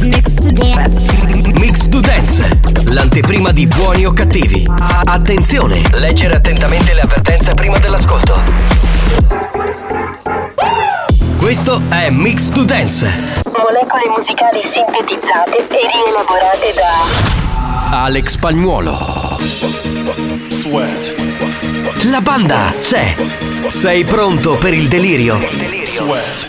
Mix to dance. Mix to Dance, l'anteprima di buoni o cattivi. Attenzione, leggere attentamente le avvertenze prima dell'ascolto. Questo è Mix to Dance. Molecole musicali sintetizzate e rielaborate da Alex Pagnuolo. Sweat, La banda c'è. Sei pronto per il delirio? sweat,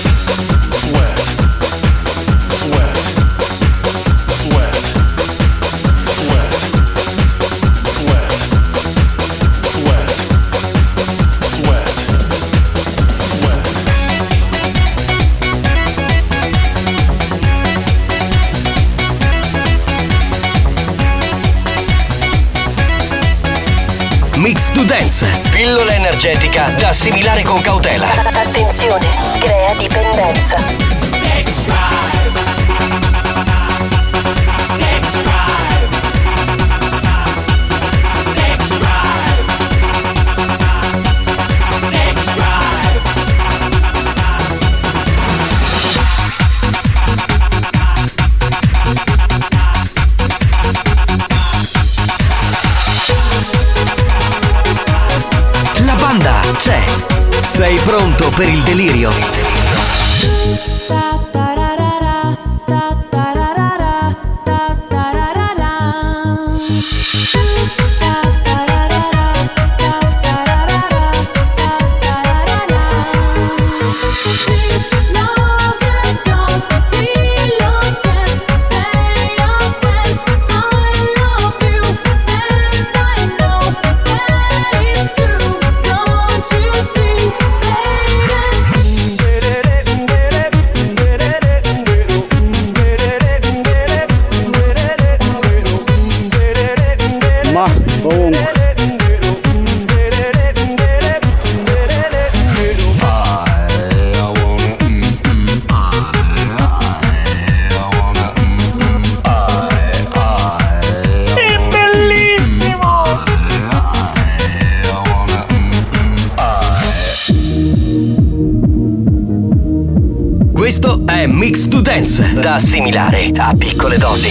To Dance, pillola energetica da assimilare con cautela. Attenzione, crea dipendenza. La pronto per il delirio? assimilare a piccole dosi.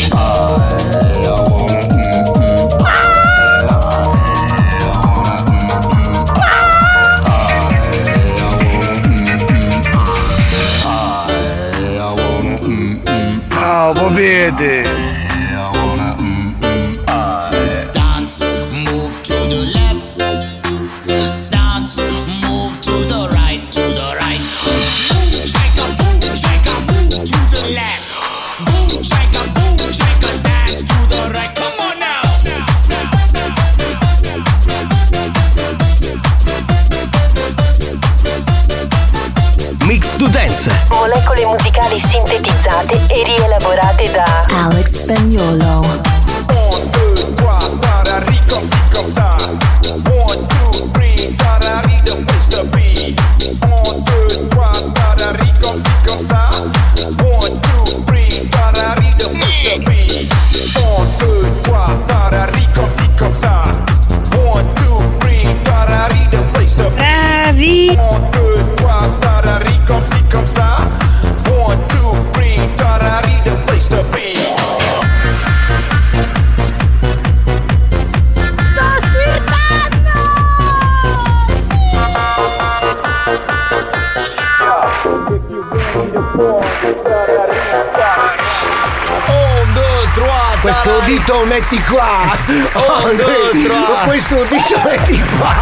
Metti qua. Oh, tre. con questo dito metti qua.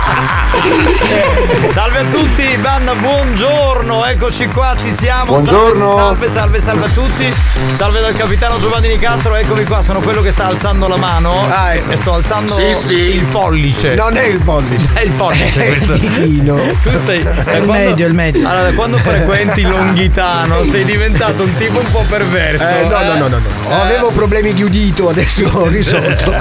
Salve a tutti, banda, buongiorno, eccoci qua, ci siamo. Buongiorno. Salve, salve, salve a tutti. Salve dal capitano Giovanni Nicastro, eccomi qua, sono quello che sta alzando la mano e sto alzando Sì, sì. il pollice. Non è il pollice. È il pollice È il questo. ditino. Tu sei È il medio, il medio. Allora, quando frequenti Longhitano sei diventato un tipo un po' perverso. Eh, no, no, no, no, no. Avevo problemi di udito, adesso ho Exato.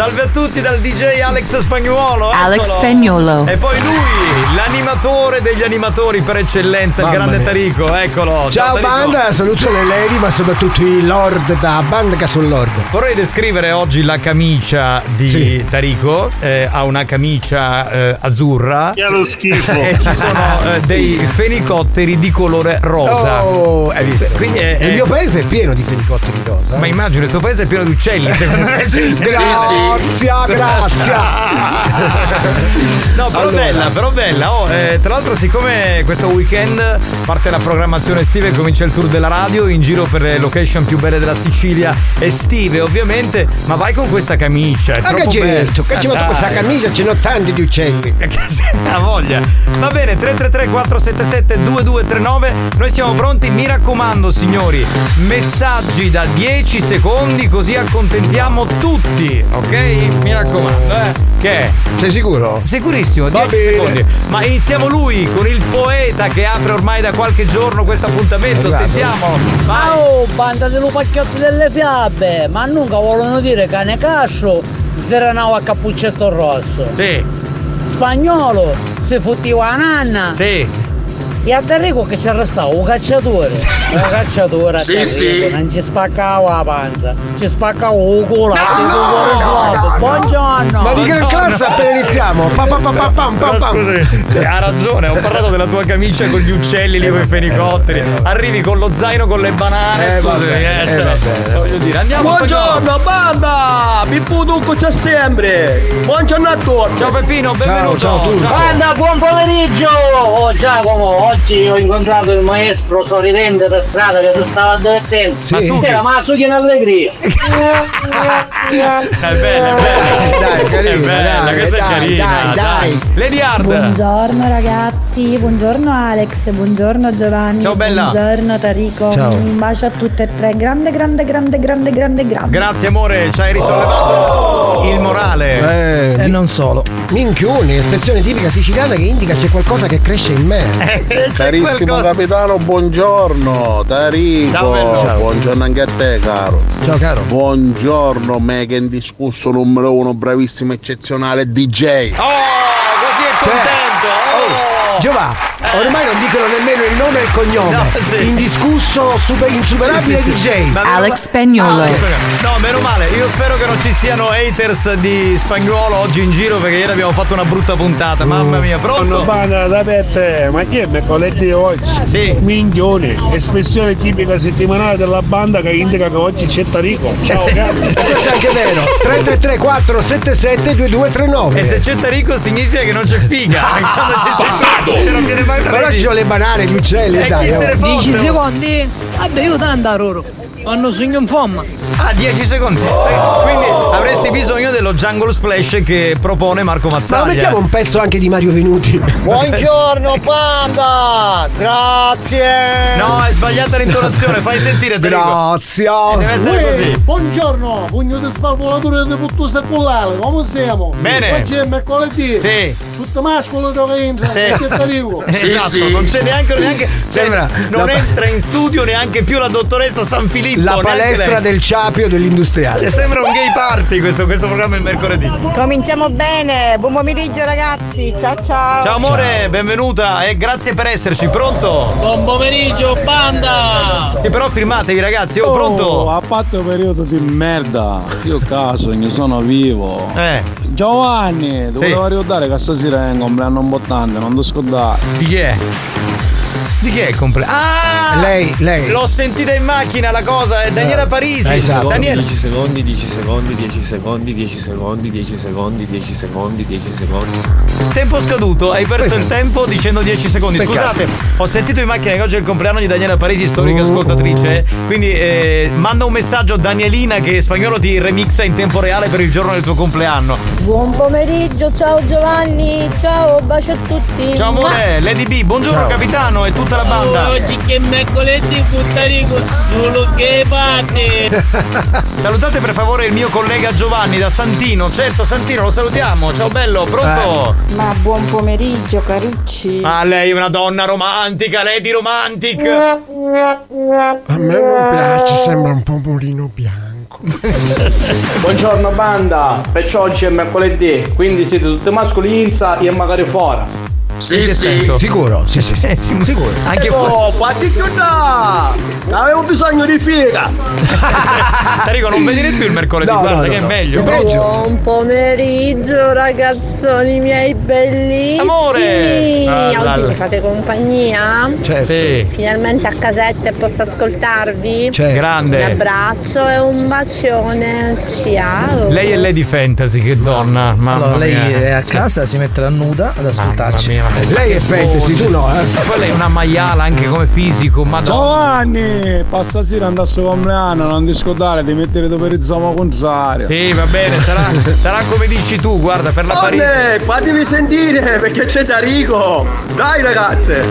Salve a tutti dal DJ Alex Spagnuolo. Alex. Spagnuolo. E poi lui, l'animatore degli animatori per eccellenza, Mamma il grande mia. Tarico, eccolo. Ciao Tarico. banda, saluto le lady, ma soprattutto i lord da banda che sono lord. Vorrei descrivere oggi la camicia di Sì. Tarico. Eh, ha una camicia eh, azzurra. Che lo schifo. E ci sono eh, dei fenicotteri di colore rosa. Oh, hai visto? Quindi è- Il è- mio paese è pieno di fenicotteri rosa. Ma immagino il tuo paese è pieno di uccelli, secondo me. Grazia, grazia. No, però Allora. bella, però bella. Oh, eh, tra l'altro, siccome questo weekend parte la programmazione estiva e comincia il tour della radio in giro per le location più belle della Sicilia, estive ovviamente, ma vai con questa camicia. È Ma che certo, che ci metto questa camicia, ce n'ho tanti di uccelli. Ha voglia. Va bene, 333 477 2239. Noi siamo pronti, mi raccomando, signori. Messaggi da 10 secondi, così accontentiamo tutti, ok? Mi raccomando, eh. Che è? Sei sicuro? Sicurissimo, 10 bene. secondi. Ma iniziamo lui con il poeta che apre ormai da qualche giorno questo appuntamento. Esatto. Sentiamo. Vai. Oh, banda dello pacchetto delle fiabe! Ma nunca vogliono dire cane cascio, sveranavo a cappuccetto rosso. Sì, Spagnolo, si fottiva la nanna. sì. E a Terrico che c'era stato un cacciatore. Un cacciatore a Sì, sì. non ci spaccava la panza, ci spaccava il culo, no, Buongiorno! Ma di che classe appena iniziamo? Pa, pa, pa, pa, pam, pam, Però pam. scusi, ha ragione, ho parlato della tua camicia con gli uccelli lì con i fenicotteri. Arrivi con lo zaino con le banane. Eh, scusami, vabbè, eh, eh, cioè, vabbè. Voglio dire, andiamo Buongiorno banda! Pippo Ducco c'è sempre! Buongiorno a tutti! Ciao Peppino, benvenuto. ciao, tu. Banda, buon pomeriggio! Oh Giacomo, oggi ho incontrato il maestro sorridente da strada che ti stava divertendo. Sì. Ma su- Era ma su che in allegria. È bella, è bella. Dai, carina, è bella, dai, questa è dai, carina. dai, dai. Lady Hard. Buongiorno ragazzi, buongiorno Alex, buongiorno Giovanni. Ciao, bella. Buongiorno Tarico. Ciao. Un bacio a tutte e tre. Grande, grande, grande, grande, grande, grande. Grazie amore, ci hai risollevato il morale. Eh, non solo. minchione, espressione tipica siciliana che indica c'è qualcosa che cresce in me. Eh, c'è Carissimo qualcosa- capitano, buongiorno! Tarico! Ciao. Buongiorno anche a te, caro! Ciao caro. Buongiorno, mega indiscusso numero uno, bravissimo, eccezionale DJ! Oh, così è contento. Oh. Giova, ormai non dicono nemmeno il nome e il cognome. No, sì. Indiscusso, super, insuperabile Sì, sì, sì. DJ. Alex. Ah, Alex Spagnuolo. No, meno male. Io spero che non ci siano haters di spagnolo oggi in giro perché ieri abbiamo fatto una brutta puntata. Mamma mia, pronto? banda da pette, ma chi è mercoledì oggi? Sì. Minchione, espressione tipica settimanale della banda che indica che oggi c'è Tarico. Ciao Eh, sì. caro. E questo è anche vero. 333 477 2239. E se c'è Tarico significa che non c'è figa. Quando ci sei se non viene mai Però ci sono le banane, gli uccelli, E dai. chi se ne oh. fotte? 10 secondi? Vabbè, io tanta loro. Hanno segno in forma. Ah, 10 secondi. Eh, Quindi avresti bisogno dello Jungle Splash che propone Marco Ma Mazzaglia. mettiamo un pezzo anche di Mario Venuti. Buongiorno banda! Grazie! No, è sbagliata l'intonazione, fai sentire Tarico. Grazie. Eh, Deve essere così. buongiorno, pugno di spalvolatore di puttuste cullale, come siamo? Bene. Oggi è mercoledì. Sì. Tutto mascolo dove entra, Sì. c'è Tarico. esatto, non c'è neanche, neanche cioè, Sembra non entra in studio neanche più la dottoressa San Filippo. La neanche palestra del Ciapio dell'industriale. Eh, Sembra un gay party questo, questo programma il mercoledì. Cominciamo bene, buon pomeriggio ragazzi, ciao ciao. Ciao amore, benvenuta e grazie per esserci, pronto? Buon pomeriggio, banda! Sì, però firmatevi ragazzi, oh, pronto? a parte un periodo di merda, io caso, ne sono vivo. Eh, Giovanni, ti Sì. volevo ricordare che stasera è un compleanno importante, non ti scordare. di chi è? Di chi è il compleanno? Ah! Lei, lei. L'ho sentita in macchina la cosa, è Daniela Parisi. Esatto. Daniela. 10 secondi, 10 secondi, 10 secondi, 10 secondi, 10 secondi, 10 secondi, 10 secondi. Tempo scaduto, hai perso il tempo dicendo 10 secondi. Peccato. Scusate, ho sentito in macchina che oggi è il compleanno di Daniela Parisi, storica ascoltatrice. Quindi eh, manda un messaggio a Danielina che spagnolo ti remixa in tempo reale per il giorno del tuo compleanno. Buon pomeriggio, ciao Giovanni, ciao, bacio a tutti. Ciao amore, Lady B, buongiorno Ciao. capitano e tutta la banda. Oggi che mercoledì Puttarico solo che parte. Salutate per favore il mio collega Giovanni da Santino. Certo, Santino, lo salutiamo. Ciao bello, pronto? Ma buon pomeriggio, Carucci. Ah, lei è una donna romantica, Lady Romantic. A me non piace, sembra un pomodino bianco. Buongiorno banda, perciò oggi è mercoledì, quindi siete tutti mascolinza e magari fuori. In che senso? Sicuro? Sì, sì, sì. sicuro. Anche oh, fatti chiudere! Avevo bisogno di figa! Tarico, non venire più il mercoledì, No, guarda no, che no, è meglio. Buon pomeriggio ragazzoni miei bellissimi. Amore! Ah, Oggi dai. mi fate compagnia? Certo. Sì. Finalmente a casetta e posso ascoltarvi? Certo. Grande. Un abbraccio e un bacione. Ciao. Lei è Lady Fantasy, che donna. Mamma Allora, lei mia. è a casa, si metterà nuda ad ascoltarci. Mamma mia, Lei è voce. tu no, eh? Poi lei è una maiala anche come fisico, madonna. Giovanni, passa sera andasse a compleanno, non ti scordare di mettere per il zomo contrario. Sì, va bene, sarà, sarà come dici tu, guarda, per la Parigi. fatemi sentire perché c'è Tarico! Dai ragazze!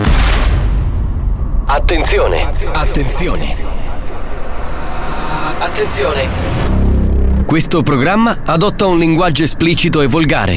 Attenzione, attenzione. Attenzione. Questo programma adotta un linguaggio esplicito e volgare,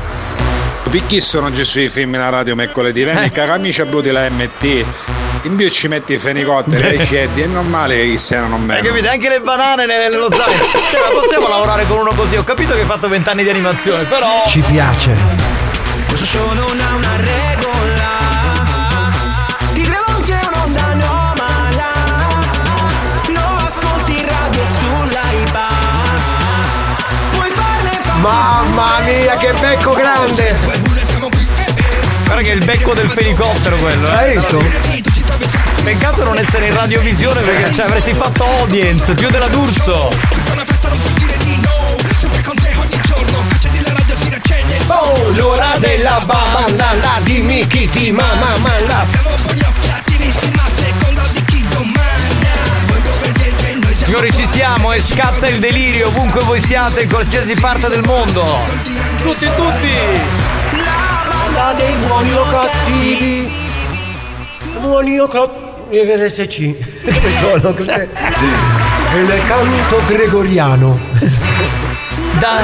Perché sono giusto i film nella radio mercoledì? Vieni Eh. che camicia blu della MT. In più ci metti i fenicotteri e i ceddi. È normale che siano Hai meno. capito? Anche le banane nel- nello zaino. Cioè, ma possiamo lavorare con uno così? Ho capito che hai fatto vent'anni di animazione, però. Ci piace. Questo show non ha una regola Ti rivolge un'onda anomala Non ascolti radio sull'iPad Puoi farne Mamma mia, che becco grande! Guarda che è il becco del fenicottero quello. eh. Hai visto? Peccato non essere in radiovisione perché cioè, avresti fatto audience più della D'Urso. Oh, l'ora della banda, la dimmi chi ti mamma manda. Signori ci siamo e scatta il delirio ovunque voi siate in qualsiasi parte del mondo. Tutti, tutti! La dei buoni o cattivi. Buoni o cattivi. RSC. Sono cos'è? Il canto gregoriano. Da.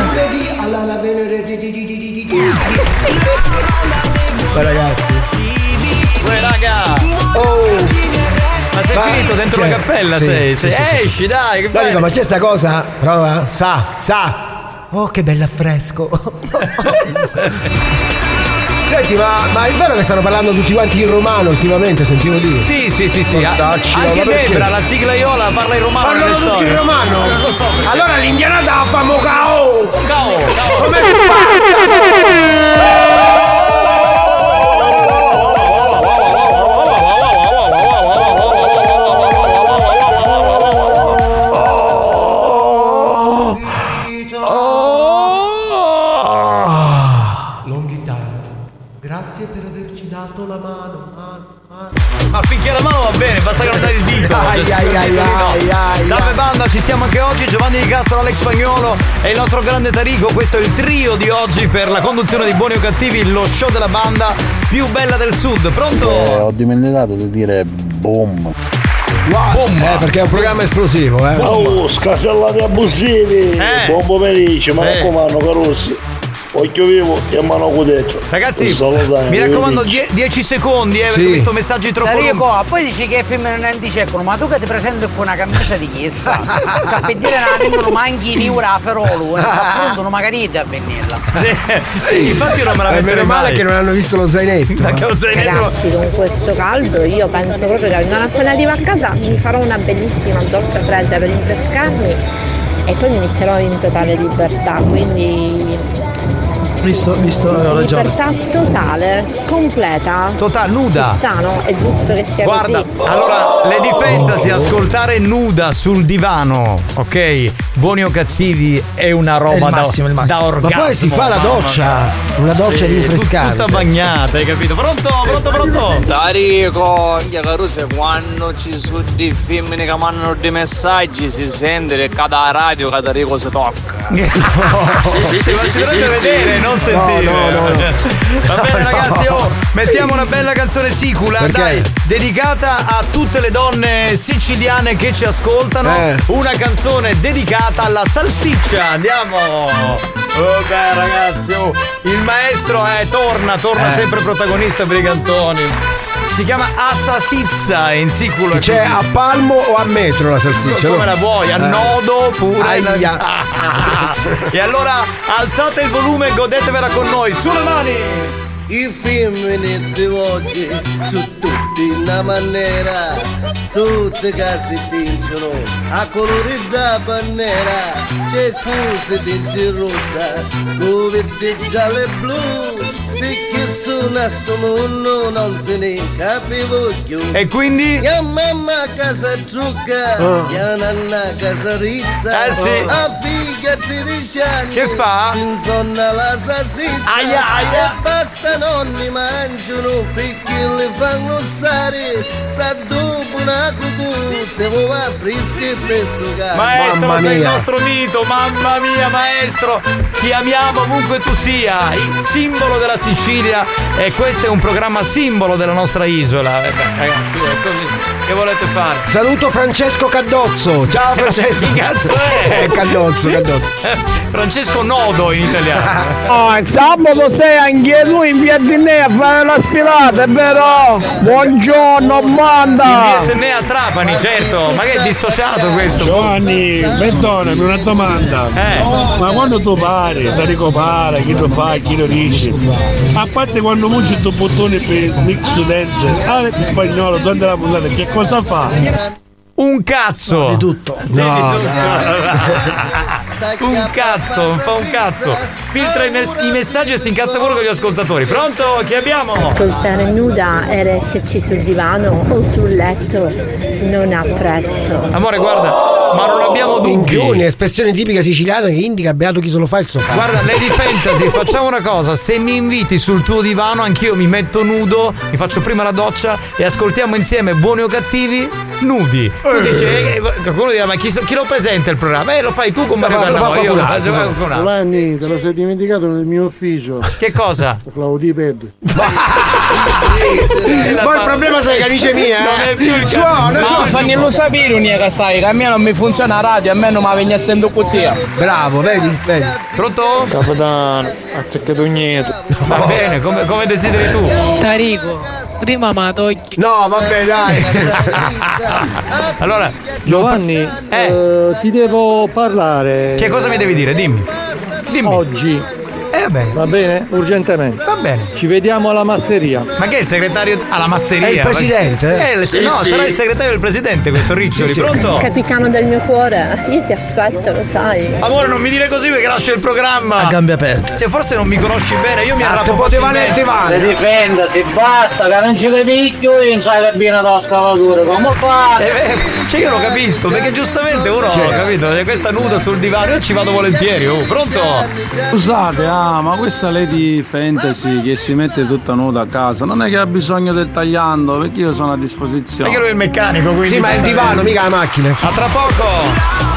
alla la venere Ma ragazzi. Uè raga! Oh! Ma sei Ma- finito dentro cioè, la cappella? sì, sei? sì, sei- sì. Esci dai, che No, dico, fai? ma c'è sta cosa? Prova, sa, sa. Oh, che bello affresco. Senti, ma, ma è vero che stanno parlando tutti quanti in romano ultimamente, sentivo dire? Sì, sì, sì, sì. Portacci, Anche perché? Debra, la sigla Iola, parla in romano. Parlano tutti storie. in romano? Allora l'indianata la famo cao! Cao, cao. Come si Longhitano, Ai, ai, ai, ai, ai, Salve banda, ci siamo anche oggi. Giovanni Di Castro, Alex Spagnolo e il nostro grande Tarico. Questo è il trio di oggi per la conduzione di Buoni o Cattivi, lo show della banda più bella del sud. Pronto? Eh, ho dimenticato di dire boom. Bomba. Eh, perché è un programma esplosivo, eh. Oh, scasellati abusivi! Eh. Buon pomeriggio, ma Eh. raccomando, Carossi. Occhio vivo e mano dentro. Ragazzi, mi eh, raccomando, dici. 10 secondi, eh, perché Sì. ho visto messaggi troppo lunghi. Enrico, poi dici che film non ti cercano, ma tu che ti presenti con una camicia di chiesa, cappellire non vengono manchi in euro a ferolo, e appunto non magari ti avvenirla. Sì, infatti non me la Eh, metterei meno male che non hanno visto lo zainetto. Ragazzi, con questo caldo io penso proprio che non appena arrivo a casa mi farò una bellissima doccia fredda per rinfrescarmi e poi mi metterò in totale libertà, quindi Visto, visto, ho ragione. libertà totale, completa. Totale, nuda. Ci sta, no? È giusto che sia Guarda, così. allora, Lady Fantasy, ascoltare nuda sul divano, ok? Buoni o cattivi è una roba È il da, massimo, il massimo. da Ma orgasmo. poi si fa la doccia, una doccia rinfrescante. Tutta bagnata, hai capito? Pronto, pronto, pronto? Tarico, mia caruse, quando ci sono dei femmine che mandano dei messaggi si sente che cada radio cada Tarico si tocca. sì, sì, sì, si dovrebbe vedere, non sentire. No, no, no. Va bene ragazzi, oh, mettiamo una bella canzone sicula, Perché? dai, dedicata a tutte le donne siciliane che ci ascoltano. Eh. Una canzone dedicata alla salsiccia. Andiamo. Ok ragazzi, oh, il maestro eh, torna, torna Eh. sempre protagonista per i cantoni. Si chiama Assasizza in siculo. C'è a palmo o a metro la salsiccia? Come no? la vuoi? A Eh. nodo pure. Aia. e allora alzate il volume e godetevela con noi. Sulle mani! I femmini di oggi su tutti una maniera, tutte che si tingono a colori da bandiera, c'è si tinge rossa, dove di giallo e blu, perché su sto mondo non se ne capivo più. E quindi? Mia mamma a casa giuca, Oh. mia nanna a casa rizza, Eh sì. a figlia di anni, Che fa? insonna la salsiccia, Aia, aia. e basta non li mangiano perché li fanno stare sa dopo Maestro, sei il nostro mito, mamma mia, maestro! Ti amiamo ovunque tu sia, il simbolo della Sicilia e questo è un programma simbolo della nostra isola. Ragazzi, è così. Che volete fare? Saluto Francesco Caddozzo. Ciao Francesco. Chi cazzo è? Eh, Caddozzo, Caddozzo. Francesco Nodo in italiano. Oh, il sabato sei anche tu in via di Nea a fare la spilata, è vero? Buongiorno, banda! In Vietnea a Trapani, certo, ma che è dissociato questo? Giovanni, perdonami una domanda. Eh. Ma quando tu pari, da ricopare, chi lo fa, chi lo dice? A parte quando mungi tu bottone per mix dance, ah, in spagnolo, durante la puntata, che cosa fa? Un cazzo! Di tutto. No, un cazzo, fa un cazzo. Filtra i, mes- i messaggi e si incazza pure con gli ascoltatori. Pronto? Chi abbiamo? Ascoltare nuda RSC sul divano o sul letto non ha prezzo. Amore, guarda, ma non abbiamo dubbi. espressione tipica siciliana che indica beato chi se lo fa il sofà. Guarda, Lady Fantasy, facciamo una cosa. Se mi inviti sul tuo divano, anch'io mi metto nudo, mi faccio prima la doccia e ascoltiamo insieme buoni o cattivi, nudi. Tu dici, eh, qualcuno dirà, ma chi, chi lo presenta il programma? Eh, lo fai tu con Mario Cannavò, io lo faccio altro, qualcun altro. Giovanni, te lo sei dimenticato nel mio ufficio. Che cosa? Claudio Pedro. Poi il problema sono le camicie mie, eh. Suona, No, suona. fanni lo sapere unica che stai, che a me non mi funziona la radio, a me non mi viene essendo così. Bravo, vedi? Vedi. Pronto? Capitano, azzeccato niente. Va bene, come, come desideri tu. Tarico, prima ma togli. No, vabbè, dai. allora, Giovanni, eh, ti devo parlare. Che cosa mi devi dire? Dimmi. Dimmi. Oggi. Eh, vabbè. Va bene? Urgentemente. Va bene. Ci vediamo alla masseria. Ma che è il segretario alla masseria? È il presidente, eh? Eh, il- Sì, no, sì. sarà il segretario del presidente questo Riccioli, pronto? Capitano del mio cuore, io ti aspetto, lo sai. Amore, non mi dire così perché lascio il programma. A gambe aperte. Cioè, forse non mi conosci bene, io mi Ah, arrabbo te potevano facilmente. e te vanno. Si difenda, si basta, che non ci vedi più in sai cabina della scavatura, come fate? Eh, beh, cioè io lo capisco, perché giustamente uno, Cioè. capito, eh, questa nuda sul divano, io ci vado volentieri, oh, pronto? Scusate, ah, ma questa Lady Fantasy che si mette tutta nuda a casa, non è che ha bisogno del tagliando, perché io sono a disposizione. Perché lui è il meccanico, quindi. Sì, ma è il divano, mica la macchina. A tra poco!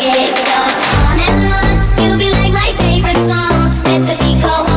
It goes on and on. You'll be like my favorite song. Let the beat go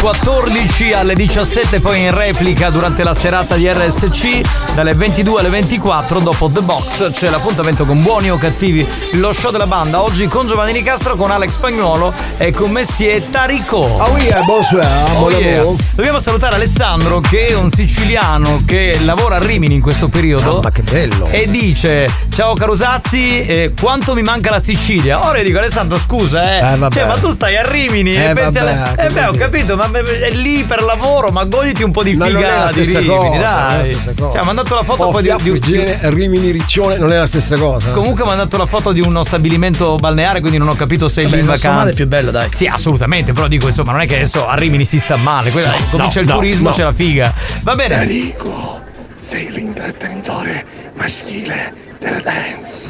14 alle 17, poi in replica durante la serata di RSC, dalle 22 alle 24, dopo The Box c'è l'appuntamento con buoni o cattivi, lo show della banda. Oggi con Giovanni Nicastro, con Alex Spagnuolo e con Messie Tarico. Ah oui, eh, bonsoir, Oh yeah. Dobbiamo salutare Alessandro che è un siciliano che lavora a Rimini in questo periodo. Ma che bello! E dice: Ciao Carusazzi, eh, quanto mi manca la Sicilia? Ora io dico Alessandro, scusa, eh. Eh, vabbè. cioè, ma tu stai a Rimini Eh, e pensi vabbè, che Eh beh, ho capito, ma è lì per lavoro, ma goditi un po' di figa di Rimini, cosa, dai. Cioè, ha mandato la foto Oh, poi di, di, Rimini Riccione non è la stessa cosa. Comunque mi ha mandato la foto di uno stabilimento balneare, quindi non ho capito se è lì in vacanza. è più bello, dai. Sì, assolutamente, però dico insomma, non è che adesso a Rimini si sta male, quella- comincia no, il no, turismo, no. c'è la figa. Va bene. Enrico, sei l'intrattenitore maschile della dance.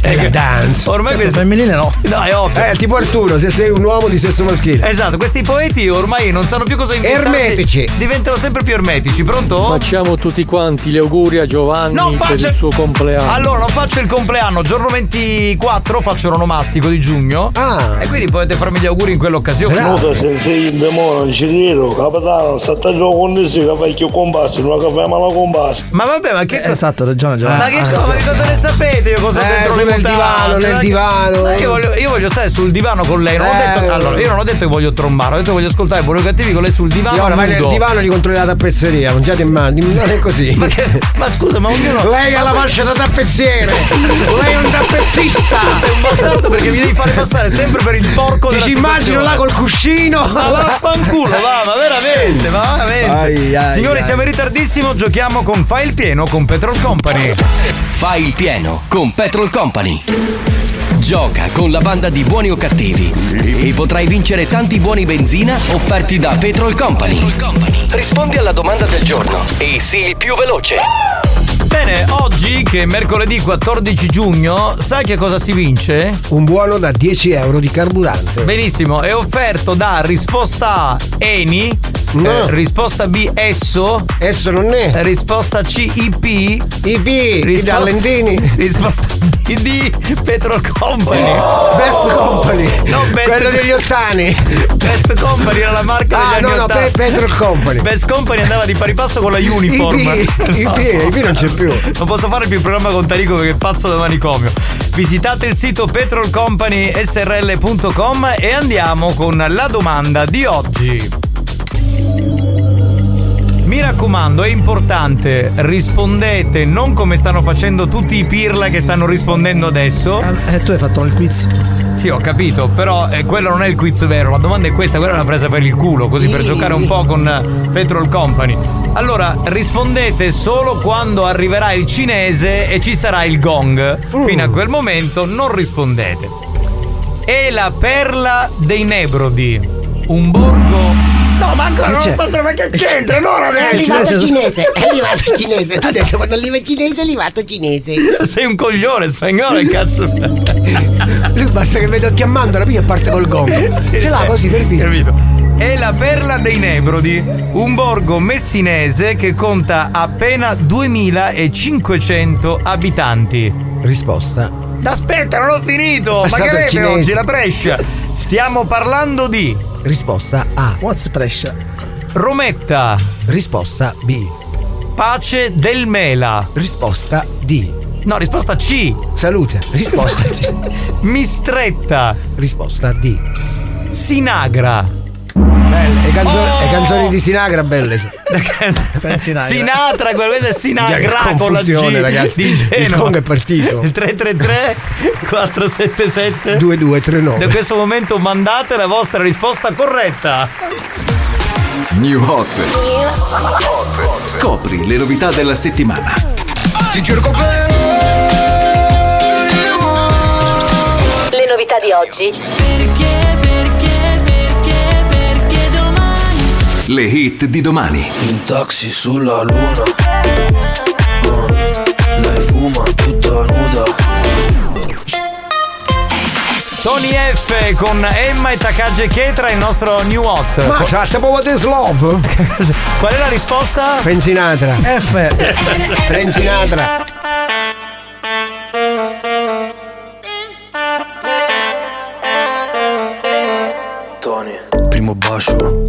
Cioè, dance. Ormai Certo, questo femminile no. No, è ovvio. Eh, tipo Arturo, se sei un uomo di sesso maschile. Esatto, questi poeti ormai non sanno più cosa inventarsi. Ermetici. Diventano sempre più ermetici, pronto? Facciamo tutti quanti gli auguri a Giovanni No, per faccia- il suo compleanno. Allora, non faccio il compleanno, giorno 24 faccio l'onomastico di giugno. Ah. E quindi potete farmi gli auguri in quell'occasione. Scusa, se sei in non ci credo, capitano, sta giocando con sì, che fai che combasso, non che fai male combasso. Ma vabbè, ma che cosa? Esatto, ragione Giovanni. Ma che, co- ma che cosa ne sapete io cosa ho Eh, dentro le nel mutande? divano, nel divano. Ma io, voglio, io voglio stare sul divano con lei. Non ho Eh. detto, allora, io non ho detto che voglio trombare, ho detto che voglio ascoltare buoni cattivi con lei sul divano. Io ora vai nel divano e li controlli la tappezzeria, non già ti mandi, non è così. Ma, che- ma scusa, ma ognuno. Lei ha la fascia da tappezziere! Lei è un tappezzista! Tu sei un bastardo perché mi devi fare passare sempre per il porco Ti della ci immagino là col cuscino! Ma vaffanculo, va, ma veramente, ma veramente. Ai, ai, Signori, ai. siamo in ritardissimo, giochiamo con Fai il pieno con Petrol Company. Fai il pieno con Petrol Company. Gioca con la banda di buoni o cattivi e potrai vincere tanti buoni benzina offerti da Petrol Company. Rispondi alla domanda del giorno e sii il più veloce. Bene, oggi che è mercoledì 14 giugno, sai che cosa si vince? Un buono da 10 euro di carburante. Benissimo, è offerto da risposta A Eni No. Eh, risposta B, esso. Esso non è. Risposta C, IP. IP, i Dallentini. Risposta D, Petrol Company. Best Company. No, best Quello degli ottani. Best Company era la marca Ah, degli no, anni no, 80. Pe- Petrol Company. Best Company andava di pari passo con la Uniform. IP, IP, IP non c'è più. Non posso fare più il programma con Tarico perché è pazzo da manicomio. Visitate il sito petrolcompanysrl.com e andiamo con la domanda di oggi. Mi raccomando, è importante, rispondete non come stanno facendo tutti i pirla che stanno rispondendo adesso. Eh, tu hai fatto il quiz. Sì, ho capito, però eh, quello non è il quiz vero. La domanda è questa, quella è una presa per il culo, così per giocare un po' con eh, Petrol Company. Allora, rispondete solo quando arriverà il cinese e ci sarà il gong. Fino a quel momento non rispondete. È la perla dei Nebrodi, un borgo No, ma ancora Che non fatto ma che c'entra? No, non È è arrivato cinese, è arrivato cinese. Tu hai detto quando arriva il cinese è arrivato cinese. Sei un coglione spagnolo, cazzo. Lui basta che vedo chiamando la e parte col gong. Ce l'ha così per via. Capito? È la perla dei Nebrodi, un borgo messinese che conta appena 2500 abitanti. Risposta. Aspetta, non ho finito! È Ma che avete oggi la Brescia? Stiamo parlando di Risposta A. What's pressure? Rometta, Risposta B. Pace del Mela. Risposta D. No, risposta C. Salute. Risposta C. Mistretta, Risposta D. Sinagra. Belle, le canzoni, Oh! canzoni di Sinagra belle. Sinatra, questa è Sinagra con la G ragazzi. di Il Genova. gong è partito. Il 333 477 2239. Da questo momento mandate la vostra risposta corretta. New Hot. Scopri le novità della settimana. Ti cerco per Le novità di oggi. Le hit di domani. In taxi sulla luna Uh, Lei fuma tutta nuda Tony F con Emma e Takage Ketra, il nostro new hot. Ma c'ha proprio this love? Qual è la risposta? Pensinatra. F. Pensinatra. Tony Primo bacio,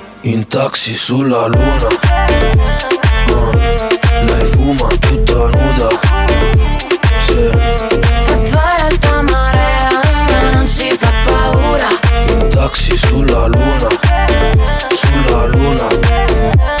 In taxi sulla luna. Uh, Lei fuma tutta nuda. Sì. E poi l'alta marea non ci fa paura, In taxi sulla luna. Sulla luna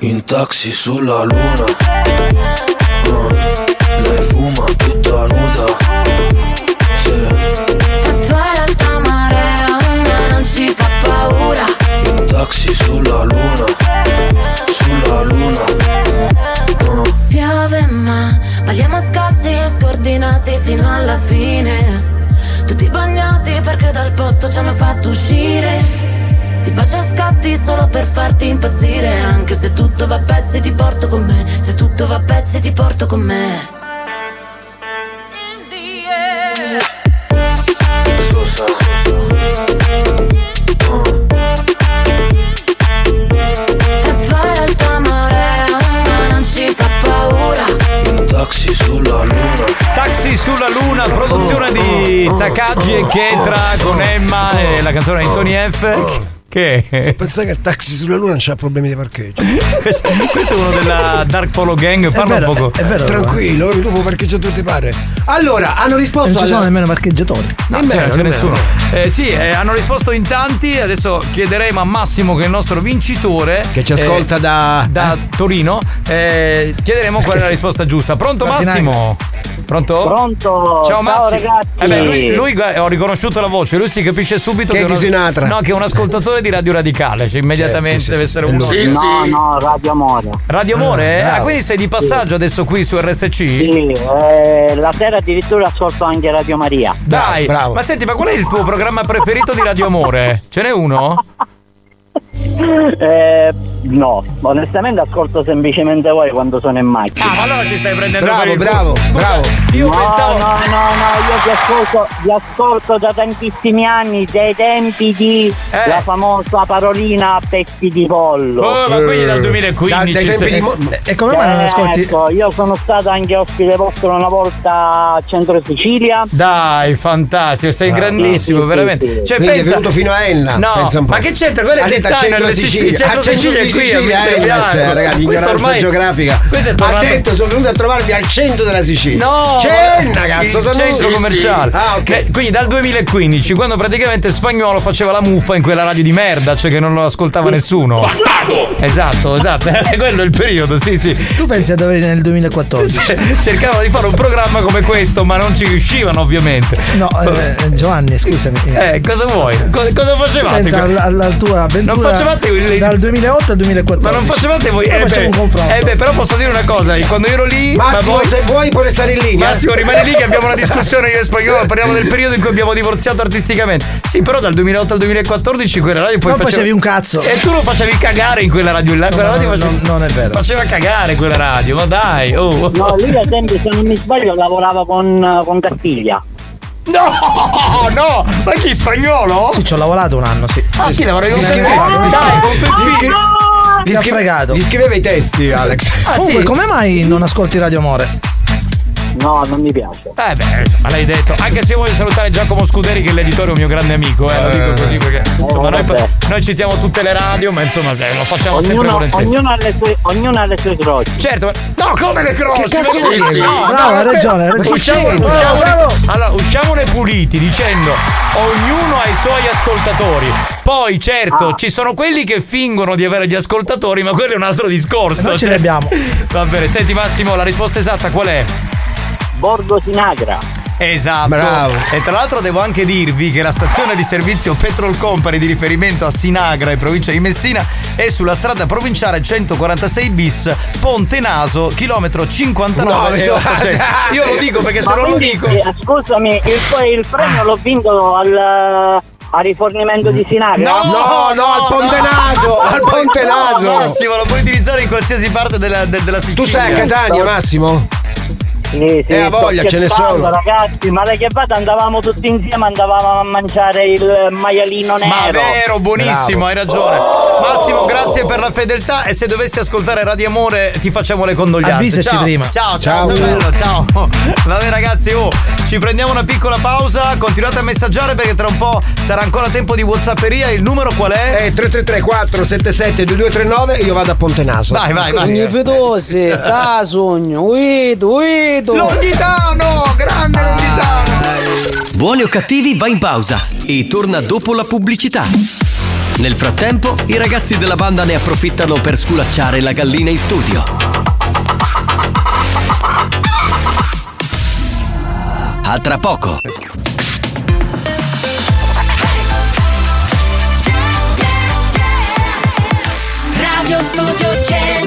In taxi sulla luna. Uh, Lei fuma tutta nuda. Sì. E poi l'alta marea a me non ci fa paura, In taxi sulla luna. Sulla luna. Uh, piove ma balliamo scalzi e scordinati fino alla fine. Tutti bagnati perché dal posto ci hanno fatto uscire. Ti bacio a scatti solo per farti impazzire. Anche se tutto va a pezzi ti porto con me. Se tutto va a pezzi ti porto con me. Sosa E poi l'alta marea a me non ci fa paura. In taxi sulla luna. Taxi sulla luna, produzione di Takagi e Ketra con Emma e la canzone di Tony F. Che Che? Pensa che il taxi sulla luna non c'ha problemi di parcheggio. questo, questo è uno della Dark Polo Gang, parla vero, un poco. è vero. Tranquillo, tu puoi parcheggiare dove ti pare. Allora, hanno risposto Non ci sono alla- nemmeno parcheggiatori. No, Nemmeno, non c'è nemmeno. nessuno. Eh, sì, eh, hanno risposto in tanti. Adesso chiederemo a Massimo, che è il nostro vincitore. Che ci ascolta eh, da- da Torino. eh, chiederemo qual è la risposta giusta. Pronto, Da Massimo? Pronto? Pronto? Ciao, Ciao, Massimo. ragazzi. Eh beh, lui, lui, ho riconosciuto la voce, lui si capisce subito Che che, è Sinatra. No, che è un ascoltatore di Radio Radicale. Cioè, immediatamente deve essere uno. no, no, Radio Amore. Radio Amore? Ah, ah, bravo. quindi sei di passaggio adesso qui su RSC? Sì, eh, la sera addirittura ascolto anche Radio Maria. Dai, ma senti, ma qual è il tuo programma preferito di Radio Amore? Ce n'è uno? Eh, no, onestamente ascolto semplicemente voi quando sono in macchina. Ah, ma allora ci stai prendendo Bravo, per il bravo. Scusa, bravo. Io no, pensavo. no, no, no, io vi ascolto, vi ascolto da tantissimi anni, dai tempi di la famosa parolina pezzi di pollo. Oh, ma quindi dal 2015 dai tempi di mo- E come mai non ascolti? Ecco, io sono stato anche ospite vostro una volta a Centro Sicilia. Dai, fantastico, sei grandissimo, Sì, sì, veramente. sì, sì. Cioè, Quindi è pensa... venuto fino a Enna. No, pensa un po'. ma che c'entra? Quello è Ha centro nelle Sicilia. Centro A centro Sicilia è qui, a cioè, ragazzi, ignoranza ormai- geografica. Questo è tornato- detto, sono venuto a trovarvi al centro della Sicilia. No! Cenna, cazzo, il sono centro commerciale. Ah, ok. Eh, Quindi dal 2015, quando praticamente Spagnolo faceva la muffa in quella radio di merda, cioè che non lo ascoltava nessuno. Esatto, esatto. Quello è il periodo, sì, sì. Tu pensi a dove nel 2014? Cercavano di fare un programma come questo, ma non ci riuscivano, ovviamente. No, eh, Giovanni, scusami. Eh, cosa vuoi? Co- cosa facevate? Pensa alla, alla tua avventura Non facevate il- dal 2008 al 2014. Ma non facevate voi? Eh facciamo beh, un confronto. eh beh, però posso dire una cosa, quando io ero lì. Massimo, ma voi- se vuoi puoi restare in linea. Massimo, rimani lì che abbiamo una discussione io e spagnolo, parliamo del periodo in cui abbiamo divorziato artisticamente. Sì, però dal 2008 al 2014 quella radio poi Non faceva- facevi un cazzo. E tu lo facevi cagare in quella radio là. Quella no, radio no, face- non è vero. Faceva cagare quella radio, ma dai, oh. No, lui ad esempio, se non mi sbaglio, lavorava con, con Castiglia. No, no, ma chi spagnolo? Sì, ci ho lavorato un anno, sì. Ah, sì, lavoravi con Mi mi Dai, con Peppino. Ti ha fregato. Gli scriveva i testi, Alex. Ah, Comunque, sì? come mai non ascolti Radio Amore? No, non mi piace. Eh beh, ma l'hai detto. Anche se io voglio salutare Giacomo Scuderi, che è l'editore, è un mio grande amico, eh, lo dico così perché insomma, noi, noi citiamo tutte le radio, ma insomma eh, lo facciamo sempre Ognuno, volentieri. ognuno, ha le sue, ognuno ha le sue croci. Certo, ma- no, come le croci? Che cazzo Ma- vuol dire? no, Bravo, no, hai ragione, hai ragione. Usciamo, Bravo, usciamo- bravo. allora, usciamone puliti dicendo ognuno ha i suoi ascoltatori. Poi, certo, ci sono quelli che fingono di avere gli ascoltatori, ma quello è un altro discorso. Noi ce cioè- li abbiamo. Va bene, senti Massimo, la risposta esatta qual è? Borgo Sinagra. Esatto. Bravo. E tra l'altro devo anche dirvi che la stazione di servizio Petrol Company di riferimento a Sinagra in provincia di Messina è sulla strada provinciale 146 bis Ponte Naso, chilometro 59 No, eh, 800. Io lo dico perché se non lo dico eh, scusami, il, il premio l'ho vinto al, al rifornimento di Sinagra? No, no, al Ponte Naso, al Ponte No, Naso. Massimo, lo puoi utilizzare in qualsiasi parte della, de- della Sicilia. Tu sei a Catania, Massimo? Sì, sì, Eh, voglia, ce ne sono. ragazzi, ma che vada andavamo tutti insieme, andavamo a mangiare il maialino nero. Ma vero, buonissimo, Bravo. hai ragione. Massimo, grazie per la fedeltà e se dovessi ascoltare Radio Amore ti facciamo le condoglianze. Avvisaci ciao. prima. Ciao, ciao, Ciao. ciao, bello, ciao. Vabbè ragazzi, oh, ci prendiamo una piccola pausa, continuate a messaggiare perché tra un po' sarà ancora tempo di Whatsapperia. Il numero qual è? Eh, 3334 477 2239 io vado a Ponte Naso. Vai, vai, vai. Fedose, da sogno, uido, uido. Longitano, grande Longitano. Buoni o cattivi va in pausa e torna dopo la pubblicità. Nel frattempo, i ragazzi della banda ne approfittano per sculacciare la gallina in studio. A tra poco. Radio Studio Centrale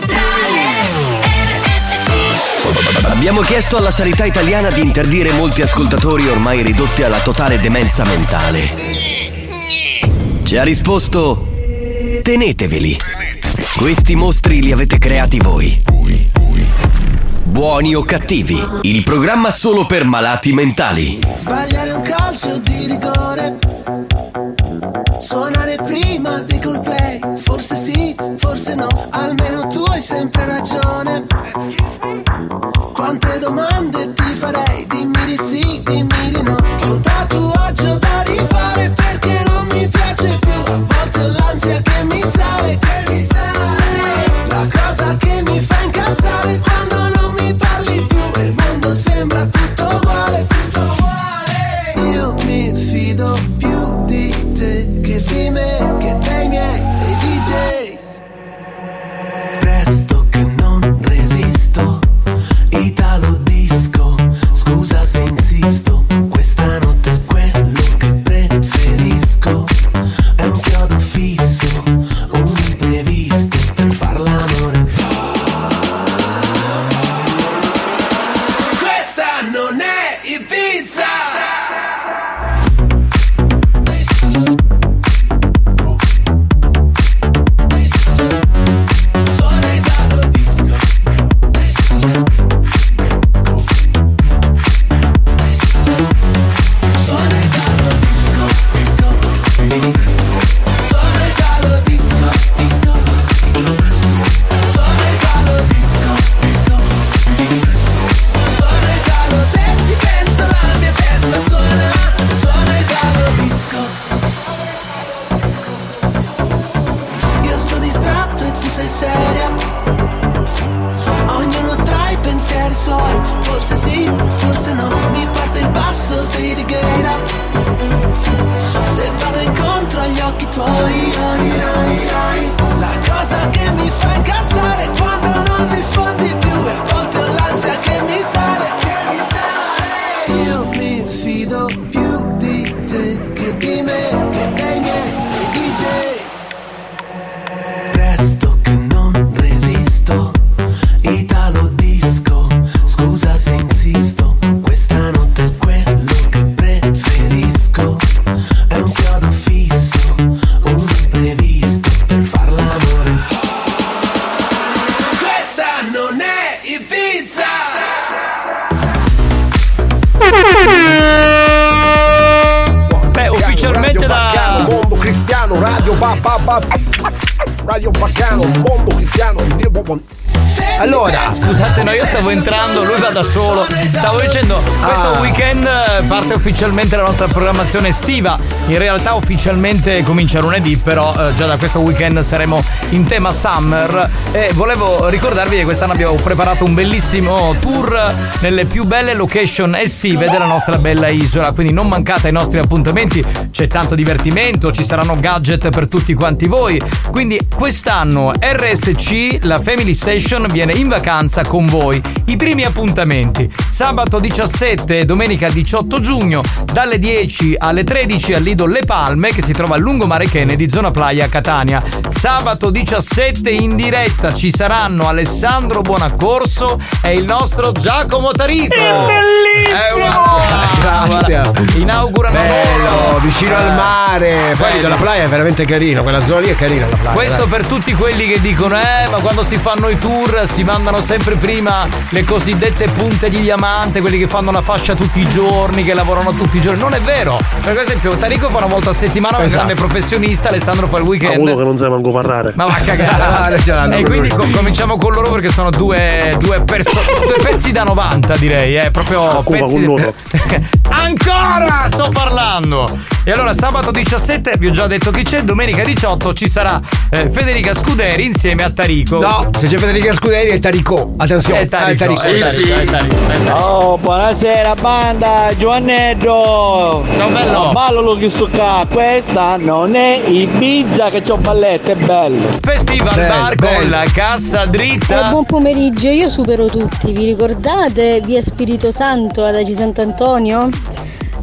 Abbiamo chiesto alla sanità italiana di interdire molti ascoltatori ormai ridotti alla totale demenza mentale. Ci ha risposto: Teneteveli. Questi mostri li avete creati voi. Buoni o cattivi, il programma solo per malati mentali. Sbagliare un calcio di rigore. Suonare prima di Coldplay. Forse sì, forse no. Almeno tu hai sempre ragione. Programmazione estiva. In realtà ufficialmente comincia lunedì, però eh, già da questo weekend saremo in tema summer. E volevo ricordarvi che quest'anno abbiamo preparato un bellissimo tour nelle più belle location estive della nostra bella isola. Quindi non mancate ai nostri appuntamenti, c'è tanto divertimento, ci saranno gadget per tutti quanti voi. Quindi quest'anno RSC, la Family Station, viene in vacanza con voi. I primi appuntamenti, sabato 17 e domenica 18 giugno, dalle 10 alle 13 al Lido Le Palme, che si trova a lungomare Kennedy, zona Playa Catania. Sabato 17 in diretta ci saranno Alessandro Buonaccorso e il nostro Giacomo Tarico. È Grazie. Inaugurano Bello, vicino al mare. Poi Bello. la playa è veramente carino, quella zona lì è carina la playa. Questo dai. per tutti quelli che dicono, eh, ma quando si fanno i tour si mandano sempre prima le cosiddette punte di diamante, quelli che fanno la fascia tutti i giorni, che lavorano tutti i giorni. Non è vero. Per esempio, Tarico fa una volta a settimana, è un Esatto. grande professionista, Alessandro fa il weekend. uno che non sai manco parlare. Ma va a Ah, cagare. l'hanno e quindi lui. co- cominciamo con loro perché sono due, due, perso- due pezzi da 90, direi. Eh, proprio Ah, pezzi. con loro. Ancora sto parlando! E allora sabato 17 vi ho già detto chi c'è, domenica 18 ci sarà eh, Federica Scuderi insieme a Tarico. No, se c'è Federica Scuderi è Tarico. Attenzione, È Tarico, è Tarico. è Tarico, è Tarico, è Tarico. Oh, buonasera banda, Giovannetto! Ciao bello! Ballo lo sto qua, questa non è Ibiza che c'ho ballette, è bello! Festival Bello, Bar con bello. la cassa Eh, dritta. buon pomeriggio, io supero tutti, vi ricordate via Spirito Santo ad Agi Sant'Antonio?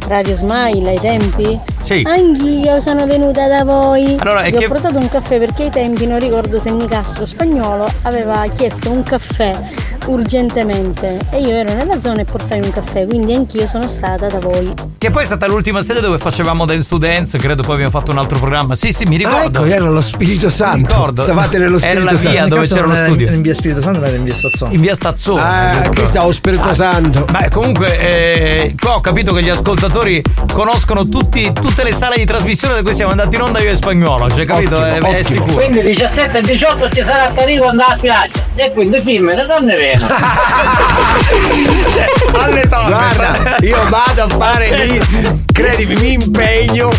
Radio Smile ai tempi? Sì. Anch'io sono venuta da voi. Allora, Vi che- ho portato un caffè perché ai tempi non ricordo se Nicastro Spagnolo aveva chiesto un caffè urgentemente e io ero nella zona e portai un caffè, quindi anch'io sono stata da voi. Che poi è stata l'ultima sede dove facevamo Dance to Dance, credo poi abbiamo fatto un altro programma. Sì, sì, mi Ah, ricordo. ecco, era lo Spirito Santo. ricordo. Stavate nello Era Spirito la Santo. via Nel dove c'era lo era studio. In via Spirito Santo, ma era in via Stazzone. In via Stazzone. Ah, qui stavo Spirito Santo. Beh, comunque, eh, qua ho capito che gli ascoltatori conoscono tutti, tutte le sale di trasmissione da cui siamo andati in onda io e spagnolo. Cioè, capito? è, è sicuro. Quindi 17 e 18 ci sarà Tarico andare a spiaggia e quindi film le donne veno. alle donne. Guarda, io vado a fare lì, credimi, mi impegno.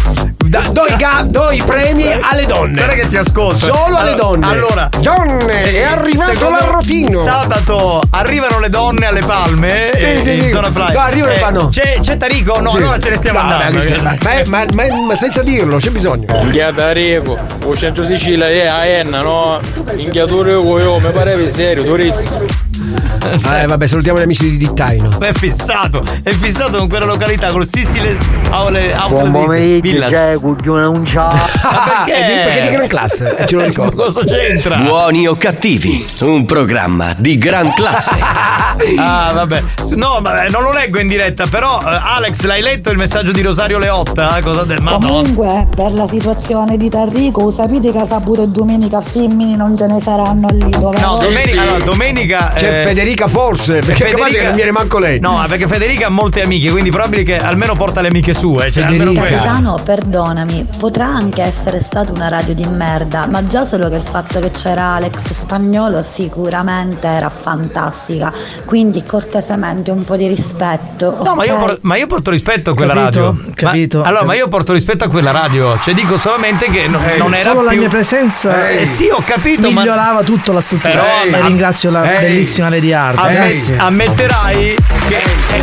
Da, do, i ga- do i premi alle donne. Guarda che ti ascolto. Solo alle Allora- donne. allora- donne, è arrivato l'arrotino. Sabato arrivano le donne alle palme Sì, eh, sì, in sì. zona playa. No, arrivano e Eh, fanno- C'è, c'è Tarico? No, Sì. allora ce ne stiamo No, andando. beh, ma, ma- ma- ma- senza dirlo, c'è bisogno. Inghiatarico, o centro Sicilia è a Enna, no? Inghiatore io, mi pareva serio, turista. Eh, vabbè, salutiamo gli amici di Dittaino. È fissato, è fissato con quella località, con stile aule, Buon pomeriggio, c'è cugione un ciao. perché? Eh, di- perché di gran classe, eh, ce lo ricordo. Cosa c'entra? Buoni o cattivi, un programma di gran classe. Ah, vabbè. No, ma non lo leggo in diretta, però eh, Alex, l'hai letto il messaggio di Rosario Leotta? Cosa de- Madonna. Comunque, per la situazione di Tarrico, sapete che ha saputo domenica femmini non ce ne saranno al lido, vero? No, domenica, allora, domenica C'è eh, Federica forse, perché che non viene manco lei. No, perché Federica ha molte amiche, quindi probabile che almeno porta le amiche sue. Cioè, almeno quella. Capitano, perdonami, potrà anche essere stata una radio di merda, ma già solo che il fatto che c'era Alex Spagnolo sicuramente era fantastica, quindi cortesemente un po' di rispetto. No, ma io, por- ma io porto rispetto a quella Capito, radio. Ma- capito. allora, ma io porto rispetto a quella radio. Cioè, dico solamente che non, Eh, non era solo la più- mia presenza Eh, sì, ho capito, ma migliorava tutta la struttura. Però, e ma- ringrazio la Ehi. bellissima Lady Hard. Amme- Grazie. ammetterai che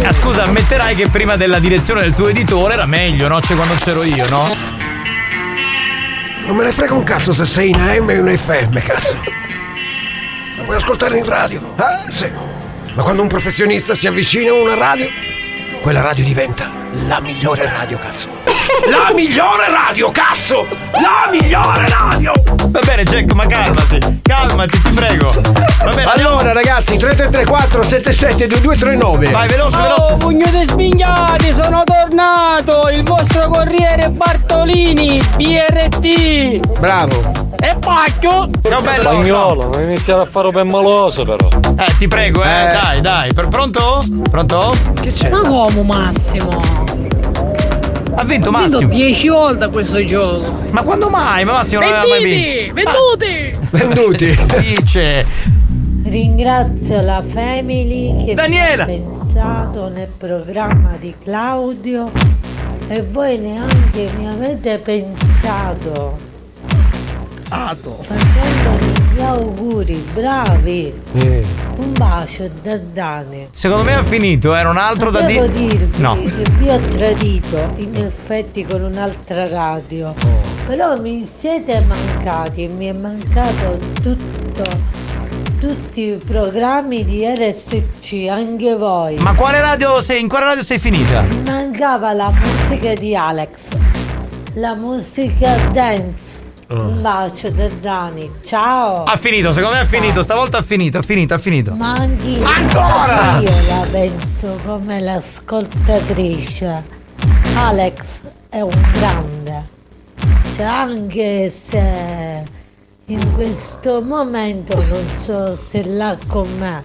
eh, scusa, ammetterai che prima della direzione del tuo editore era meglio, no? Cioè quando c'ero io, no? Non me ne frega un cazzo se sei in AM o in FM, cazzo. La puoi ascoltare in radio? Ah, sì. Ma quando un professionista si avvicina a una radio, quella radio diventa la migliore radio, cazzo. La migliore radio, cazzo! La migliore radio! Va bene, Jack, ma calmati, calmati, ti prego. Va bene, Allora, ragazzi, 3334 772239. Vai, veloce, Oh, pugno di spignati, sono tornato! Il vostro corriere Bartolini, BRT! Bravo! E pacchio! Ciao bello! Spagnolo, non iniziare a fare ben maloso però. Eh, ti prego, eh, dai, dai. Per- pronto? Pronto? Che c'è? Ma come Massimo? Ha vinto Massimo. vinto 10 volte a questo gioco! Ma quando mai? Ma Massimo non aveva mai vinto. Venduti! Venduti! Dice. Ringrazio la Family che Daniela! ha pensato nel programma di Claudio e voi neanche mi avete pensato. Facendomi gli auguri, bravi! Un bacio da Dani. Secondo me ha finito, era un altro da Devo dire. dirvi No. che vi ho tradito in effetti con un'altra radio. Però mi siete mancati e mi è mancato tutto, tutti i programmi di RSC, anche voi. Ma quale radio sei? In quale radio sei finita? Mi mancava la musica di Alex, la musica dance. Un bacio da Dani, ciao! Ha finito, secondo me ha finito, stavolta ha finito, ha finito, ha finito. Ma anch'io, Ancora? io la penso come l'ascoltatrice. Alex è un grande. Cioè anche se in questo momento non so se l'ha con me.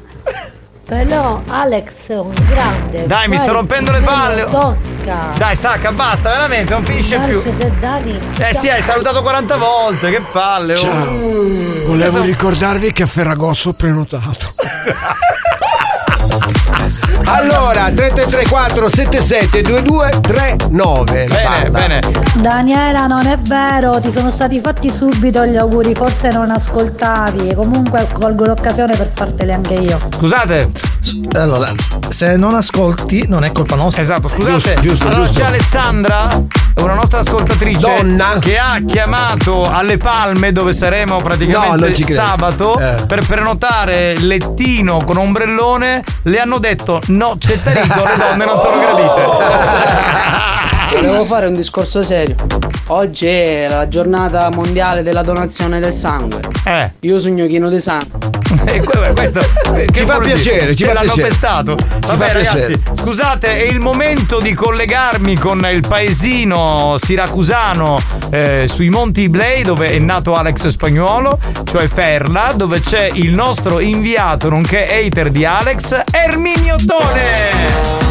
Però Alex è un grande. Dai, mi sto rompendo le palle. Tocca. Dai, stacca, basta, veramente, non finisce più. Eh sì, hai salutato 40 volte, che palle. oh. Ciao. Volevo ricordarvi che a Ferragosto ho prenotato. Allora, 3334 77 2239. Bene, bene. Daniela, non è vero, ti sono stati fatti subito gli auguri, forse non ascoltavi. Comunque colgo l'occasione per farteli anche io. Scusate. Allora, se non ascolti, non è colpa nostra. Esatto, scusate. Allora c'è Alessandra, una nostra ascoltatrice Donna. che ha chiamato alle Palme dove saremo No, praticamente credo. sabato Eh. per prenotare lettino con ombrellone. Le hanno detto no, c'è Tarico, le donne non sono gradite. Volevo fare un discorso serio. Oggi è la giornata mondiale della donazione del sangue. Eh. Io sogno chino di sangue. E questo eh, che Ci fa piacere, ci Ce fa l'hanno piacere. pestato. Vabbè, ragazzi, piacere. scusate, è il momento di collegarmi con il paesino siracusano eh, sui Monti Iblei, dove è nato Alex Spagnuolo, cioè Ferla, dove c'è il nostro inviato nonché hater di Alex, Erminio Tone.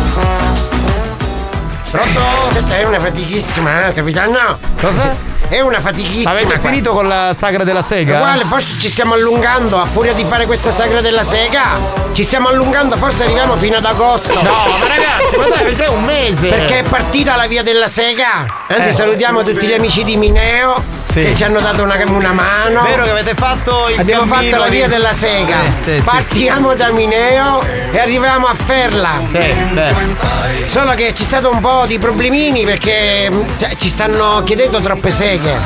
Pronto? È una fatichissima, eh, capitano? Cosa? È una fatichissima. Avete qua. finito con la sagra della sega? Uguale, forse ci stiamo allungando a furia di fare questa sagra della sega. Ci stiamo allungando, forse arriviamo fino ad agosto. No, ma ragazzi, ma dai, c'è un mese. Perché è partita la via della sega. Anzi, Eh. salutiamo tutti gli amici di Mineo Sì. che ci hanno dato una, una mano. Vero che avete fatto il Abbiamo fatto la via della sega. Sì, sì, sì, Partiamo da Mineo e arriviamo a Ferla. Solo che c'è stato un po' di problemini perché mm, cioè, ci stanno chiedendo troppe seghe.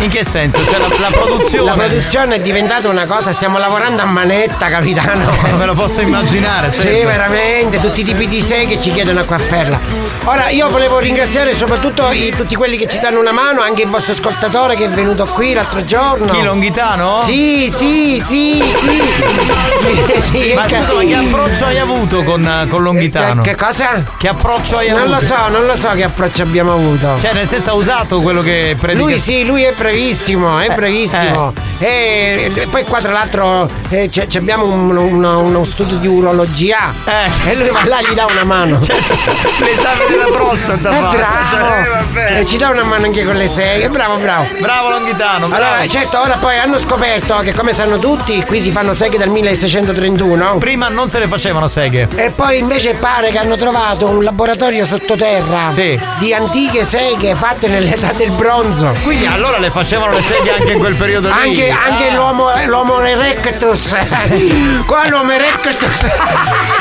In che senso? Cioè la, la produzione. La produzione è diventata una cosa, stiamo lavorando a manetta, capitano. Me lo posso immaginare, certo. Sì, veramente, tutti i tipi di seghe ci chiedono qua a Ferla. Ora io volevo ringraziare soprattutto i- tutti quelli che ci danno una mano, anche il vostro ascoltatore che è venuto qui l'altro giorno. Chi Longhitano? Sì, sì, sì, sì. Sì, Ma che- scusa, ma che approccio hai avuto con, con Longhitano? Che, che cosa? Che approccio hai Non avuto? lo so, non lo so che approccio abbiamo avuto. Cioè, nel senso ha usato quello che predica. Lui sì, lui è bravissimo, è Eh, bravissimo. E e poi qua tra l'altro eh, c'è abbiamo un- uno, uno studio di urologia. e lui va là gli dà una mano. L'esame della prostata È bravo! Eh, vabbè. e ci dà una mano anche con le seghe. Bravo, bravo. Bravo Longhitano, bravo. Allora, certo, ora poi hanno scoperto che come sanno tutti, qui si fanno seghe dal 1631. Prima non se ne facevano seghe. E poi invece pare che hanno trovato un laboratorio sottoterra Sì. di antiche seghe fatte nell'età del bronzo. Quindi allora le facevano le seghe anche in quel periodo lì. Anche, anche Ah. l'uomo, l'uomo erectus. Qua l'uomo erectus.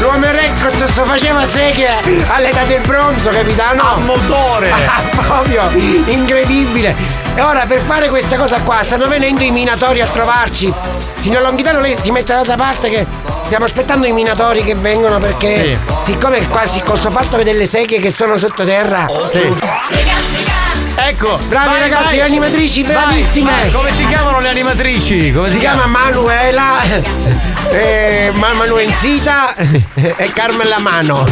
L'uomo erectus faceva seghe all'età del bronzo, capitano? A motore. Ah, proprio incredibile. E ora per fare questa cosa qua stanno venendo i minatori a trovarci. Signor Longhitano, lei si mette da parte che stiamo aspettando i minatori che vengono perché siccome qua si questo fatto che delle seghe che sono sottoterra. Ecco, Bravi vai, ragazzi, vai. le animatrici bravissime. vai. Come si chiamano le animatrici? Come Si chiama Manuela, eh, Ma- Manuenzita e Carmela Mano.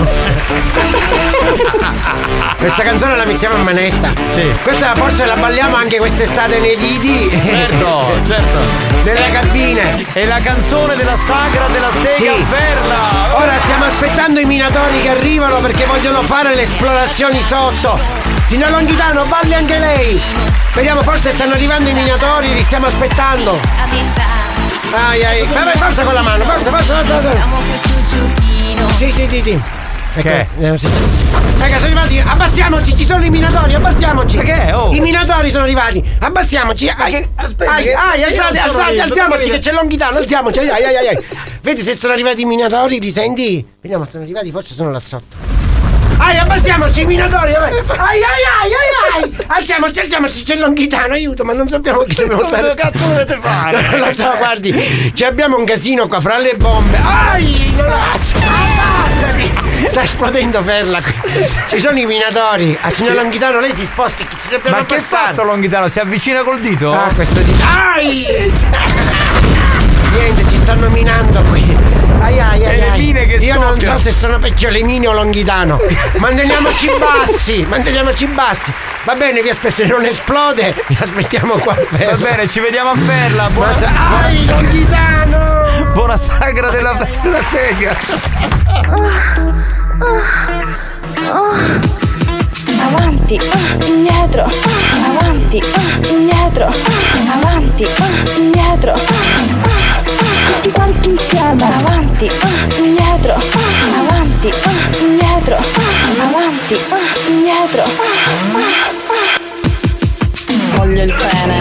Questa canzone la mettiamo a manetta. Sì. Questa forse la balliamo anche quest'estate nei lidi. Certo, certo. Nelle cabine. È la canzone della sagra della sega Sì. Perla. Ora stiamo aspettando i minatori che arrivano perché vogliono fare le esplorazioni sotto. Signor Longhitano, balli anche lei. Vediamo, forse stanno arrivando i minatori, li stiamo aspettando. Ai ai. Vabbè, forza con la mano, forza, forza, forza. forza. Sì, sì, sì, sì. Ecco, Che? eh, sì. Raga, sono arrivati. Abbassiamoci, ci sono i minatori, abbassiamoci. che? Oh. I minatori sono arrivati. Abbassiamoci. Ai, aspetta, ai, che- ai, alzate, alzate, alziamoci, che c'è Longhitano, alziamoci. Ai, ai, ai, ai. Vedi se sono arrivati i minatori, li senti? Vediamo, sono arrivati, forse sono là sotto. Ai, abbassiamoci i minatori! Ai, ai, ai, ai, ai! Alziamoci, alziamoci, c'è Longhitano, aiuto, ma non sappiamo chi dobbiamo stare. Cosa cazzo dovete fare? Lo so, guardi, ci abbiamo un casino qua fra le bombe. Ai! Non Abbassati! Sta esplodendo Ferla. Ci sono i minatori. A signor Longhitano lei si sposti, ci dobbiamo Ma che fa sto Longhitano? Si avvicina col dito? Ah, questo di. Ai! Niente, ci stanno minando qui. Ai ai ai. E le ai. mine che Io non so se sono peggio le mine o Longhitano. Manteniamoci bassi, manteniamoci bassi. Va bene, vi aspetto, se non esplode, vi aspettiamo qua a Va Ferla. bene, ci vediamo a Perla. Buona, Ma- Ai, Longhitano! buona sagra della, della sega. Avanti, indietro, ah, avanti, ah, indietro, ah, avanti, ah, indietro, ah, ah, tutti quanti insieme, avanti, ah, indietro, ah, avanti, ah, indietro, ah, avanti, ah, indietro. ah, Voglio il pene,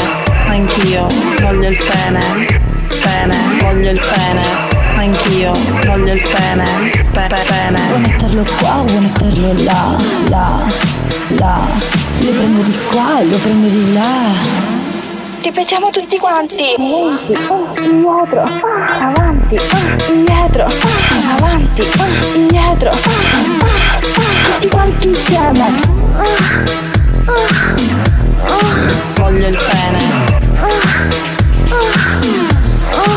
anch'io, voglio il pene, pene, voglio il pene, anch'io, voglio il pene, pe- pe- pene. Vuoi metterlo qua, vuoi metterlo là, là, là. Lo prendo di qua lo prendo di là. Ripetiamo tutti quanti. Avanti, ah, indietro, ah, avanti, ah, indietro, ah, avanti, ah, indietro, ah, ah, ah, tutti quanti insieme. Ah, ah, ah, Voglio il pene, ah, ah.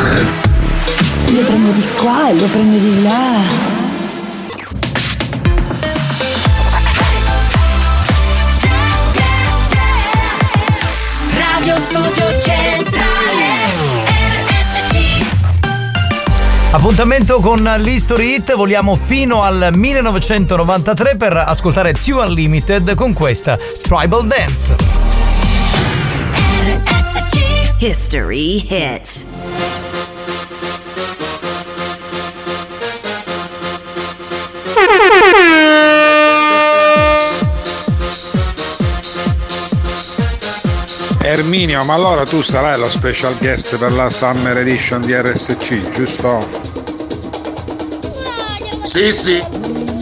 Lo prendo di qua e lo prendo di là. Radio Studio Centrale RSC Appuntamento con l'History Hit, vogliamo fino al 1993 per ascoltare Two Unlimited con questa Tribal Dance. History hit. Erminio, ma allora tu sarai lo special guest per la Summer Edition di RSC, giusto? Sì, sì.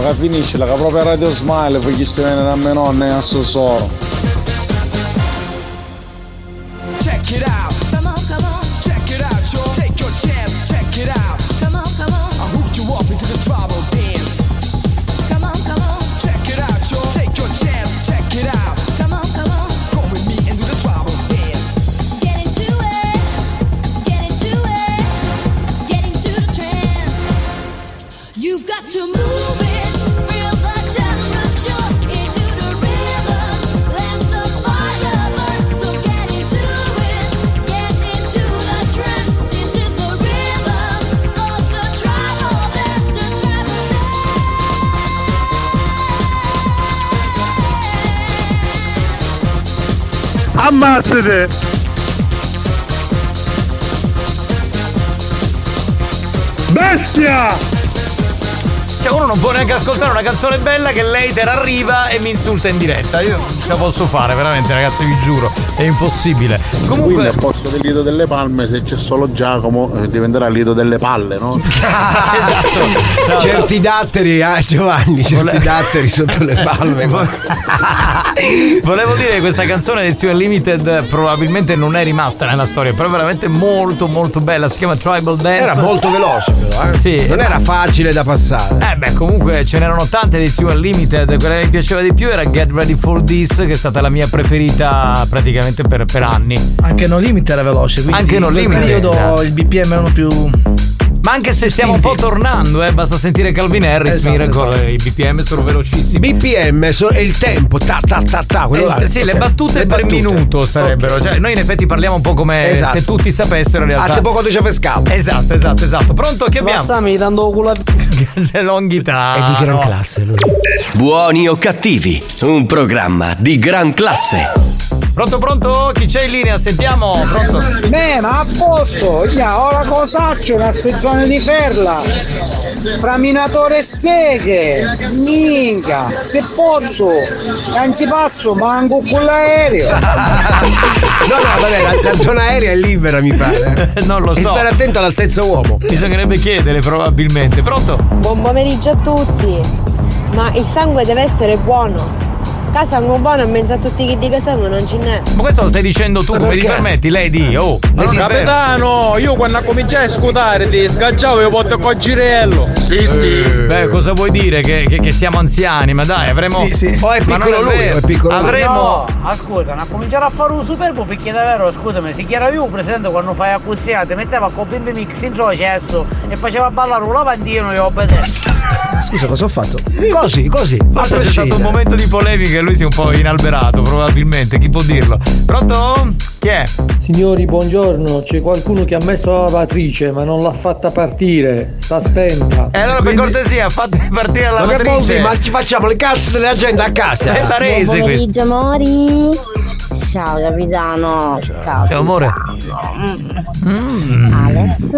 Che finisce la che proprio Radio Smile poi chi si viene a mia nonna e a suo soro. Ammazzate! Bestia! Cioè uno non può neanche ascoltare una canzone bella che l'hater arriva e mi insulta in diretta. Io non ce la posso fare, veramente ragazzi, vi giuro, è impossibile. Comunque posto del lido delle palme, se c'è solo Giacomo, eh, diventerà il lido delle palle, no? esatto. certi datteri, ah Giovanni, certi datteri sotto le palme. Volevo dire che questa canzone del Tio Unlimited probabilmente non è rimasta nella storia, però è veramente molto molto bella, si chiama Tribal Dance. Era molto veloce però, eh? Sì. Non era facile da passare. Eh beh, comunque ce n'erano tante di Tio Unlimited, quella che mi piaceva di più era Get Ready for This, che è stata la mia preferita praticamente per, per anni. Anche No Limit era veloce, quindi Anche No in quel Limit, periodo il BPM erano più. Ma anche se stiamo un po' tornando, eh, basta sentire Calvin Harris, Esatto, mi ricordo, esatto. i BPM sono velocissimi. BPM so- è il tempo, ta ta ta ta, quello là. Eh, sì, le Ok. battute Le per battute. minuto sarebbero. Cioè, noi in effetti parliamo un po' come Esatto. se tutti sapessero in realtà. A te poco ti ci pescavo. Esatto, esatto, esatto. Pronto? Che abbiamo? Passami dando culo a. C'è longhità. È di gran no? classe lui. Buoni o cattivi, un programma di gran classe. Pronto, pronto? Chi c'è in linea? Sentiamo. Pronto? Beh, ma a posto, io ho la cosaccia, una stazione di ferla, fra minatore e seghe, minchia, se posso, non ci passo, manco con l'aereo. No, no, vabbè, la, la zona aerea è libera, mi pare. non lo E so. stare attento al terzo uomo. Bisognerebbe chiedere probabilmente. Pronto? Buon pomeriggio a tutti. Ma il sangue deve essere buono. Casa non buono in mezzo a tutti chi di casa non ce n'è. Ma questo lo stai dicendo tu, come ti permetti? Lady, oh, Lady Bird. Capitano, io quando cominciai a scutare ti scaggiavo io porto con girello. Sì, sì. Beh, cosa vuoi dire? Che, che- che siamo anziani, ma dai, avremo. Sì, sì. O è non piccolo lui, è piccolo. Avremo. No, ascolta, a cominciare a fare un superbo perché davvero, scusami, si chiara più presente quando fai a cucinare, ti metteva con bimbi mix in processo e faceva ballare un lavandino e obbedezza. Scusa, cosa ho fatto? Così, così. Forse c'è stato un momento di polemica e lui si è un po' inalberato, probabilmente, chi può dirlo? Pronto? Chi è? Signori, buongiorno. C'è qualcuno che ha messo la lavatrice ma non l'ha fatta partire. Sta spenta. E allora per cortesia, fate partire la che lavatrice. Ma ci facciamo le cazzo della gente a casa. È barese Buon pomeriggio amori. Ciao capitano. Ciao. Ciao, amore. Mm. Alex,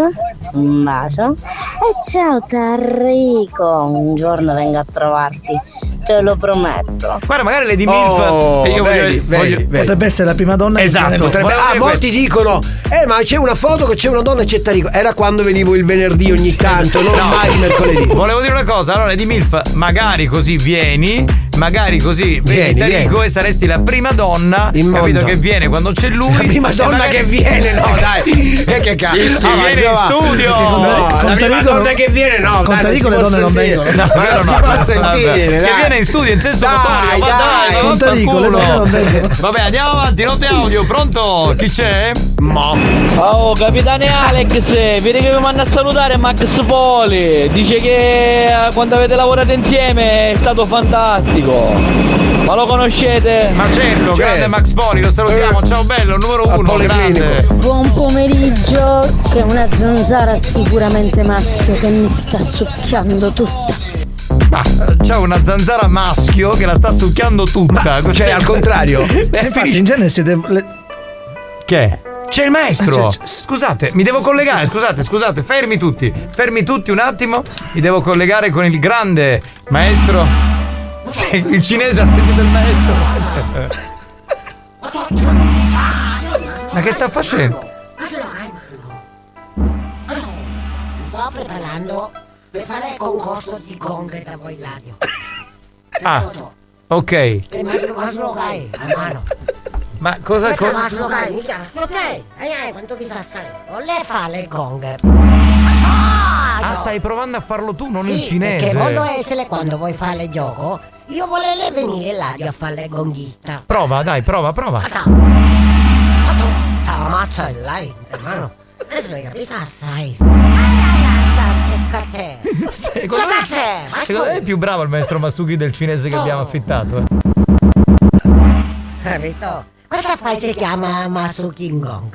un bacio. E ciao Tarrico. Un giorno vengo a trovarti. Te lo prometto. Guarda, magari Lady Oh, Milf. e io voglio, vedi, vedi, voglio- vedi. Potrebbe essere la prima donna Esatto. che Potrebbe- ah, dire molti dicono, eh, ma c'è una foto che c'è una donna e c'è Tarico. Era quando venivo il venerdì ogni tanto, non No. mai il mercoledì. Volevo dire una cosa, allora di Milf, magari così vieni, magari così vedi Vieni, Tarico vieni. e saresti la prima donna, In capito, mondo. che viene quando c'è lui. La prima donna magari- che viene, no, dai. E che cazzo? Sì, sì, Ah, ma viene in studio. No, Con la prima donna che viene, no. con dai, Tarico non le donne non vengono. No, Ma non no. si può sentire, Che dai. viene in studio in senso Dai, ma dai. dai, Con ma Tarico, le donne non vengono. Vabbè, andiamo avanti, note audio, pronto? Chi c'è? Mo. Oh, capitane Alex, vedi che mi manda a salutare Max Poli. Dice che eh, quando avete lavorato insieme è stato fantastico. Ma lo conoscete? Ma certo, grande Max Poli, lo salutiamo. Ciao bello, numero uno, grande. Buon pomeriggio. C'è una zanzara sicuramente maschio che mi sta succhiando tutta. Ma c'è una zanzara maschio che la sta succhiando tutta. cioè, al contrario. Eh, infatti, in genere siete. le- Che? C'è il maestro! Ah, c'è- c'è- scusate, mi devo collegare, scusate, scusate, fermi tutti. Fermi tutti un attimo. Mi devo collegare con il grande maestro. Sì, il cinese ha sentito il maestro. Ma che sta facendo? Sto preparando per fare il concorso di gong da voi radio. Ah, ok. E Maslo Gai, a mano. Ma cosa. Co- mica Maslo Gai. Ai ai, quanto vi sa sai? O lei fa le gong. Ah, stai provando a farlo tu, non Sì, il cinese. Perché voglio essere quando vuoi fare il gioco, io volevo venire là a fare il gonghista. Prova, dai, prova, prova. Ammazza il lei, hermano. Adesso hai capito assai. Che caz'è? Che caz'è? Ma Secondo me è più bravo il maestro Masuki del cinese che abbiamo affittato. eh. Capito? Questa fai si chiama Masuki Gong.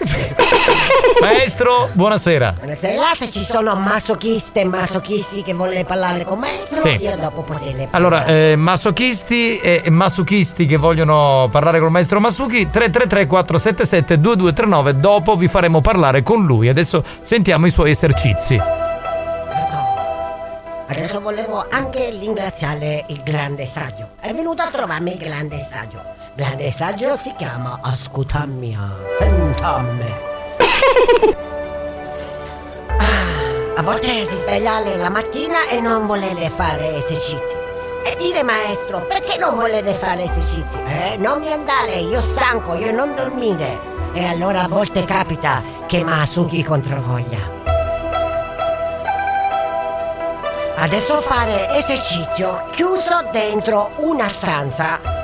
Maestro, buonasera. Buonasera, se ci sono masochiste e masochisti che vogliono parlare con me, Sì. io dopo poterne Allora, eh, masochisti e masochisti che vogliono parlare col maestro Masuki 333 477 2239 dopo vi faremo parlare con lui. Adesso sentiamo i suoi esercizi. Adesso volevo anche ringraziare il grande saggio. È venuto a trovarmi il grande saggio. Grande saggio si chiama Ascoltammi, sentammi. Ah, a volte si sveglia la mattina e non volete fare esercizi. E dire maestro, perché non volete fare esercizi? Eh, non mi andare, io stanco, io non dormire. E allora a volte capita che Masuki controvoglia. Adesso fare esercizio chiuso dentro una stanza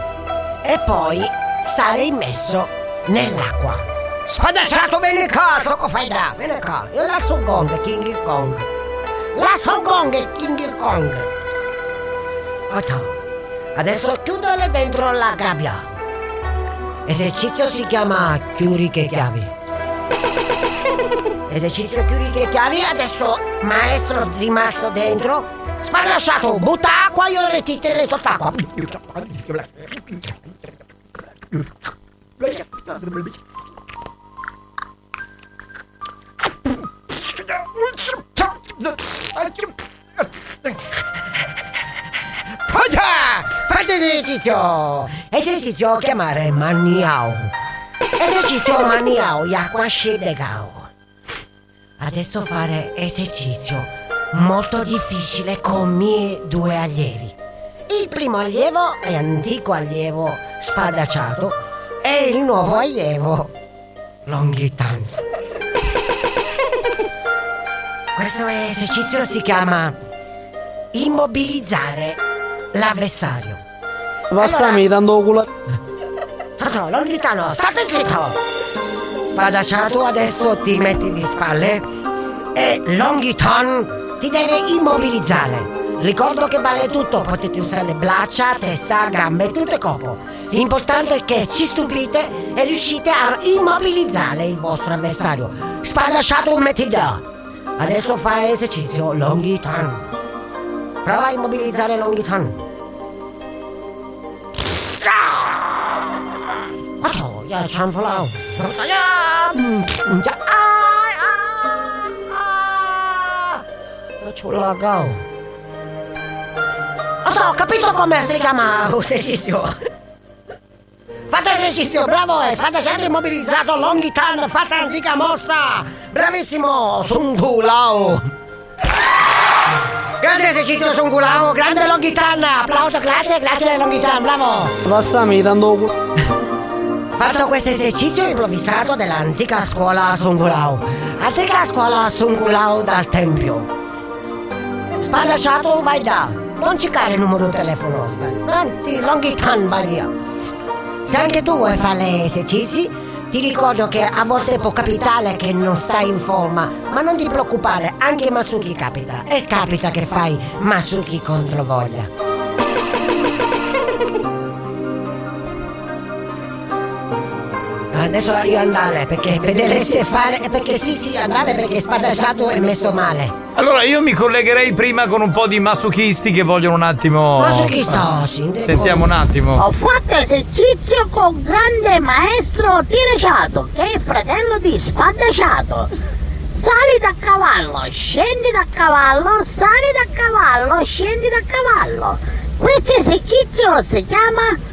e poi stare immesso nell'acqua. Spadacciato, vieni qua, so che fai là, vieni qua. Io la so gong, King Kong. La so gong, King Kong. Otto. Adesso chiudere dentro la gabbia. Esercizio si chiama chiuri che chiavi. Esercizio chiudi che chiavi, adesso maestro rimasto dentro, spalasciato, butta acqua, io retitele sott'acqua. Fate esercizio! Esercizio chiamare maniao. Esercizio maniao, acqua scendegao. Adesso fare esercizio molto difficile con miei due allievi. Il primo allievo è antico allievo spadacciato e il nuovo allievo Longhitan. Questo esercizio si chiama immobilizzare l'avversario. Passami dando culo. No, Longhitano, state zitto! Spadacciato adesso ti metti di spalle e Longhitan ti deve immobilizzare. Ricordo che vale tutto, potete usare braccia, testa, gambe, tutto il corpo. L'importante è che ci stupite e riuscite a immobilizzare il vostro avversario. Spadacciato metti là. Adesso fai esercizio Longhitan. Prova a immobilizzare Longhitan. Oh, ja, Chanfalao. Ja, mm, ja, ai, ai, Oh, ho capito come si chiama esercizio. Fate esercizio, bravo, è fate sempre immobilizzato, Longhitan, fate antica mossa. Bravissimo, Sungulao. Grande esercizio Sungulao, grande Longhitan, applauso, grazie, grazie Longhitan, bravo. Passami dando. Fatto questo esercizio improvvisato dell'antica scuola Sungulao. Antica scuola Sungulao dal Tempio. Spadacciato vai là. Non cercare il numero di telefono. Anzi, Longhitan vai via. Se anche tu vuoi fare esercizi, ti ricordo che a volte può capitare che non stai in forma, ma non ti preoccupare, anche Masuki capita. E capita che fai Masuki contro voglia. Adesso io andare perché vedere se fare perché sì sì andare perché spadacciato è messo male. Allora io mi collegherei prima con un po' di masochisti che vogliono un attimo. Masochista, sì. Sentiamo un attimo. Ho fatto esercizio con grande maestro Tirecato, che è fratello di Spadacciato. Sali da cavallo, scendi da cavallo, sali da cavallo, scendi da cavallo. Questo esercizio si chiama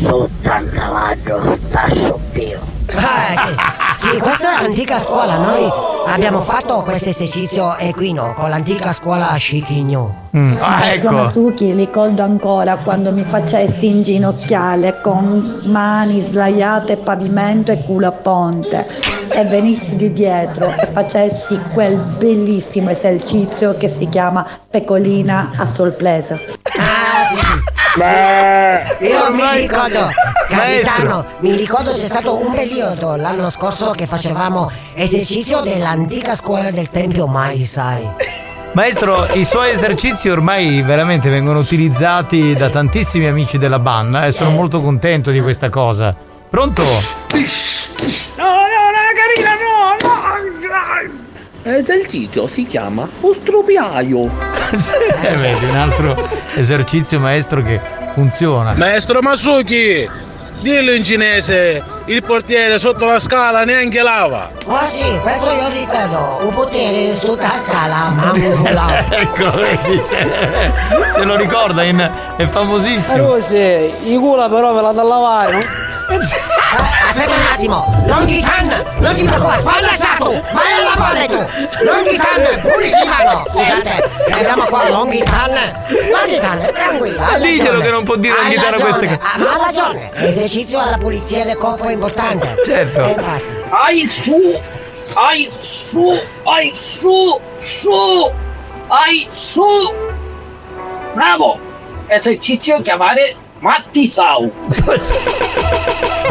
sotto al cavallo sta soppio. Ah, sì. Sì, questa è l'antica scuola. Noi abbiamo fatto questo esercizio equino con l'antica scuola Scichigno. Ah, Ecco. Masuki, ricordo ancora quando mi facesti inginocchiare con mani sdraiate, pavimento e culo a ponte e venisti di dietro e facesti quel bellissimo esercizio che si chiama pecolina a sorpresa. Io mi ricordo, capitano, mi ricordo c'è stato un periodo l'anno scorso che facevamo esercizio dell'antica scuola del Tempio Mai, sai. Maestro, i suoi esercizi ormai veramente vengono utilizzati da tantissimi amici della banda e sono molto contento di questa cosa. Pronto? No, no, no, carina! Esercizio si chiama ostrupiaio. Eh, vedi, un altro esercizio maestro che funziona. Maestro Masuki, dillo in cinese, il portiere sotto la scala neanche lava. Oh sì, questo io ricordo, un potere sulla scala, mamma ecco, vedi, cioè, se lo ricorda, in- è famosissimo. Rose, i culo però ve la da lavare, no? Aspetta un attimo, Longitan, non ti preoccupare, spallacciato, vai alla valle tu, Longitan, pulissimo, scusate, eh, abbiamo qua Longitan, Longitan, tranquilla, hai Diglielo ragione. che non può dire Hai Longitan a queste cose. ah, Ma ha ragione, esercizio alla pulizia del corpo è importante. Certo. Eh, infatti. Ai su, ai su, ai su, su, ai su. Bravo! Esercizio chiamare Matti Sau.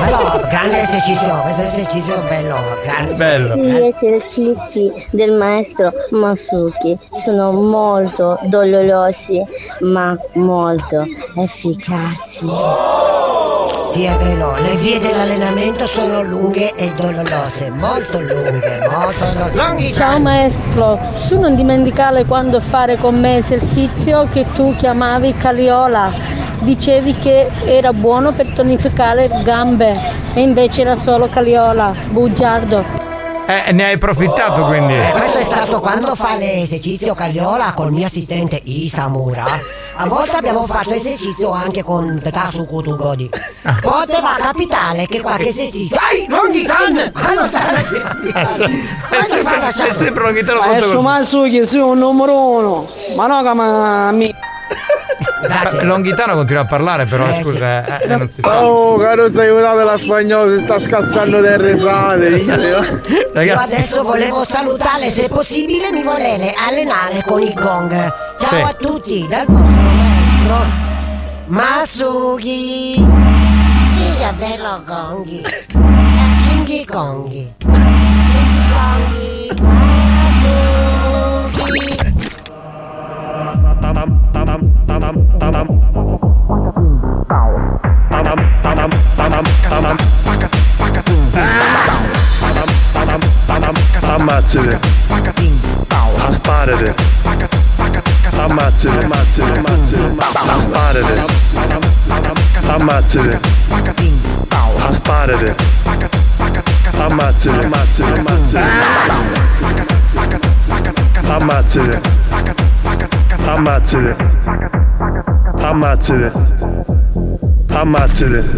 Però, grande esercizio, questo esercizio è bello, grande. Gli esercizi del maestro Masuki sono molto dolorosi ma molto efficaci. Sì, è vero, le vie dell'allenamento sono lunghe e dolorose, molto lunghe, molto dolorose. Ciao maestro, tu non dimenticare quando fare con me esercizio che tu chiamavi Caliola. Dicevi che era buono per tonificare gambe e invece era solo Caliola, bugiardo. Eh, ne hai approfittato quindi. Eh, questo è stato quando fa l'esercizio Cagliola col mio assistente Isamura. A volte abbiamo fatto esercizio anche con Tasu Kutugodi. Poteva capitare che qualche esercizio. Ai, non di tan! È sempre, è sempre un chitarra Maestro Masuki, sei un numero uno, ma no che ma mi... Longhitano continua a parlare, però scusa, eh, eh, non si fa. Oh, caro stai aiutato la spagnola, si sta scassando le risate. Io Ragazzi, adesso volevo salutare, se possibile mi volete allenare con il gong. Ciao Sì. a tutti, dal vostro maestro Masuki. Il bello gonghi. Kinghi Konghi. Kinghi Konghi. Masuki. Ammazzate. Asparate. Ammazzate. Ammazzate. Asparate. Ammazzate. Asparate. Ammazzate. Ammazzate. Ammazzate. Ammazzate. Ammazzate. Ammazzate.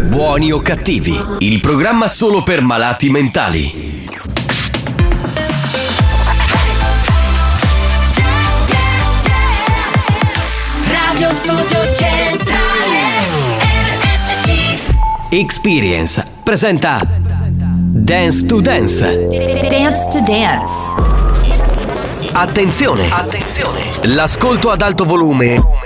Buoni o cattivi, il programma solo per malati mentali. Radio Studio Centrale RSC Experience presenta Dance to Dance. Dance to Dance Attenzione! Attenzione! L'ascolto ad alto volume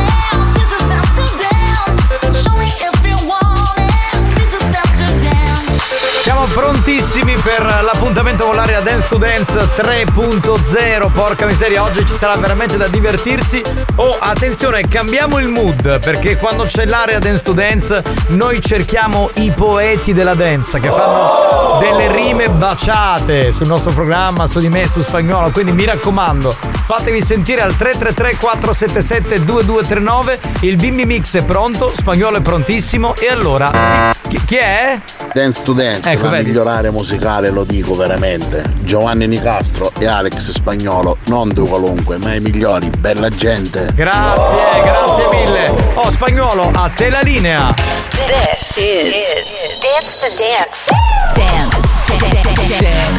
Prontissimi per l'appuntamento con l'area Dance to Dance 3.0. Porca miseria, oggi ci sarà veramente da divertirsi. Oh, attenzione, cambiamo il mood perché quando c'è l'area Dance to Dance noi cerchiamo i poeti della dance che fanno delle rime baciate sul nostro programma, su di me, su spagnolo. Quindi mi raccomando, fatevi sentire al 333 477 2239. Il bimbi mix è pronto, spagnolo è prontissimo. E allora, sì, chi è? Dance to Dance, Ecco, la vedi. migliorare musicale lo dico veramente. Giovanni Nicastro e Alex Spagnolo, non tu qualunque, ma i migliori, bella gente. Grazie, grazie mille. Oh, spagnolo, a te la linea. This is, Dance to Dance. Dance.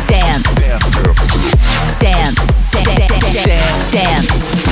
Dance. Dance. Dance. Dance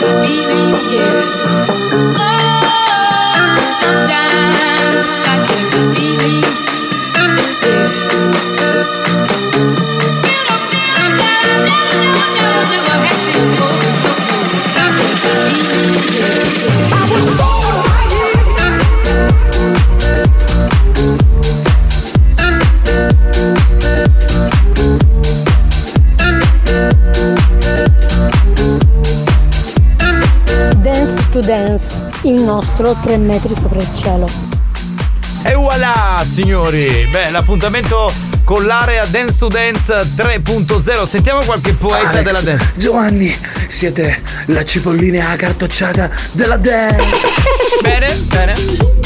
Believe, yeah. Dance il nostro 3 metri sopra il cielo. E voilà, signori! Beh, l'appuntamento con l'area Dance to Dance 3.0. Sentiamo qualche poeta Alex, della dance. Giovanni, siete la cipollina cartocciata della dance. bene, bene.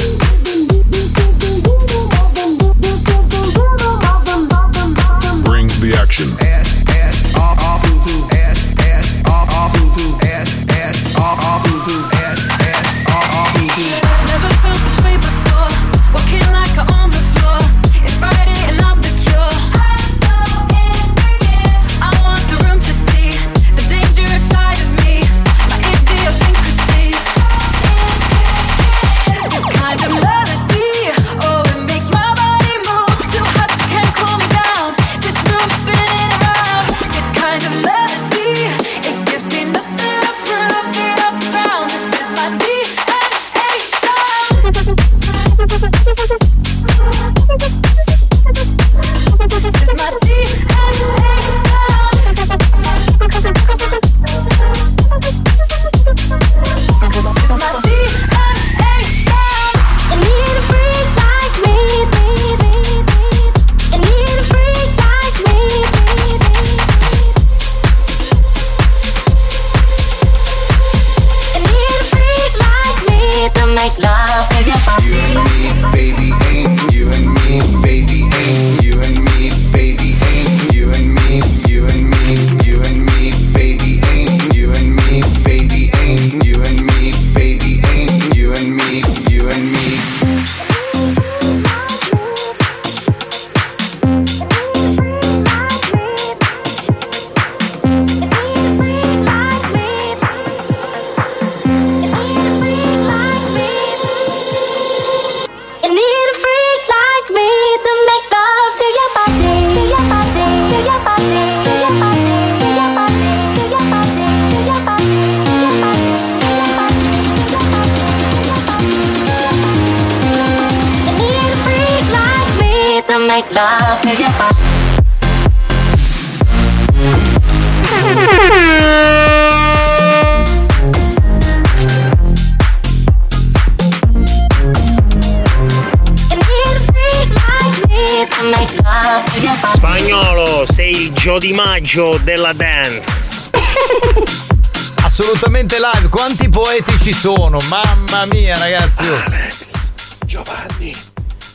omaggio della dance. Assolutamente live, quanti poeti ci sono? Mamma mia, ragazzi! Oh. Alex, Giovanni,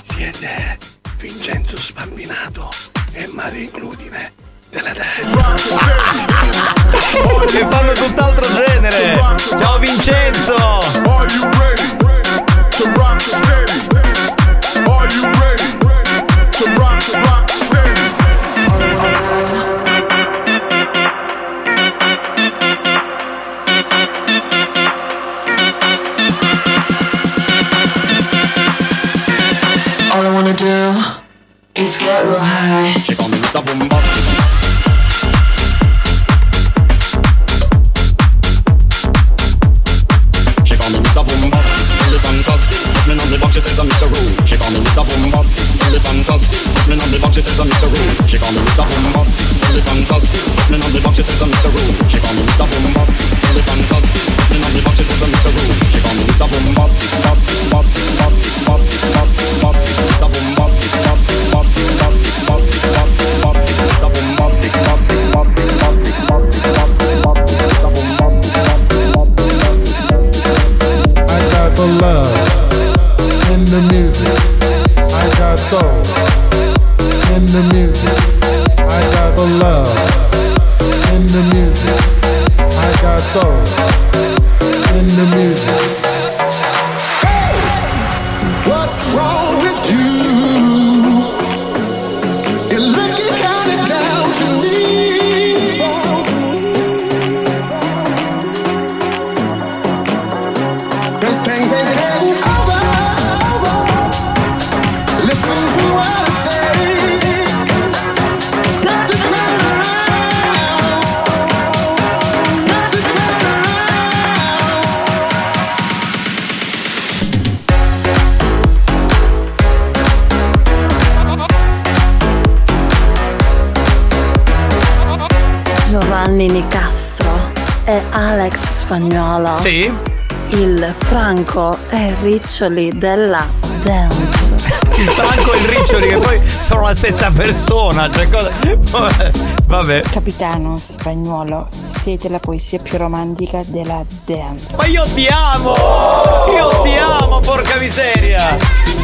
siete Vincenzo Spambinato e Maria Includine riccioli della dance. Il Franco e il Riccioli che poi sono la stessa persona, cioè cosa... Vabbè. Capitano spagnolo, siete la poesia più romantica della dance. Ma io ti amo! Io ti amo, porca miseria!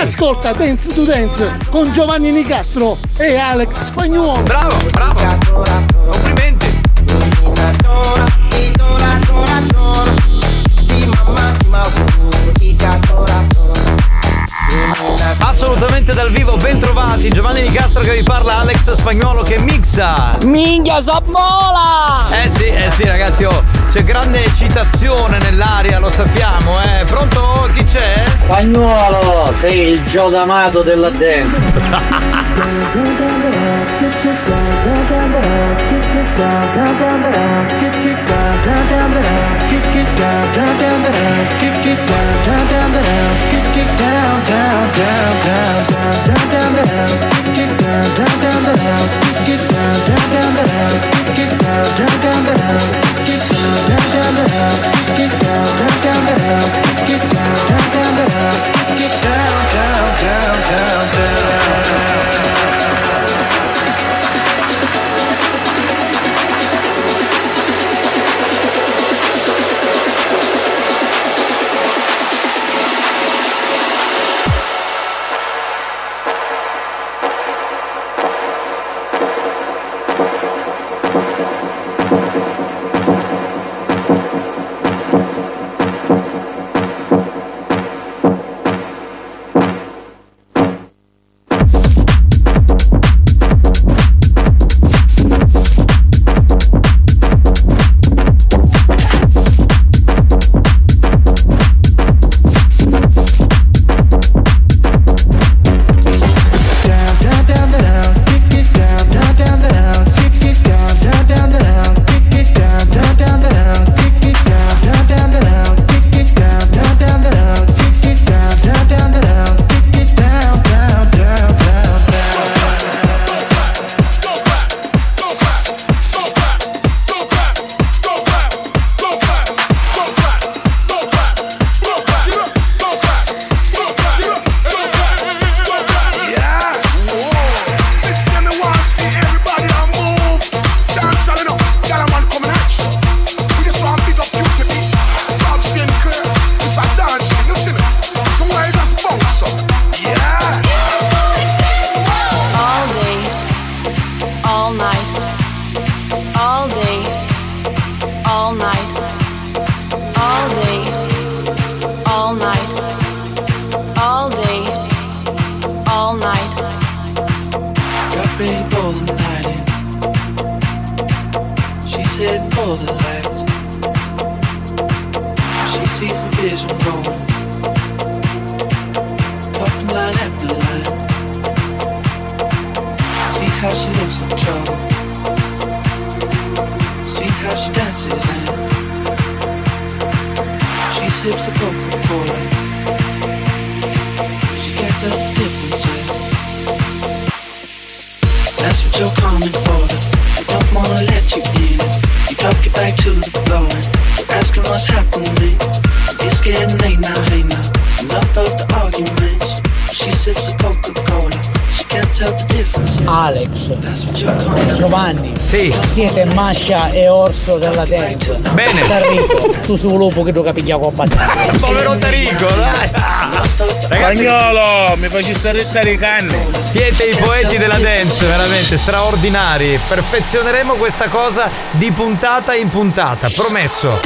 Ascolta Dance to Dance con Giovanni Nicastro e Alex Spagnuolo. Bravo, bravo. Complimenti. Assolutamente dal vivo, ben trovati. Giovanni Nicastro che vi parla, Alex Spagnuolo che mixa. Minchia, sapmola! Eh sì, eh sì ragazzi, oh, c'è grande eccitazione nell'aria, lo sappiamo, eh. Pronto? Chi c'è? Spagnuolo, sei il Gio D'Amato della dance. Get down, down, down, down, down. Orso della dance. Bene. Tarrico, tu su lupo che tu capigliamo con abbastanza. Povero Tarico, dai. Ragazzi, Spagnolo, mi facci stare i canne. siete i poeti della dance, veramente straordinari. Perfezioneremo questa cosa di puntata in puntata, promesso.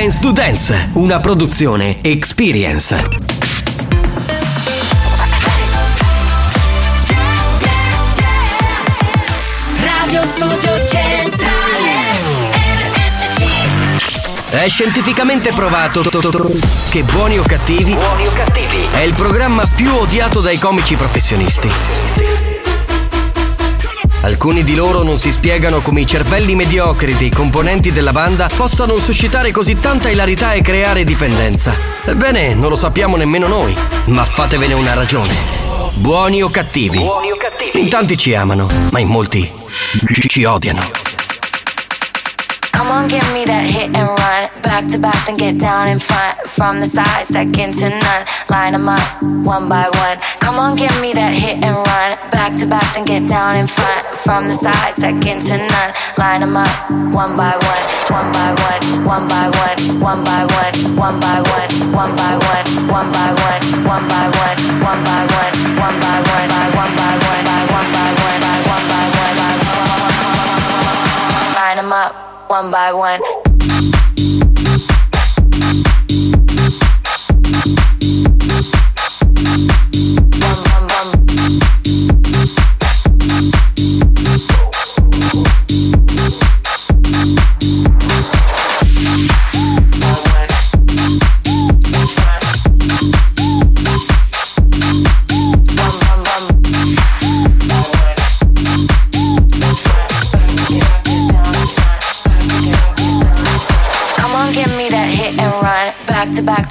Dance. To Dance, una produzione Experience. Radio Studio Centrale. RSC. È scientificamente provato che Buoni o Cattivi è il programma più odiato dai comici professionisti. Alcuni di loro non si spiegano come i cervelli mediocri dei componenti della banda possano suscitare così tanta ilarità e creare dipendenza. Ebbene, non lo sappiamo nemmeno noi, ma fatevene una ragione. Buoni o cattivi? In tanti ci amano, ma in molti ci odiano. Come on, give me that hit and run. Back to back, then get down in front. From the side, second to none. Line 'em up, one by one. Come on, give me that hit and run. Back to back, then get down in front. From the side, second to none. Line 'em up, one by one, one by one, one by one, one by one, one by one, one by one, one by one, one by one, one by one, one by one, one by one by one, by one by one, by one by one, by one. Line 'em up, one by one.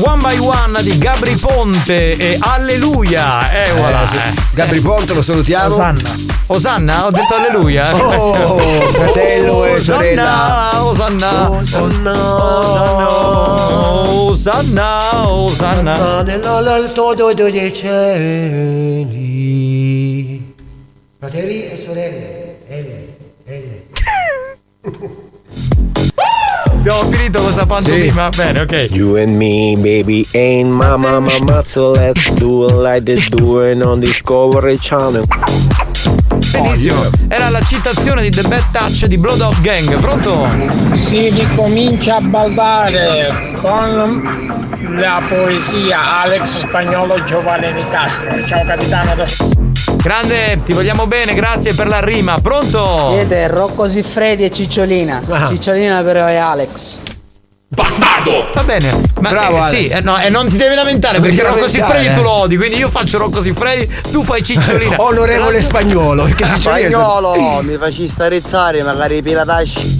One by One di Gabri Ponte e Alleluia. Eh, voilà. Gabri Ponte lo salutiamo. Osanna. Osanna? Ho detto Alleluia. Oh, fratello e sorella. Osanna, Osanna. Osanna, Osanna. Nell'alto dei cieli. Fratelli e sorelle. Elle, elle. Abbiamo finito questa pantomima. Bene, ok. You and me, baby, ain't mama, mama, so let's do it like they're doing on Discovery Channel. Benissimo. Era la citazione di The Bad Touch di Blood of Gang. Pronto? Si ricomincia a ballare con la poesia Alex Spagnolo Giovanni Nicastro. Ciao capitano. Grande, ti vogliamo bene, grazie per la rima. Pronto? Siete Rocco Siffredi e Cicciolina. Cicciolina però è Alex. Bastardo! Va bene, ma Bravo, eh, Ale. sì, eh, no, e non ti devi lamentare Non perché Rocco Siffredi eh. tu lo odi, quindi io faccio Rocco Siffredi, tu fai Cicciolina. Onorevole spagnolo, perché Cicciolina è- Spagnolo, mi facci starizzare, magari pilatasci.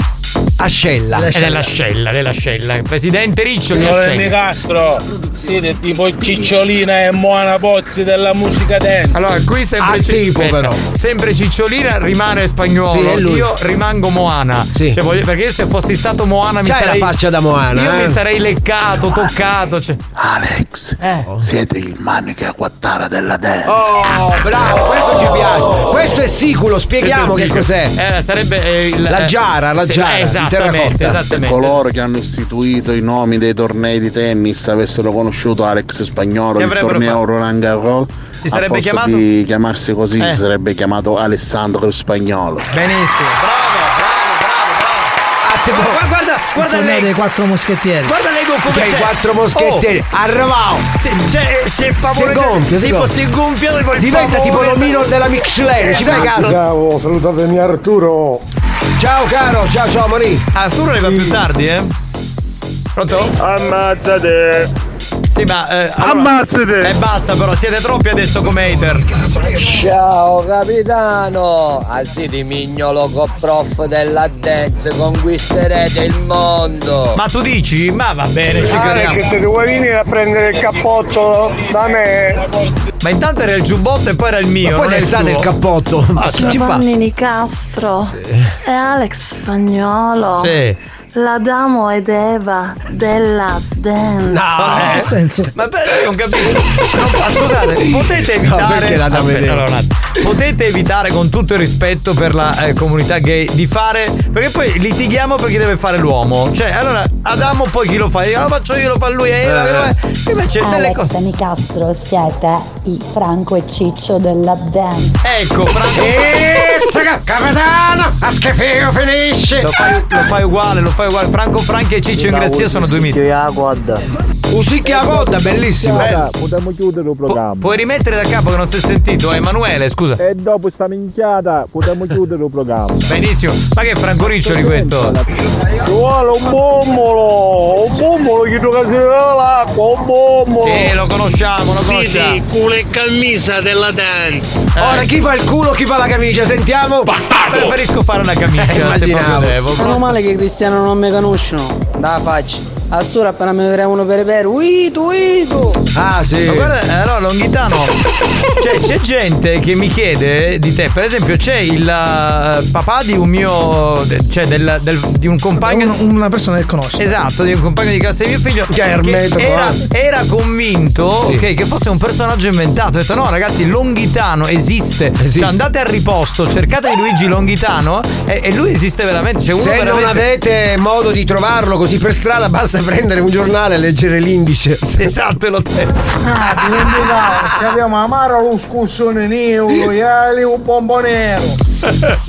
Ascella. È dell'ascella, dell'ascella. Presidente Riccioli Signore Ascella. Nicastro, siete tipo Cicciolina e Moana Pozzi della musica dance. Allora, qui sempre, Ah, tipo, aspetta, però. sempre Cicciolina rimane spagnolo. Sì, io rimango Moana. Cioè, voglio- perché io se fossi stato Moana mi C'hai sarei. la faccia da Moana, Io eh? mi sarei leccato, toccato. Cioè. Alex, siete il manica quattara della dance. Oh, bravo, questo ci piace. Questo è siculo, spieghiamo che cos'è. Eh, sarebbe eh, il- La eh, giara, la sì, giara, eh, di Esattamente, esattamente. Coloro che hanno istituito i nomi dei tornei di tennis avessero conosciuto Alex Spagnolo, Che il torneo fatto? Roland Garros. Si sarebbe a posto chiamato? di chiamarsi così Eh. si sarebbe chiamato Alessandro Spagnolo. Benissimo, bravo, bravo, bravo, bravo. Guarda, guarda, guarda lei. dei quattro moschettieri. Guarda lei come Che i c'è. quattro moschettieri. Oh. Arrivavo. Si, cioè, si è favorito. Si è gonfio, si tipo gonfia. si tipo il Diventa favore. tipo l'omino della Mixler, ci fai Esatto. caso? Ciao, salutatemi Arturo. Ciao caro, ciao ciao Mori. Arturo arriva più tardi, eh? Pronto? Ammazzate! Sì, ma. Eh, Ammazzate! E basta, però, siete troppi adesso come hater. Ciao capitano! Ah sì, di mignolo co prof della dance, conquisterete il mondo! Ma tu dici? Ma va bene, ci Ah, crediamo. che se vuoi venire a prendere il cappotto da me. Ma intanto era il giubbotto e poi era il mio. Ma poi non è ne il sta suo. nel cappotto. Ma chi ci fa? Giovanni Nicastro e Alex Spagnolo. Sì. L'Adamo ed Eva della dance. No, eh. Ma beh, io non capisco. No, ma scusate, potete No, evitare. perché la da Aspetta, allora, potete evitare con tutto il rispetto per la eh, comunità gay di fare perché poi litighiamo per chi deve fare l'uomo. Cioè, allora Adamo poi chi lo fa? Io lo faccio io, lo fa lui e Eh. invece delle cose. Alex Nicastro siete i Franco e Ciccio della band. Ecco, Franco. Capitano! A schifo finisce! Lo fai, lo fai uguale, lo fai uguale. Franco Franchi e Ciccio Ingrazia sono due miti. Usicchia coda, bellissimo! Eh, Potremmo chiudere il programma. puoi rimettere da capo che non si è sentito, Emanuele, scusa. E dopo sta minchiata potremmo chiudere il programma. Benissimo. Ma che Franco Riccioli questo? Ci vuole un bombolo! Un bombolo che tu casi l'acqua, un bombolo! Sì, lo conosciamo, lo conosciamo. Sì, culo e camisa della dance. Ora chi fa il culo, chi fa la camicia? Sentiamo! Preferisco fare una camicia, se proprio immaginavo. devo. Meno male che i cristiani non mi conoscono. Da faccia. A stura appena mi vedremo per per uitu uitu. Ah sì. Ma guarda, eh, allora Longhitano, cioè, c'è gente che mi chiede di te, per esempio c'è il eh, papà di un mio, cioè del, del- di un compagno... una persona che conosce. Esatto, di un compagno di classe di mio figlio che, Ermeto, era, era convinto Sì. ok, che fosse un personaggio inventato. Ho detto no ragazzi, Longhitano esiste. Cioè, andate al riposto, cercate di Luigi Longhitano e, e lui esiste veramente. Cioè, uno Se non veramente... avete modo di trovarlo così per strada, basta prendere un giornale e leggere l'indice. Esatto, e lo te. Ah, ti dimenticavo che abbiamo amaro lo scussone nero, e un nero.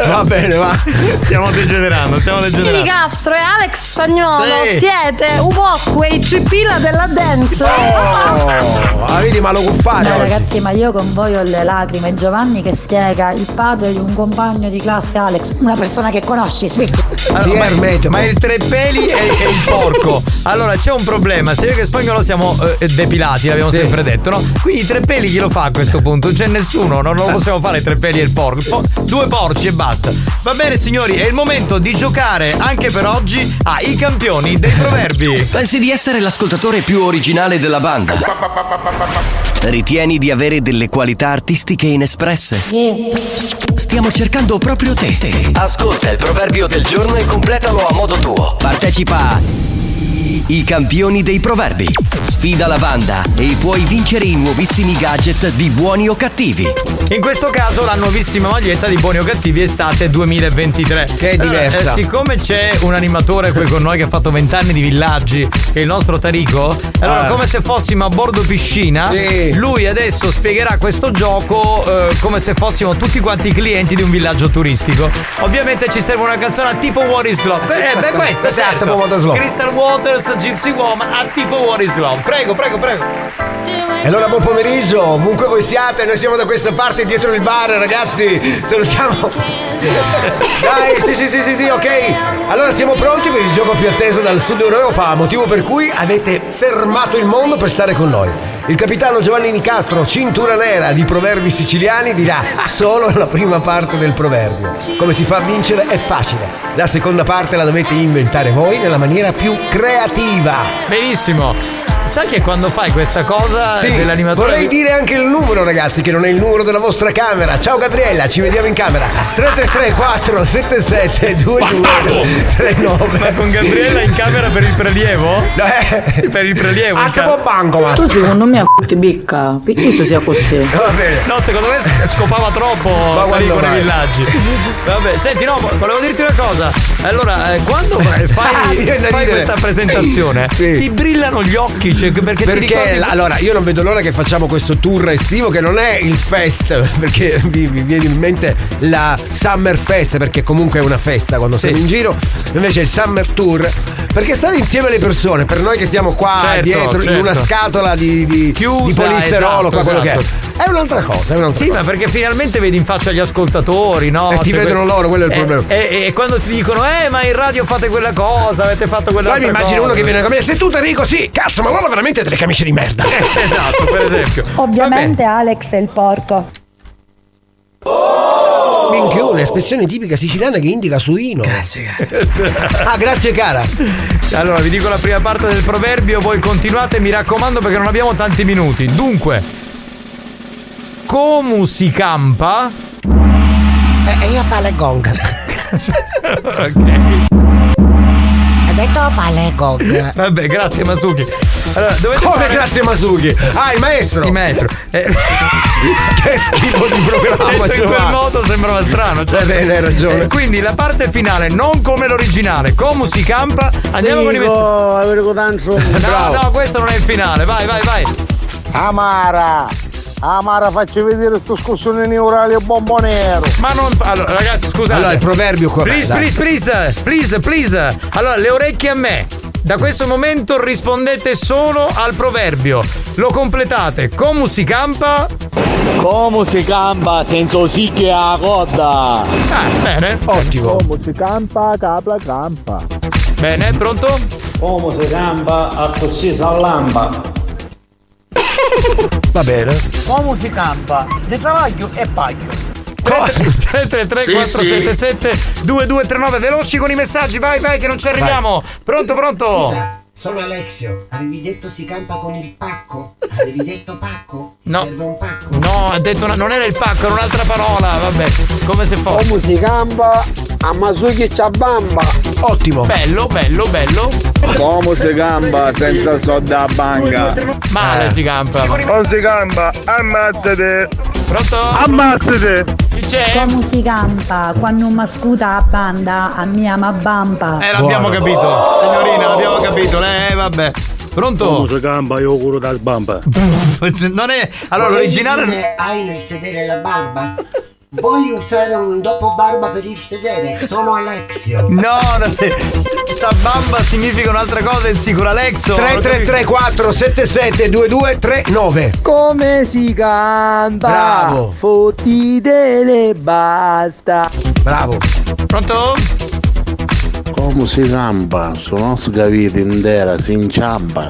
Va bene, va. Stiamo degenerando, stiamo degenerando. Castro e Alex Spagnolo Sì. siete un po' quei cipilla della dance. Oh, ah, vedi, ma lo cuffare No, ragazzi, ma io con voi ho le lacrime. Giovanni che spiega il padre di un compagno di classe Alex, una persona che conosci, switch. Allora, ma, ma il tre peli e, e il porco. Allora c'è un problema. Se io che spagnolo siamo eh, depilati, l'abbiamo sempre detto, no? Quindi i tre peli chi lo fa a questo punto? Non c'è nessuno, non lo possiamo fare i tre peli e il porco. Po- due porci e basta. Va bene, signori, è il momento di giocare anche per oggi a I campioni dei proverbi. Pensi di essere l'ascoltatore più originale della banda? Ritieni di avere delle qualità artistiche inespresse? Stiamo cercando proprio te. Ascolta il proverbio del giorno e completalo a modo tuo. Partecipa a I campioni dei proverbi. Sfida la banda e puoi vincere i nuovissimi gadget di buoni o cattivi. In questo caso la nuovissima maglietta di Buoni o Cattivi estate 2023. Che è diversa. siccome c'è un animatore qui con noi che ha fatto 20 anni di villaggi, che è il nostro Tarico, allora Ah. come se fossimo a bordo piscina, Sì. lui adesso spiegherà questo gioco eh, come se fossimo tutti quanti clienti di un villaggio turistico. Ovviamente ci serve una canzone tipo What is Love. Eh, beh, questa Esatto, certo. tipo What Waters, Gypsy Woman a tipo What is Love. Prego, prego, prego. E allora buon pomeriggio, ovunque voi siate, noi siamo da questa parte dietro il bar, ragazzi. Salutiamo. Dai, sì, sì, sì, sì, sì, ok. Allora siamo pronti per il gioco più atteso dal sud Europa, motivo per cui avete fermato il mondo per stare con noi. Il capitano Giovanni Nicastro, cintura nera di proverbi siciliani, dirà solo la prima parte del proverbio. Come si fa a vincere è facile. La seconda parte la dovete inventare voi nella maniera più creativa. Benissimo. Sai che quando fai questa cosa Sì, dell'animatore vorrei dire anche il numero ragazzi che non è il numero della vostra camera ciao Gabriella ci vediamo in camera 333 477 2239 Ma con Gabriella in camera per il prelievo? Eh. Per il prelievo a capo banco ma Tu secondo me a ti bicca. Perché tu sia così? va bene No, secondo me scopava troppo Ma con i villaggi. Vabbè, senti, no, volevo dirti una cosa. Allora, eh, quando fai, Ah, fai questa presentazione, Sì. ti brillano gli occhi, cioè, perché, ti ricordi perché allora io non vedo l'ora che facciamo questo tour estivo che non è il fest perché mi, mi viene in mente la Summer Fest perché comunque è una festa quando siamo in giro invece il Summer Tour perché stare insieme alle persone per noi che stiamo qua Certo, dietro in certo. una scatola di, di, Chiusa, di polisterolo esatto, quello esatto. che è è un'altra cosa è un'altra Sì, cosa. ma perché finalmente vedi in faccia gli ascoltatori, no? E ti Cioè, vedono loro, quello è il Eh, problema. E, e quando ti dicono, eh, ma in radio fate quella cosa, avete fatto quella poi mi cosa. immagino uno che viene a me sei tu Enrico sì cazzo ma allora veramente delle camicie di merda esatto, per esempio. Ovviamente Alex è il porco. Minchione, espressione tipica siciliana che indica suino. Grazie. ah, grazie cara. Allora, vi dico la prima parte del proverbio, voi continuate, mi raccomando, perché non abbiamo tanti minuti. Dunque, come si campa? E io fa le gong. ok. Detto fa le gog. Vabbè, grazie Masuki. Allora, dovete Come fare- grazie Masuki? Ah, il maestro! Il maestro. Eh, che schifo di programma, Detto in quel modo sembrava strano. cioè. Va bene, hai ragione. Eh, quindi la parte finale, non come l'originale, come si campa, andiamo con i messaggi. Avevo tanto. No, no, questo non è il finale, vai, vai, vai. Amara! Amara, facci vedere sto scossone neurale e bombonero! Ma non. Allora, ragazzi, scusate. Allora, il proverbio qua. Please, dai. please, please, please, please. Allora, le orecchie a me. Da questo momento rispondete solo al proverbio. Lo completate. Come si campa? Come si campa senza sicche a coda? Ah, bene. Ottimo. Come si campa, capla campa. Bene, pronto? Come si campa a così s'allampa? Va bene. Come si campa? Di travaglio e paglio. 333 Sì, 477 2239 veloci con i messaggi vai vai che non ci arriviamo pronto pronto Scusa, sono Alexio. Avevi detto si campa con il pacco? Avevi detto pacco? No. Serve un pacco? no ha detto una- non era il pacco era un'altra parola vabbè come se fosse Come si campa a Masuki c'ha bamba. Ottimo. bello bello bello Come si gamba senza soda a banca? male si campa Non si campa, ammazzate. Pronto Ammazzate. chi c'è Come si campa quando mi scuta a banda a mia ma bamba? eh l'abbiamo Buono. capito signorina l'abbiamo capito eh vabbè pronto si campa io curo da sbamba. non è allora l'originale dire, Hai nel sedere la barba? Vuoi usare un dopo barba per il sedere? Sono Alexio. No, no, se, se- sta bamba significa un'altra cosa, è sicuro Alexo. 333 477 2239 Come si campa? Bravo. Fottitele basta. Bravo. Pronto? Come si campa? Sono sgaviti intera, si inciampa.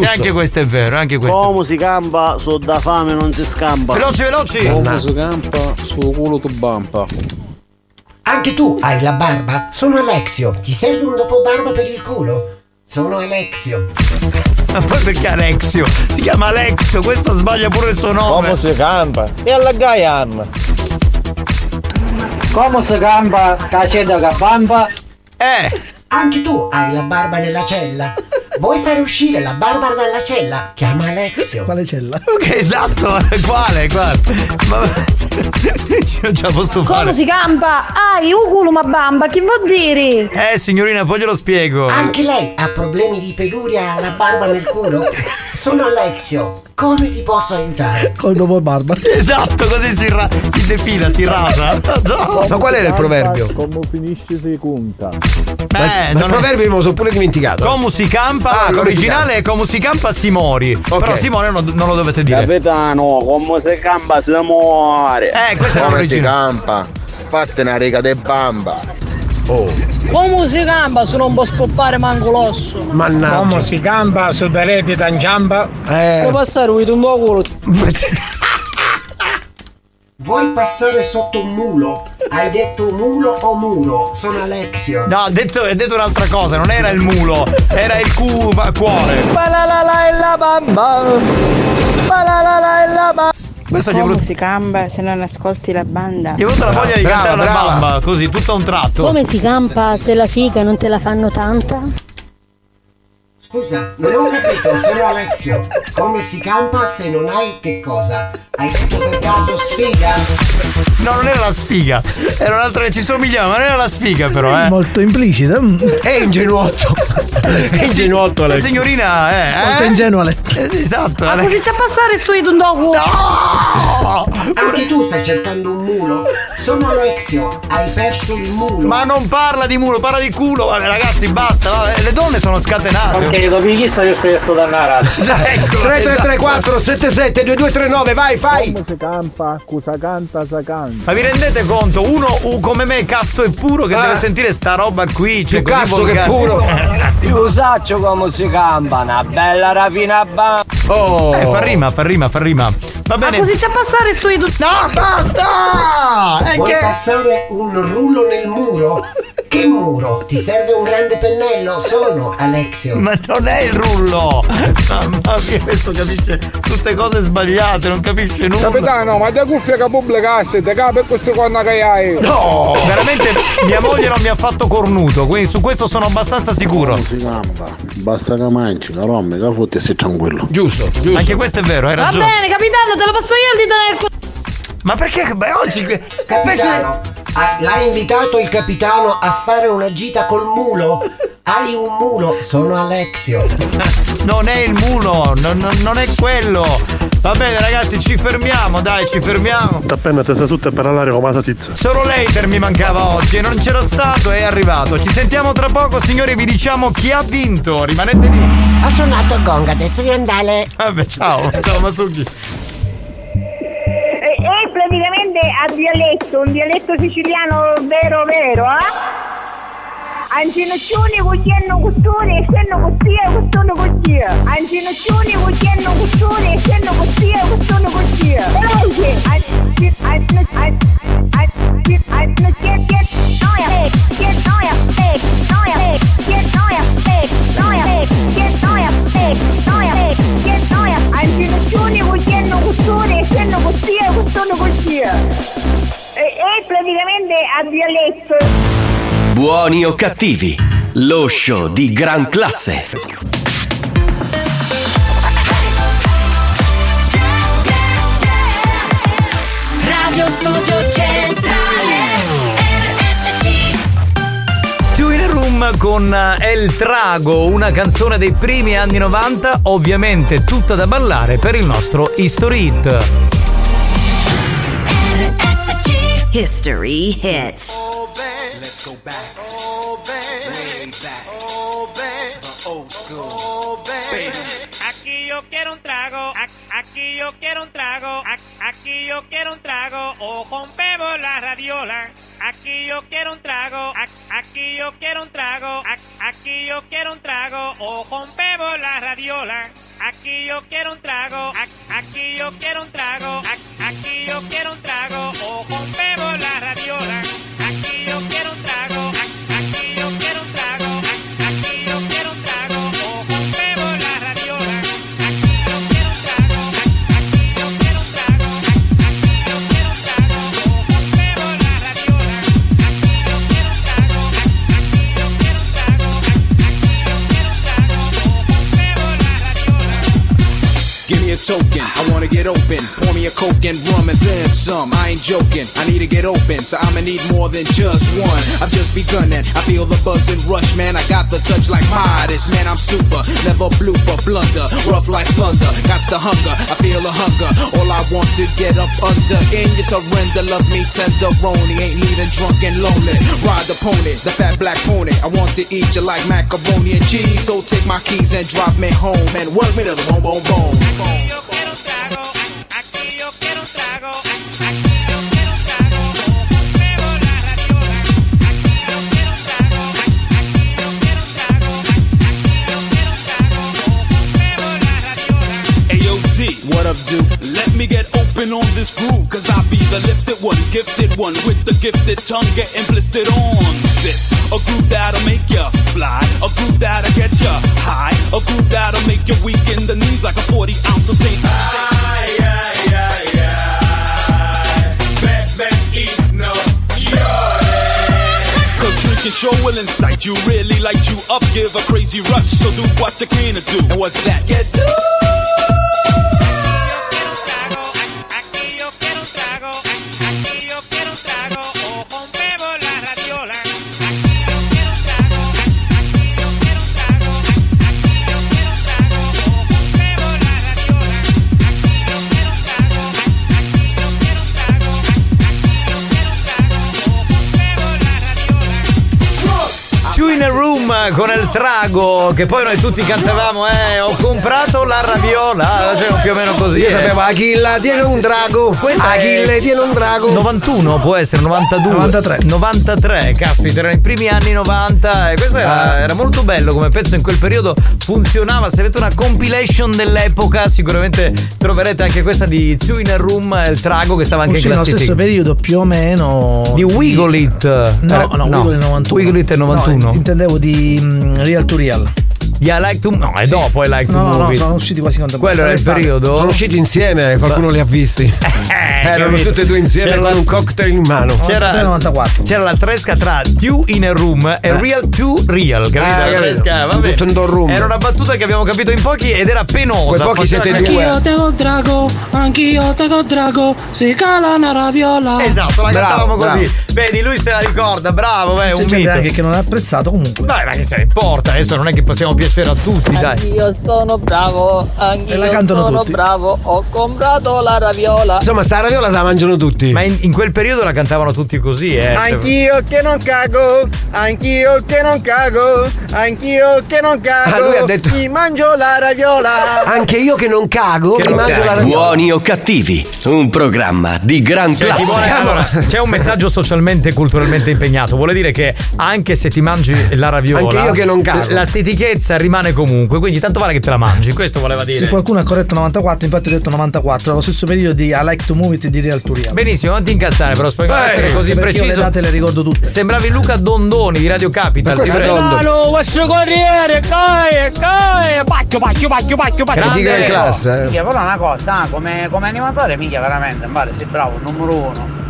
E anche questo è vero, anche questo. Come si campa, so da fame non si scampa. Veloci, veloci. Come si campa, su culo tu bampa. Anche tu hai la barba? Sono Alexio. Ti serve un dopo barba per il culo? Sono Alexio. Ma poi perché Alexio? Si chiama Alexio, questo sbaglia pure il suo nome. Come si campa? E alla Gaian? Come si campa? Caceta che bamba? Eh! Anche tu hai la barba nella cella? Vuoi fare uscire la barba dalla cella? Chiama Alexio. Quale cella? Ok, esatto, quale? Quale? Ma io già posso Come fare. si campa? Ai, un culo ma bamba, che vuol dire? Eh, signorina, poi glielo spiego. Anche lei ha problemi di peluria alla barba nel culo? Sono Alexio. Come ti posso aiutare? Con dopo barba. Esatto, così si, ra- si defila, si rasa. Ma qual era il proverbio? Come finisce si conta? Eh, Ma il proverbio lo sono pure dimenticato. Come si campa? Ah, come si l'originale è come si campa si mori. Però Simone non, non lo dovete dire. Capitano, come si campa si muore. Eh, questa è Come si l'originale. campa? Fate una riga de bamba. Oh. Come si campa se non può spoppare manco l'osso? Mannaggia. si campa su pareti da giamba? Eh. Puoi passare un tuo culo. Vuoi passare sotto un mulo? Hai detto mulo o muro? Sono Alexio. No, ha detto, ha detto un'altra cosa, non era il mulo, era il cu- cuore. Balalala e la bamba. Balalala e la bamba. Questo gli è Come voluto, si camba se non ascolti la banda? gli è voluta la voglia di Brava, cantare la brava. bamba, così, tutto a un tratto. Come si campa se la figa non te la fanno tanta? Scusa, non ho capito, sono Alexio. Come si campa se non hai che cosa? Hai detto per caso sfiga? No, non era la sfiga, era un'altra che ci somigliava, ma non era la sfiga però, eh. Molto implicita. È ingenuotto. È ingenuotto La Alex. signorina, eh. Molto eh? ingenuo. Ale. Eh, Esatto. Ma così c'è passare su di un dopo? Anche tu stai cercando un mulo? Sono Alexio, hai perso il mulo. Ma non parla di mulo, parla di culo. Vabbè, ragazzi, basta. vabbè, Le donne sono scatenate. Ok, dopo chi sta io sto da una razza? Ecco, 333 477 2239 vai fai. Come si campa, cosa canta, sa canta. Ma vi rendete conto? Uno uh, come me, casto e puro, che Eh. deve sentire sta roba qui. Cioè, Più casto che puro. Io saccio come si campa. Una bella rapina bamba. Oh. Eh, fa rima, fa rima, fa rima. Va Ma bene. così c'è passare su di No, basta! È Vuoi che. passare un rullo nel muro? Che muro? Ti serve un grande pennello? Sono Alexio. Ma non è il rullo! Mamma mia, questo capisce tutte cose sbagliate, non capisce nulla. Capitano, ma da cuffia che pubblicaste, te capi questo con che hai? No, veramente mia moglie non mi ha fatto cornuto, quindi su questo sono abbastanza sicuro. Non si campa, basta che mangi, che rommi, che fotti e stai tranquillo. Giusto, giusto. Anche questo è vero, hai Va ragione. bene, capitano, te lo posso io il dito nel culo. Ma perché? Beh, oggi. Capitano, ah, l'ha invitato il capitano a fare una gita col mulo? Hai un mulo? Sono Alexio. Non è il mulo, non, non- non è quello. Va bene ragazzi, ci fermiamo, dai, ci fermiamo. Appena te sei sotto per parlare come la tizza. Solo l'hater mi mancava oggi e non c'ero stato, è arrivato. Ci sentiamo tra poco, signori, vi diciamo chi ha vinto. Rimanete lì. Ho suonato il gong, adesso devo andare. Vabbè, ciao, ciao Masuki. Praticamente a dialetto, un dialetto siciliano vero vero, eh? Ancinoccioni cucchiano custone e senno costia custone costia. Ancinoccioni cucchiano custone e senno costia custone costia. Veloce! Eh, eh, eh, eh, eh, eh, eh. Ancinoccioni cucchiano custone e senno costia custone costia. È praticamente a dialetto. Buoni o cattivi, lo show di gran classe. Radio Studio Centrale RSC Two in a Room con El Trago, una canzone dei primi anni 90, ovviamente tutta da ballare per il nostro History Hit. History Hits aquí yo quiero un trago, aquí yo quiero un trago, o rompemos la radiola. Aquí yo quiero un trago, aquí yo quiero un trago, aquí yo quiero un trago, o rompemos la radiola. Aquí yo quiero un trago, aquí yo quiero un trago, aquí yo quiero un trago, o rompemos la radiola. Token, I wanna get open. Pour me a coke and rum and then some. I ain't joking, I need to get open, so I'ma need more than just one. I've just begun and I feel the buzz and rush, man. I got the touch like Midas, man. I'm super, never blooper, blunder, rough like thunder. Got the hunger, I feel the hunger. All I want is get up under in your surrender. Love me tenderoni, ain't leaving drunk and lonely. Ride the pony, the fat black pony. I want to eat you like macaroni and cheese, so take my keys and drop me home and work me to the bone, bone, bone. yo quiero un trago, aquí yo quiero un trago. What up, dude? Let me get open on this groove, cause I be the lifted one, gifted one, with the gifted tongue getting blistered on this. A groove that'll make ya fly, a groove that'll get ya high, a groove that'll make you weak in the knees like a 40 ounce of St. Cause drinking sure will incite you, really light you up, give a crazy rush. So do what you can to do. What's that? Get to Con il trago, che poi noi tutti cantavamo, eh, ho comprato la raviola, cioè più o meno così. Io eh. sapevo Achilla tiene un drago. Questa Achille è- tiene un drago. 91 può essere, 92. 93. 93, caspita, erano i primi anni 90 e questo era, Ah. era molto bello come pezzo in quel periodo funzionava. Se avete una compilation dell'epoca, sicuramente troverete anche questa di Two in a Room, il trago che stava anche Uscì in nello classifica. stesso periodo più o meno Di Wiggle It. No, no, Wiggle It 91. Wiggle It è 91. No, intendevo di Real to Real. Di I Like to No, è Sì. dopo I Like to No, no, Move no, sono usciti quasi contemporaneamente. Quello era il periodo? Sono usciti insieme, qualcuno li ha visti. Erano capito. tutti e due insieme C'era con la- un cocktail in mano. C'era, 94. c'era la tresca tra Two in a Room e Real to Real, capito? Eh, la tresca, va bene. tutto in do room. Era una battuta che abbiamo capito in pochi ed era penosa. Quei pochi siete due. te col drago, anch'io te col drago, si cala una raviola. Esatto, la Bravo, cantavamo così. bravo. Vedi, lui se la ricorda, bravo, beh, C'è un gente mito. anche che non ha apprezzato comunque. Dai, ma che se ne importa? Adesso non è che possiamo piacere a tutti, dai. Anch'io sono bravo, E la anch'io cantano sono tutti. bravo, ho comprato la raviola. Insomma, sta raviola la mangiano tutti. Ma in, in quel periodo la cantavano tutti così, eh. Anch'io che non cago, anch'io che non cago, anch'io che non cago. Ah, lui ha detto- Mi mangio la raviola. Anche io che non cago, Che mi non mangio cago. la raviola. Buoni o cattivi, un programma di gran Cioè, classe. vuole- allora, c'è un messaggio socialmente e culturalmente impegnato. Vuole dire che anche se ti mangi la raviola, Anche io che non cago. la stitichezza rimane comunque. Quindi tanto vale che te la mangi. Questo voleva dire. Se qualcuno ha corretto 94, infatti ho detto 94, allo stesso periodo di I Like to Move It di Real to Real. Benissimo, non ti incazzare, però Eh, essere così preciso. le date le ricordo tutte. Sembravi Luca Dondoni di Radio Capital. Ti prego. Mano, questo corriere, cae, cae, pacchio, pacchio, pacchio, pacchio, pacchio. Grande. Classe, eh. Però una cosa, ah, come, come animatore, minchia, veramente, pare, sei bravo, numero uno.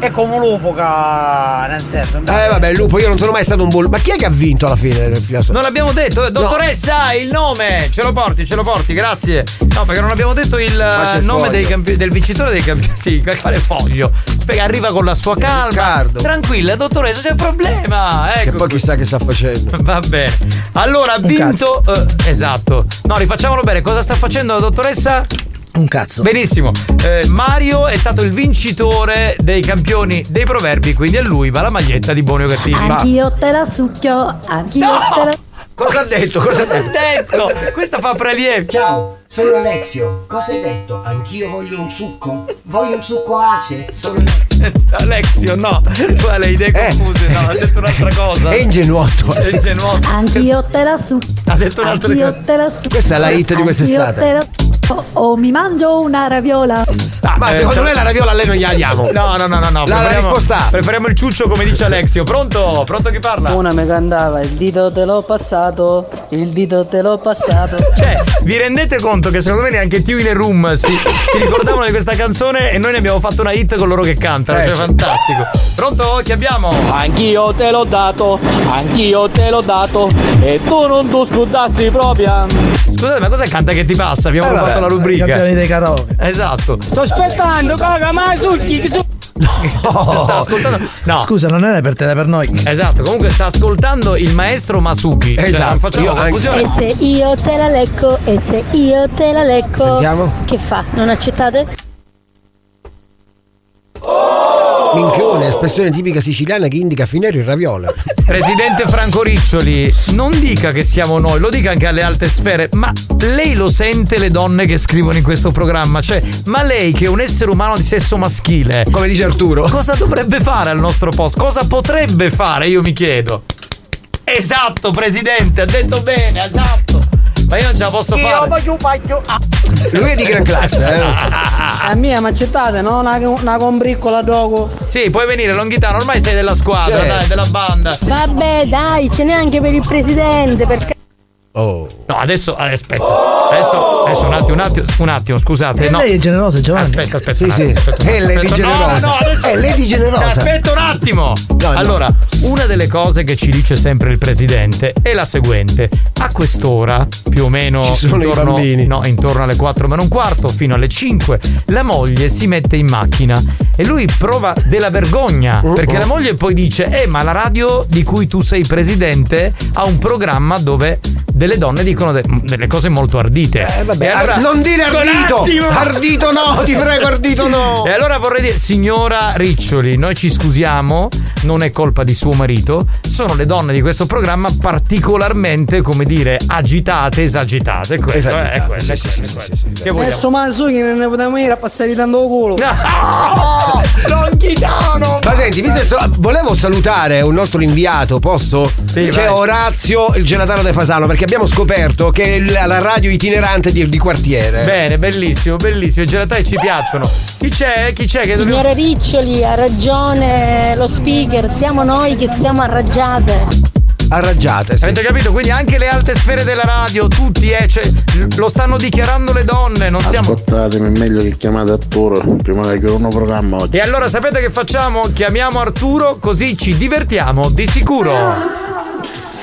È come un lupo che, nel senso... Eh vabbè, il lupo, io non sono mai stato un bull. Ma chi è che ha vinto alla fine? Non l'abbiamo detto, eh, dottoressa, il nome! Ce lo porti, ce lo porti, grazie. No, perché non abbiamo detto il eh, il nome campi- del vincitore dei campioni. Sì, quale foglio? Spiega, arriva con la sua calma. Riccardo. Tranquilla, dottoressa, c'è problema. Che Ecco. poi chissà che sta facendo. Va bene. Allora, ha Un vinto. eh, esatto. No, rifacciamolo bene. Cosa sta facendo la dottoressa? Un cazzo. Benissimo. Eh, Mario è stato il vincitore dei campioni dei proverbi, quindi a lui va la maglietta di buoni o cattivi. Anch'io te la succhio, anch'io No! te la Cosa ha detto? Cosa ha Cosa hai detto? detto? Questa fa prelievo. Ciao, sono Alexio. Cosa hai detto? Anch'io voglio un succo. Voglio un succo ace. Sono Alexio. Alexio, no, tu hai le idee Eh. confuse, no, ha detto un'altra cosa. È ingenuoto. È ingenuoto. Anch'io te la succhio. Ha detto un'altra Anch'io cosa. te la succhio. Questa è la hit di quest'estate. Anch'io te la succhio. O mi mangio una raviola. Ah, Ma eh, secondo cioè- me la raviola a lei non gliela diamo. No, no, no, no, no. La- la risposta. Preferiamo il ciuccio come dice Alexio. Pronto? Pronto chi parla? Una mi cantava, il dito te l'ho passato, il dito te l'ho passato. Cioè, vi rendete conto che secondo me neanche Tiu in Room si, si ricordavano di questa canzone e noi ne abbiamo fatto una hit con loro che cantano. Eh, cioè, sì. fantastico. Pronto? Chi abbiamo? Anch'io te l'ho dato, anch'io te l'ho dato e tu non tu scudassi proprio. Scusate, ma cosa canta che ti passa? Abbiamo Eh, fatto la I rubrica. campioni dei karaoke. Esatto. Sto aspettando, caga, ma succhi, che su... Sta ascoltando. No. Scusa, non era per te, era per noi. Esatto, comunque sta ascoltando il maestro Masuki. Cioè, Esatto, non facciamo io anche. confusione. E se io te la lecco, e se io te la lecco. Sentiamo. Che fa? Non accettate? Minchione, espressione tipica siciliana che indica finero il raviola. Presidente Franco Riccioli, non dica che siamo noi, lo dica anche alle alte sfere, ma lei lo sente le donne che scrivono in questo programma? Cioè, ma lei che è un essere umano di sesso maschile, Come dice Arturo. cosa dovrebbe fare al nostro posto? Cosa potrebbe fare, io mi chiedo. Esatto, presidente, ha detto bene, esatto. Ma io non ce la posso Io fare. voglio un paglio. Ah. Lui è di gran classe, eh. A mia, ma accettate, no? Una, una combriccola dopo. Sì, puoi venire, Longhitano, ormai sei della squadra, Certo. dai, della banda. Vabbè, dai, ce n'è anche per il presidente, perché. Oh. No, adesso, eh, aspetta. Adesso, adesso un attimo, un attimo, un attimo, scusate. E no. lei è generosa, Giovanni. Aspetta, aspetta. Sì, sì. aspetta È lei di attimo. generosa. No, no, adesso. È lei di generosa. Aspetta un attimo. no. Allora, una delle cose che ci dice sempre il presidente è la seguente: a quest'ora, più o meno Ci sono i intorno, bambini. no, intorno alle 4 meno un quarto, fino alle 5, la moglie si mette in macchina e lui prova della vergogna. Uh-oh. Perché la moglie poi dice: Eh, ma la radio di cui tu sei presidente ha un programma dove delle donne dicono de- delle cose molto ardite. Eh, vabbè, E allora- ar- non dire ardito! Ardito no, ti prego, ardito no! E allora vorrei dire, signora Riccioli, noi ci scusiamo, non è colpa di suo marito, sono le donne di questo programma particolarmente, come dire, agitate, esagitate. Questo è, è quello, è quello, è quello. Che? Adesso Manzughi non ne potevamo dire a passare tanto culo. Non chitano! Ma senti, visto che sto- volevo salutare un nostro inviato, posso? Sì, C'è vai. Orazio, il gelataro de Fasano, perché abbiamo scoperto che è la, la radio itinerante di, di quartiere. Bene, bellissimo, bellissimo. I gelatai ci piacciono. Chi c'è? Chi c'è che dobbiamo... Signore Riccioli, ha ragione lo speaker, siamo noi che siamo arraggiate. Arraggiate, sì. Avete capito? Quindi anche le alte sfere della radio, tutti, eh, cioè, lo stanno dichiarando le donne, non siamo. Ascoltatemi, è meglio che chiamate Arturo prima un programma oggi. E allora sapete che facciamo? Chiamiamo Arturo così ci divertiamo, di sicuro.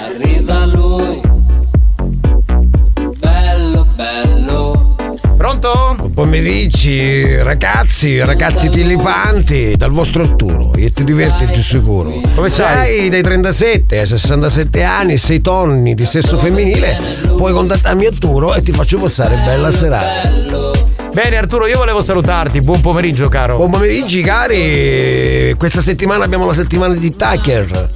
Arriva lui, Pronto? Buon pomeriggio, ragazzi, ragazzi tilipanti, dal vostro Arturo. E ti diverti di sicuro. Come sai? dai 37 ai 67 anni, 6 tonni di sesso femminile, puoi contattarmi Arturo e ti faccio passare bella serata. Bene Arturo, io volevo salutarti, buon pomeriggio caro. Buon pomeriggio cari, questa settimana abbiamo la settimana di Tucker.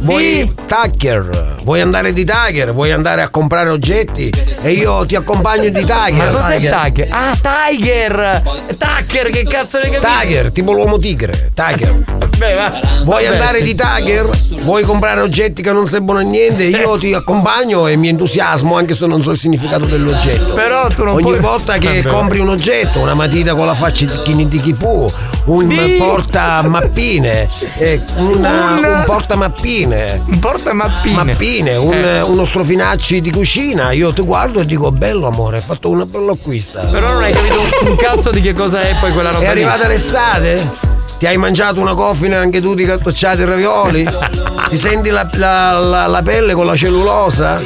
Vuoi Tucker? Vuoi andare di Tiger? Vuoi andare a comprare oggetti? E io ti accompagno di Tiger. Ma cos'è Tiger? Ah, Tiger! Tucker, che cazzo ne capisci? Tiger, tipo l'uomo tigre. Tiger. Beh, va. Vuoi Vabbè, andare di Tiger? Vuoi comprare oggetti che non servono a niente? Io ti accompagno e mi entusiasmo anche se non so il significato dell'oggetto. Però tu non Ogni puoi- volta che Vabbè. compri un oggetto, una matita con la faccia di Chini di Kipu, un porta mappine, eh, una- Un- un porta mappine. Un porta mappine. Mappine, un- Eh. uno strofinacci di cucina. Io ti guardo e dico bello amore, hai fatto una bella acquista. Però non hai capito un, cazzo di che cosa è poi quella roba È lì. arrivata l'estate? Ti hai mangiato una coffina anche tu di cartocciati e ravioli? Ti senti la, la- la- la pelle con la cellulosa?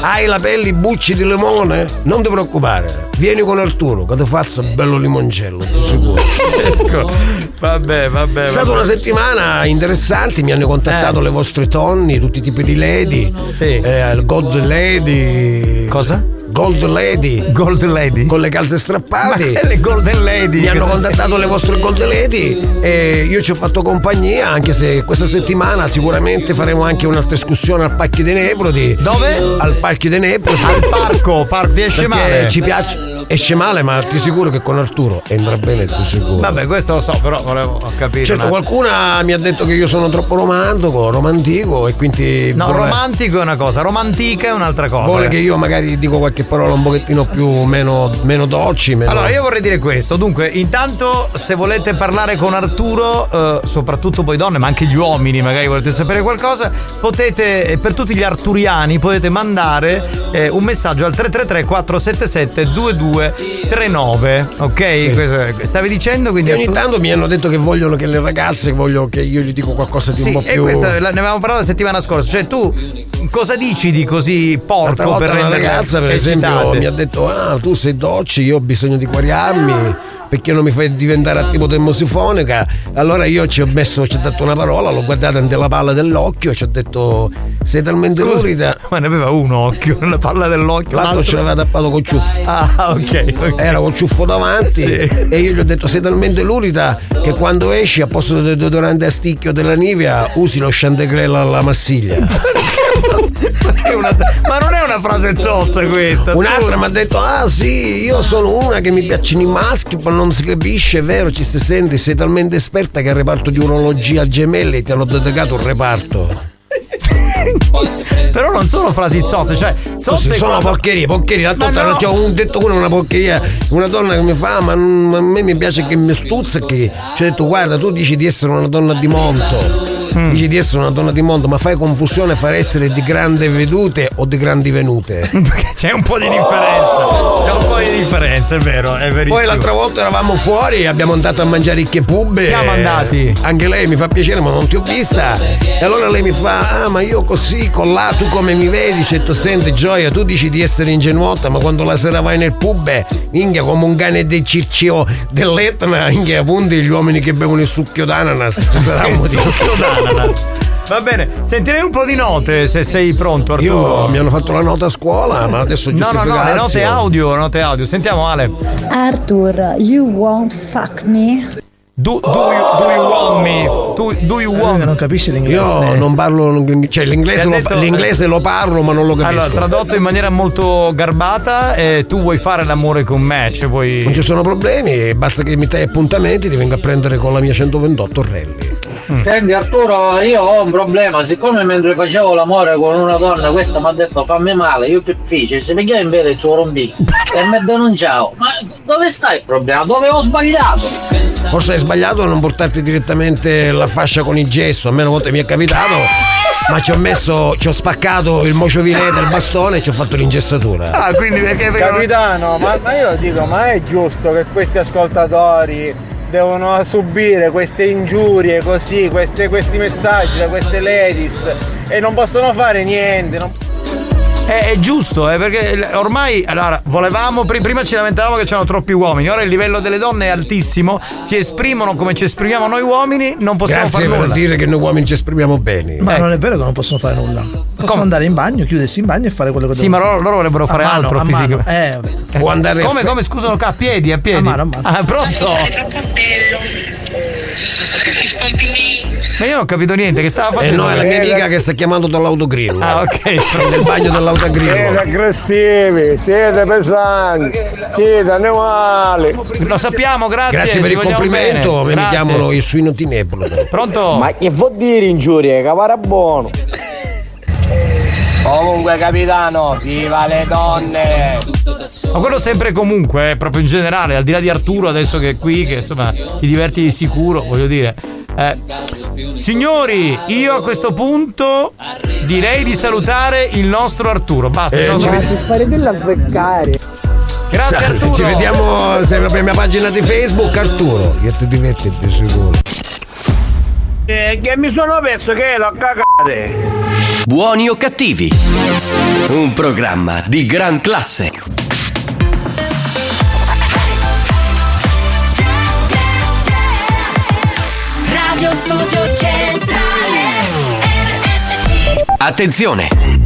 Hai la pelle bucci di limone? Non ti preoccupare, vieni con Arturo che ti faccio un bello limoncello, sicuro. Ecco. Vabbè, vabbè. È stata vabbè. una settimana interessante, mi hanno contattato le vostre tonni, tutti i tipi di lady. Eh, il Gold Lady. Cosa? Gold Lady. Gold Lady. Con le calze strappate. Ma le Golden Lady. Mi hanno contattato le vostre Gold Lady e io ci ho fatto compagnia, anche se questa settimana sicuramente faremo anche un'altra escursione al Parco dei Nebrodi. Dove? Al Parco dei Nebrodi. Al parco, par- ti esce male. Ci piace. Esce male, ma ti sicuro che con Arturo andrà bene, ti sicuro. Vabbè, questo lo so, però volevo capire. Certo, qualcuna mi ha detto che io sono troppo romantico, romantico e quindi. No, vuole- romantico è una cosa, romantica è un'altra cosa. Vuole che io magari dico qualche parola un pochettino più meno, meno dolci. Meno... Allora, io vorrei dire questo. Dunque, intanto, se volete parlare con Arturo, eh, soprattutto voi donne, ma anche gli uomini, magari volete sapere qualcosa, potete, eh, per tutti gli arturiani, potete mandare eh, un messaggio al 333-477-2239. Ok? È- stavi dicendo quindi. E ogni tanto mi hanno detto che vogliono che le ragazze, voglio che io gli dico qualcosa di Sì, un po' e più. questa la- ne avevamo parlato la settimana scorsa. Cioè, tu cosa dici di così porco per una rendere ragazza, per esempio, eccitate? mi ha detto: Ah, tu sei docci, io ho bisogno di guariarmi. Perché non mi fai diventare attivo termosifonica? Allora io ci ho messo, ci ho dato una parola, l'ho guardata nella palla dell'occhio e ci ho detto: Sei talmente Scusa, lurida. Ma ne aveva uno occhio, nella palla dell'occhio. L'altro ce l'aveva tappato col ciuffo. Ah, ok, ok. Era col ciuffo davanti Sì. e io gli ho detto sei talmente lurida che quando esci a posto del deodorante a sticchio della Nivea usi lo chantegrella alla massiglia. Una- ma non è una frase zozza questa. Un'altra mi ha detto: Ah sì, io sono una che mi piacciono i maschi, ma non si capisce, è vero, ci si sente, sei talmente esperta che al reparto di urologia gemelli ti hanno dedicato un reparto. Però non sono frasi zozze, cioè zozze sono quando- porcherie, porcherie. Ma volta no. c'ho un detto uno una porcheria, una donna che mi fa, "Ah, ma a me mi piace che mi stuzzichi. Ci ho detto, guarda, tu dici di essere una donna di monto. Mm. Dici di essere una donna di monto, ma fai confusione fra essere di grandi vedute o di grandi venute. C'è un po' di differenza. C'è un po' di differenza, è vero, è verissimo. Poi l'altra volta eravamo fuori, abbiamo andato a mangiare ricche pubbe. Siamo andati. Anche lei mi fa piacere, ma non ti ho vista. E allora lei mi fa: Ah, ma io così, con là, tu come mi vedi? Ci ho detto, senti, Gioia, tu dici di essere ingenuota, ma quando la sera vai nel pub, minchia, come un cane del circio dell'Etna, minchia, appunto gli uomini che bevono il succhio d'ananas. Ci sarà un motivo. D'ananas. Va bene, sentirei un po' di note se sei pronto, Arturo. Io mi hanno fatto la nota a scuola, ma adesso No, no, no, le note giustificazione. audio, note audio. Sentiamo Ale. Arthur, you won't fuck me. Do, do, you, do you want me? Do, do you want Non capisci l'inglese? Io non parlo, cioè l'inglese, lo, detto- l'inglese lo parlo, ma non lo capisco. Allora, tradotto in maniera molto garbata, eh, tu vuoi fare l'amore con me, cioè vuoi. Non ci sono problemi, basta che mi dai appuntamenti, ti vengo a prendere con la mia 128 Rally. Senti Arturo, io ho un problema, siccome mentre facevo l'amore con una donna questa mi ha detto fammi male, io più difficile, se mi chiede in vede il suo rombino e mi denunciavo, ma dove sta il problema? Dove ho sbagliato? Forse hai sbagliato a non portarti direttamente la fascia con il gesso, a me una volta mi è capitato, ma ci ho messo, ci ho spaccato il mociovilè del bastone e ci ho fatto l'ingessatura. Ah, quindi perché Capitano, ma, ma io dico, ma è giusto che questi ascoltatori devono subire queste ingiurie così, queste- questi messaggi da queste ladies e non possono fare niente. non- È, è giusto, eh, perché ormai allora, volevamo, pri- prima ci lamentavamo che c'erano troppi uomini, ora il livello delle donne è altissimo, si esprimono come ci esprimiamo noi uomini, non possiamo Grazie fare per nulla. dire che noi uomini ci esprimiamo bene. Ma non è vero che non possono fare nulla. Possono andare in bagno, chiudersi in bagno e fare quello che Sì, devono ma loro, loro vorrebbero fare mano, altro fisicamente. Eh, vabbè. Può andare come, come, scusano, a piedi, a piedi. A mano, a mano. Ah, pronto? Ma io non ho capito niente, che stava Eh facendo? no, è la mia amica che sta chiamando dall'autogrill. Ah, ok. Nel bagno Siete dell'autogrill. aggressivi, siete pesanti, siete animali. Lo sappiamo, grazie. Grazie per il complimento, bene. mi Grazie. chiamano il suino tinebolo. Pronto? Ma che vuol dire ingiurie? Cavara buono. Comunque capitano, viva le donne! Ma quello sempre e comunque, eh, proprio in generale, al di là di Arturo adesso che è qui, che insomma ti diverti di sicuro, voglio dire. Eh, signori, io a questo punto direi di salutare il nostro Arturo. Basta, Eh, ci vedi- fare della beccare. Grazie Arturo. Ci vediamo sempre per la mia pagina di Facebook, Arturo. Che ti diverti di sicuro. Eh, che mi sono perso che l'ho cagate! Buoni o cattivi? Un programma di gran classe. Radio Studio Centrale RSC Attenzione!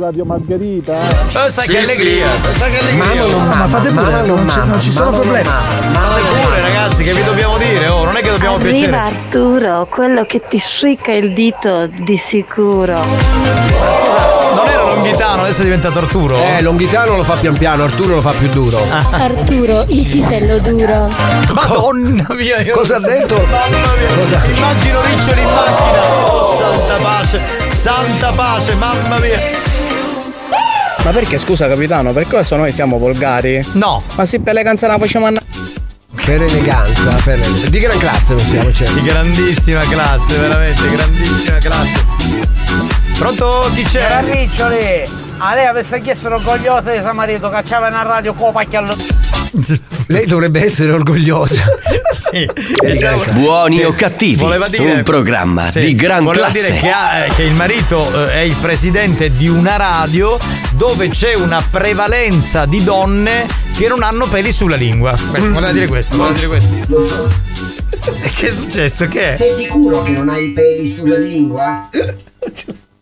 Radio Margherita? Eh, sai che allegria, sai che allegria. Mamma, mamma, fate pure, mamma, non, ci, mamma, non ci sono mamma, problemi. Fate pure ragazzi, che vi dobbiamo dire? Oh, non è che dobbiamo Arriva piacere. Arturo, quello che ti scicca il dito di sicuro. Non era Longhitano, adesso è diventato Arturo. Eh, Longhitano lo fa pian piano, Arturo lo fa più duro. Arturo, il pisello duro. Madonna mia, io- Cosa ha detto? Mamma mia. Immagino Riccioli in macchina. Oh, santa pace, santa pace, mamma mia. Ma perché scusa capitano, per cosa noi siamo volgari? No. Ma se per eleganza la facciamo andare. Per eleganza, per eleganza. Di gran classe possiamo, cioè. Di grandissima classe, veramente, grandissima classe. Pronto? Chi Era c'è? Riccioli, a lei avesse chiesto orgogliosa di suo marito, cacciava in radio con pacchiallo. Lei dovrebbe essere orgogliosa. sì. Buoni o cattivi, Voleva dire- un programma Sì, di gran voleva classe. dire che, ha- che il marito eh, è il presidente di una radio dove c'è una prevalenza di donne che non hanno peli sulla lingua. Questo, voleva dire questo, voleva dire questo. E che è successo? Che è? Sei sicuro che non hai i peli sulla lingua?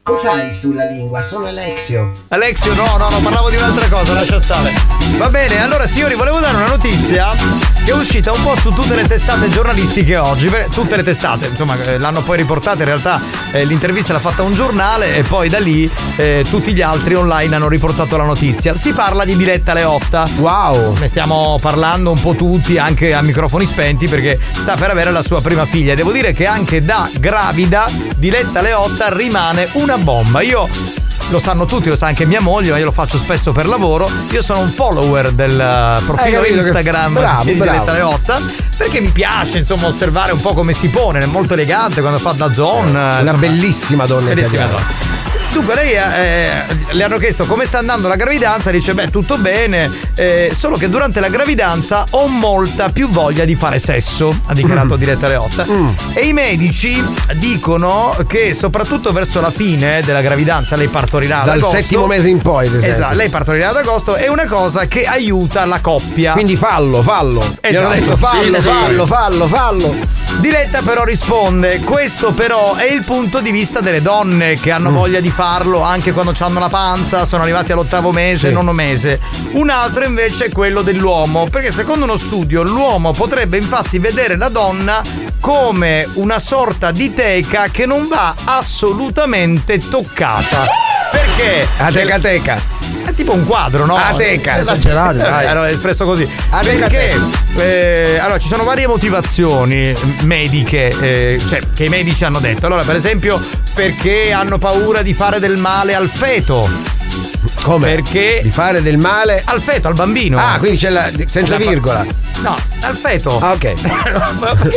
Cos'hai sulla lingua? Sono Alexio. Alexio, no, no, no, parlavo di un'altra cosa, lascia stare. Va bene, allora signori, volevo dare una notizia che è uscita un po' su tutte le testate giornalistiche oggi. per- Tutte le testate, insomma, eh, l'hanno poi riportata. In realtà eh, l'intervista l'ha fatta un giornale e poi da lì eh, tutti gli altri online hanno riportato la notizia. Si parla di Diletta Leotta. Wow! Ne stiamo parlando un po' tutti, anche a microfoni spenti, perché sta per avere la sua prima figlia. Devo dire che anche da gravida Diletta Leotta rimane una bomba. Io lo sanno tutti, lo sa anche mia moglie, ma io lo faccio spesso per lavoro. Io sono un follower del eh, profilo capito che- Instagram bravo, di bravo. Diletta Leotta perché mi piace insomma osservare un po' come si pone, è molto elegante quando fa da zone. Una bellissima donna Bellissima italiana. donna. Dunque lei eh, le hanno chiesto come sta andando la gravidanza, dice beh tutto bene, eh, solo che durante la gravidanza ho molta più voglia di fare sesso, ha dichiarato Mm. Diletta Leotta. E i medici dicono che soprattutto verso la fine della gravidanza, lei partorirà ad Dal agosto. settimo mese in poi, ad. Esatto, lei partorirà ad agosto, è una cosa che aiuta la coppia. Quindi fallo, fallo. Hanno detto fallo, Sì, sì. fallo, fallo, fallo. Diletta però risponde, questo però è il punto di vista delle donne che Mm. hanno voglia di farlo anche quando hanno la panza, sono arrivati all'ottavo mese, Sì. nono mese. Un altro invece è quello dell'uomo, perché secondo uno studio l'uomo potrebbe infatti vedere la donna come una sorta di teca che non va assolutamente toccata. Perché? A teca teca. È tipo un quadro, no? A teca. Esagerato, dai. Allora, è espresso così. A teca, Perché? eh, allora, ci sono varie motivazioni mediche, eh, cioè, che i medici hanno detto. Allora, per esempio, perché hanno paura di fare del male al feto. Come? Perché? Di fare del male Al feto, al bambino. Ah, quindi c'è la senza La- virgola. No, al feto. Ah, ok.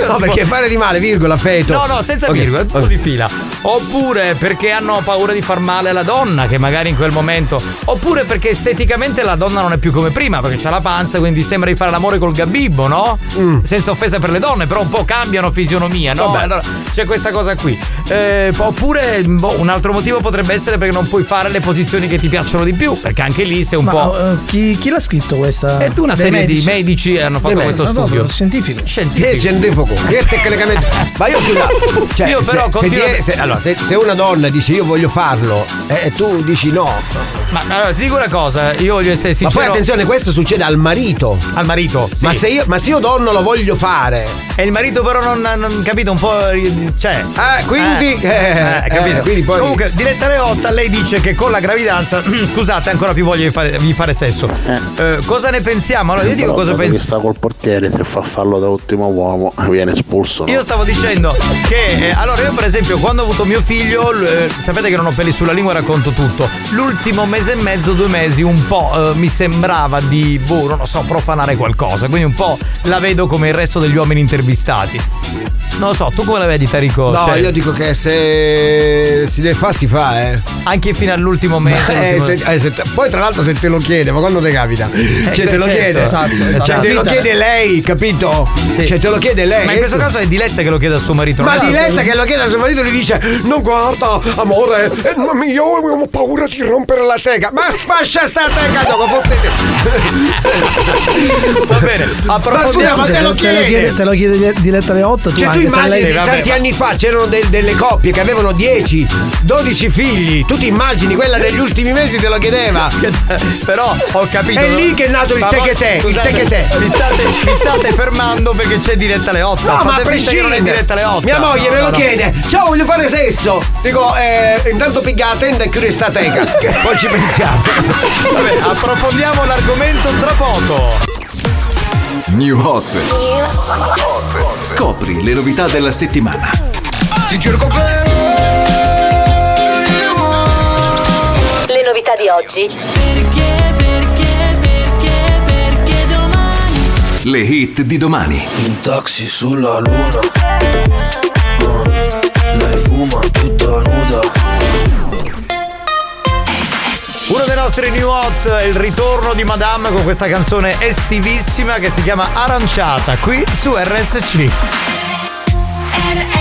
No, perché può- fare di male, virgola, feto. No, no, senza Ok, virgola, tutto ok. di fila. Oppure perché hanno paura di far male alla donna, che magari in quel momento. Oppure perché esteticamente la donna non è più come prima, perché c'ha la panza, quindi sembra di fare l'amore col gabibbo, no? Senza offesa per le donne, però un po' cambiano fisionomia, no? Mm. Vabbè. Allora c'è questa cosa qui. Eh, oppure boh, un altro motivo potrebbe essere perché non puoi fare le posizioni che ti piacciono di più, perché anche lì sei un Ma po'. eh, chi, chi l'ha scritto questa? E tu una Dei serie medici? di medici hanno fatto Dei questo studio. scientifico. Che è scientifico, che è tecnicamente. Ma io scusa, cioè, Io però se, se continuo- ti è- se- allora, se, se una donna dice io voglio farlo eh, e tu dici no. Ma allora ti dico una cosa, io voglio essere Ma sincero. poi attenzione, questo succede al marito. Al marito, sì. Ma se io, ma se io donna lo voglio fare. E il marito però non, non capito un po'. Cioè. Ah, quindi. Eh, eh, eh, capito? eh, quindi poi. Comunque, Diletta Leotta, lei dice che con la gravidanza, scusate, ha ancora più voglia di fare, di fare sesso. Eh, cosa ne pensiamo? Allora, io dico cosa penso. sta col portiere, se fa fallo da ultimo uomo, viene espulso. no? Io stavo dicendo che eh, allora io per esempio quando ho avuto mio figlio, eh, sapete che non ho peli sulla lingua, racconto tutto. L'ultimo mese e mezzo, due mesi, un po' eh, mi sembrava di, boh, non lo so, profanare qualcosa. Quindi un po' la vedo come il resto degli uomini intervistati. Non lo so, tu come la vedi Tarico? No, Cioè, io dico che se si deve fare, si fa, eh. Anche fino all'ultimo mese. Eh, l'ultimo- se- eh, se te- poi tra l'altro se te lo chiede, ma quando ti capita? cioè te lo certo. chiede. Esatto, Cioè, esatto. te lo Vita- chiede chiede lei, capito? Cioè te lo chiede lei. Ma in questo caso è Diletta che lo chiede a suo marito. Ma non Diletta che lo chiede a suo marito gli dice No guarda amore eh, ma io ho paura di rompere la tega Ma sfascia sta tega dopo fottete Va bene, approfondiamo Ma Scusa, te lo te lo chiede, te lo chiede di- Diletta alle 8 tu cioè tu immagini lei tanti anni fa c'erano del- delle coppie che avevano 10, 12 figli Tu ti immagini quella negli ultimi mesi te lo chiedeva Però ho capito. È lì che è nato il Ma te che te Il te che te Mi state, mi state fermando perché c'è diretta alle 8. No, ma Fate finta che non è diretta alle 8. Mia moglie me lo chiede. Ciao, voglio fare sesso. Dico, eh, intanto piglia la tenda e chiudi sta teca. Poi ci pensiamo. Vabbè, approfondiamo l'argomento tra poco. New Hot. Scopri le novità della settimana. Ti cerco per Le novità di oggi. Perché, Le hit di domani. In taxi sulla luna Uh, Lei fuma tutta nuda Uno dei nostri new hot è il ritorno di Madame con questa canzone estivissima che si chiama Aranciata qui su RSC. RSC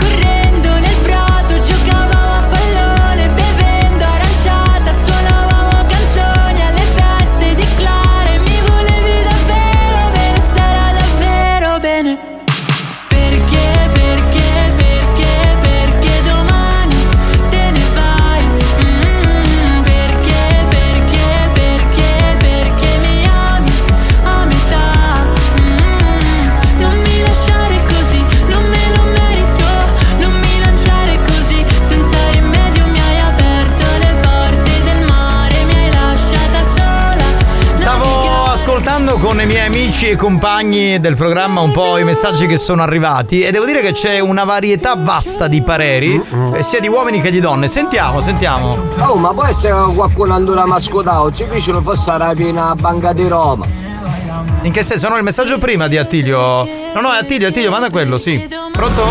amici e compagni del programma un po' i messaggi che sono arrivati e devo dire che c'è una varietà vasta di pareri, eh, sia di uomini che di donne. Sentiamo, sentiamo. Oh, ma può essere che qualcuno andrà a scotare? Ci vicino fosse la piena banca di Roma. In che senso? No, il messaggio prima di Attilio. No, no, è Attilio, Attilio, manda quello, sì. Pronto?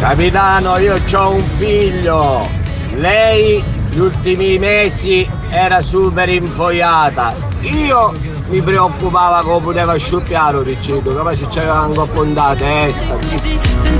Capitano, io ho un figlio. Lei gli ultimi mesi era super infoiata. Io mi preoccupava come poteva scoppiare Ricciardo, capace c'aveva un po' a testa.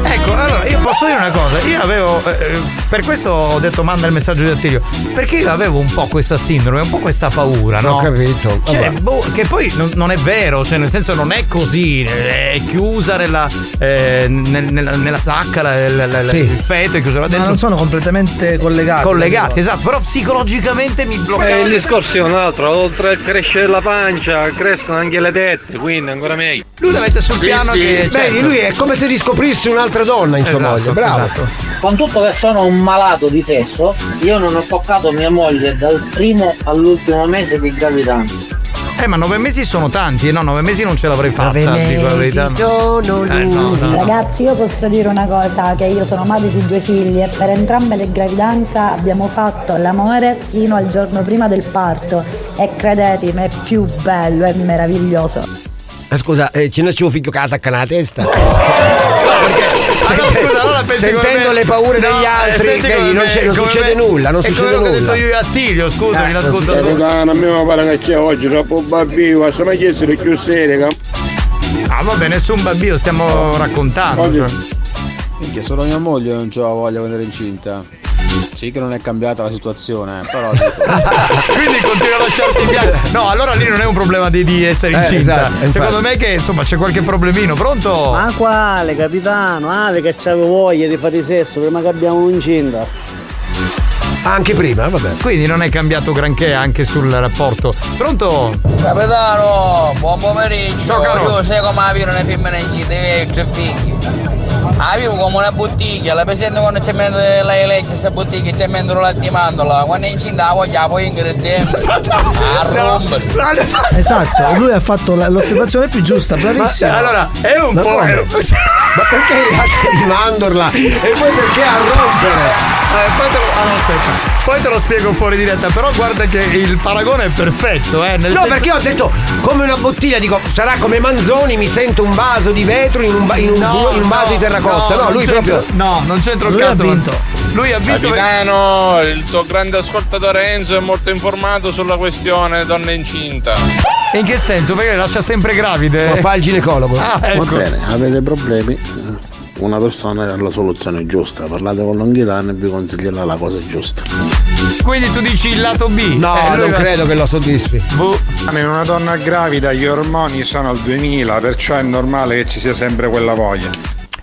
Ecco, allora io posso dire una cosa, io avevo, eh, eh, per questo ho detto manda il messaggio di Attilio, perché io avevo un po' questa sindrome, un po' questa paura, no? Ho capito. Cioè, boh, che poi non, non è vero, cioè nel senso non è così, eh, è chiusa nella, eh, nel- nella, nella sacca la- la- la- Sì. il feto è chiuso là Ma dentro. non sono completamente collegati. collegati, esatto, però psicologicamente mi bloccava. Eh, il discorso è un altro, oltre a crescere la pancia, crescono anche le tette, quindi ancora meglio. Lui la mette sul piano che. Vedi, certo. lui è come se riscoprisse un'altra donna in sua Esatto, moglie. Bravo. esatto. Con tutto che sono un malato di sesso, io non ho toccato mia moglie dal primo all'ultimo mese di gravidanza. Eh, ma nove mesi sono tanti, e no, nove mesi non ce l'avrei fatta, dico la verità. sono Eh, no, no. Ragazzi, io posso dire una cosa, che io sono madre di due figli e per entrambe le gravidanze abbiamo fatto l'amore fino al giorno prima del parto e credetemi, è più bello, è meraviglioso. Eh, Scusa, eh, ce ne c'è un figlio casa a la testa. Allora Sentendo me- le paure No, degli eh, altri, senti vedi, non, me- non succede me- nulla, non è succede quello che ho detto nulla. io a Attilio, scusami, Eh, a me mi pare che c'è oggi troppo bambino, se mi chiedere più seria. Ah, vabbè, nessun bambino, stiamo raccontando. Oggi- cioè. Minchia, solo mia moglie non c'ha voglia di venire incinta. Sì che non è cambiata la situazione, però dico. Quindi continua a lasciarti piangere. No, allora lì non è un problema di, di essere Eh, incinta. esatto, infatti. Secondo me che insomma c'è qualche problemino. Pronto? Ma quale capitano? Ah, che c'avevo voglia di fare sesso prima che abbiamo incinta. Anche prima, vabbè. Quindi non è cambiato granché anche sul rapporto. Pronto? Capitano, buon pomeriggio. Ciao, caro. Io avere una femmina in città e tre figli. La vivo come una bottiglia, la presente quando c'è mezzo la legge questa bottiglia, c'è mezzo la di mandola, quando è incinta la voglia poi ingressiamo. A rompere. Esatto, lui ha fatto l'osservazione più giusta, bravissimo. Ma, allora, è un Ma po'. come? Ma perché il latte di mandorla? E poi perché a rompere? Eh, poi, te lo, ah, aspetta. Poi te lo spiego fuori diretta, però guarda che il paragone è perfetto, eh. Nel No, senso- perché ho detto come una bottiglia, dico, sarà come Manzoni, mi sento un vaso di vetro in un, in un, No, in un vaso no, di terracotta. No, non lui c'entra- proprio. No, non c'entra un Lui ha cazzo. vinto. Lui ha vinto. Capitano, il tuo grande ascoltatore Enzo è molto informato sulla questione donna incinta. E in che senso? Perché lascia sempre gravide? Lo fa il ginecologo. Ah, ecco. Va bene, avete problemi? Una persona ha la soluzione giusta, parlate con l'Anghitano e vi consiglierà la cosa giusta. Quindi tu dici il lato B? No, Eh, non va- credo che lo soddisfi. In una donna gravida gli ormoni sono al 2000, perciò è normale che ci sia sempre quella voglia.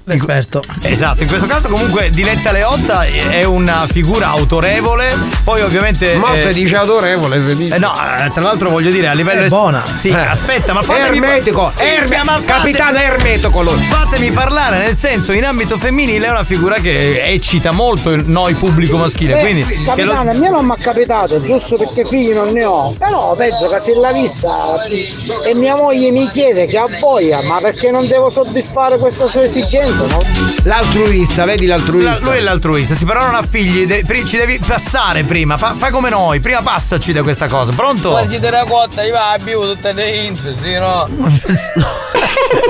L'esperto. Esatto, in questo caso comunque Diletta Leotta è una figura autorevole, poi ovviamente... Ma eh, se dice autorevole, se dice. eh, no, eh, tra l'altro voglio dire a livello... È es- buona. Sì, Eh. aspetta, ma fatemi... Ermetico, erme- ma fate- capitano ermetico lui. Fatemi parlare, nel senso, in ambito femminile è una figura che eccita molto il noi pubblico maschile, Eh, quindi... che lo- capitano, a me non mi è capitato, giusto perché figli non ne ho. Però penso che se l'ha vista e mia moglie mi chiede che ha voglia, ma perché non devo soddisfare questa sua esigenza? No? L'altruista, vedi l'altruista. La- lui è l'altruista, sì, però non ha figli, de- pri- ci devi passare prima, fa- fai come noi, prima passaci da questa cosa, pronto? Poi si terracotta, io la bevo tutte le intre, sì no?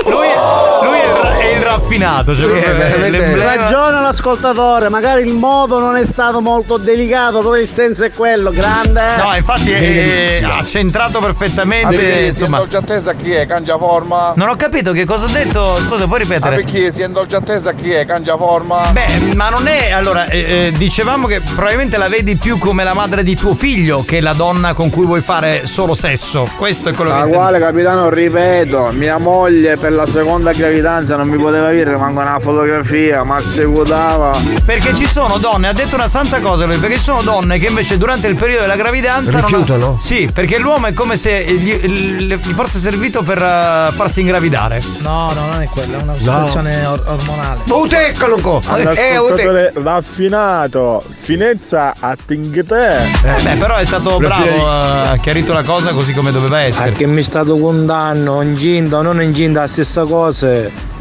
Lui, lui è, il, ra- è il raffinato, cioè proprio è l'emblema. Ragiona l'ascoltatore, magari il modo non è stato molto delicato, però il senso è quello, grande. No, infatti è, è- ha centrato perfettamente, insomma. È chi è, cangia forma. Non ho capito che cosa ho detto, scusa, puoi ripetere? perché si è attesa chi è, cangia forma. Beh, ma non è. Allora, eh, eh, dicevamo che probabilmente la vedi più come la madre di tuo figlio che la donna con cui vuoi fare solo sesso. Questo è quello che La quale capitano ripeto, mia moglie per la seconda gravidanza non mi poteva dire manco una fotografia, ma seguitava. Perché ci sono donne, ha detto una santa cosa lui, perché ci sono donne che invece durante il periodo della gravidanza non- Rifiutano? Sì, perché l'uomo è come se gli, gli- gli fosse servito per eh, farsi ingravidare. No, no, non è quella, è una situazione or- ormonale. Un tecnico! Eh, un tec- Ascoltatore raffinato, finezza a te. Eh beh, però è stato bravo, eh, ha chiarito la cosa così come doveva essere. che mi è stato condanno, incinta o non incinta, la stessa cosa,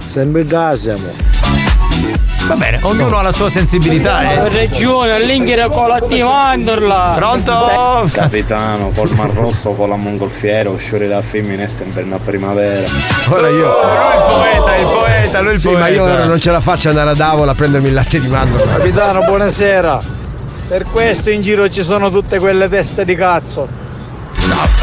sempre da siamo. Va bene, ognuno ha la sua sensibilità. Eh. ragione, all'inghia con la timandola. Pronto? Capitano, col mar rosso, con la mongolfiera, uscire da femmine è sempre una primavera. Ora io. Oh, lui il poeta, il poeta, lui il Sì, poeta. ma io ora non ce la faccio andare a Davola a prendermi il latte di mandorla. Capitano, buonasera. Per questo in giro ci sono tutte quelle teste di cazzo.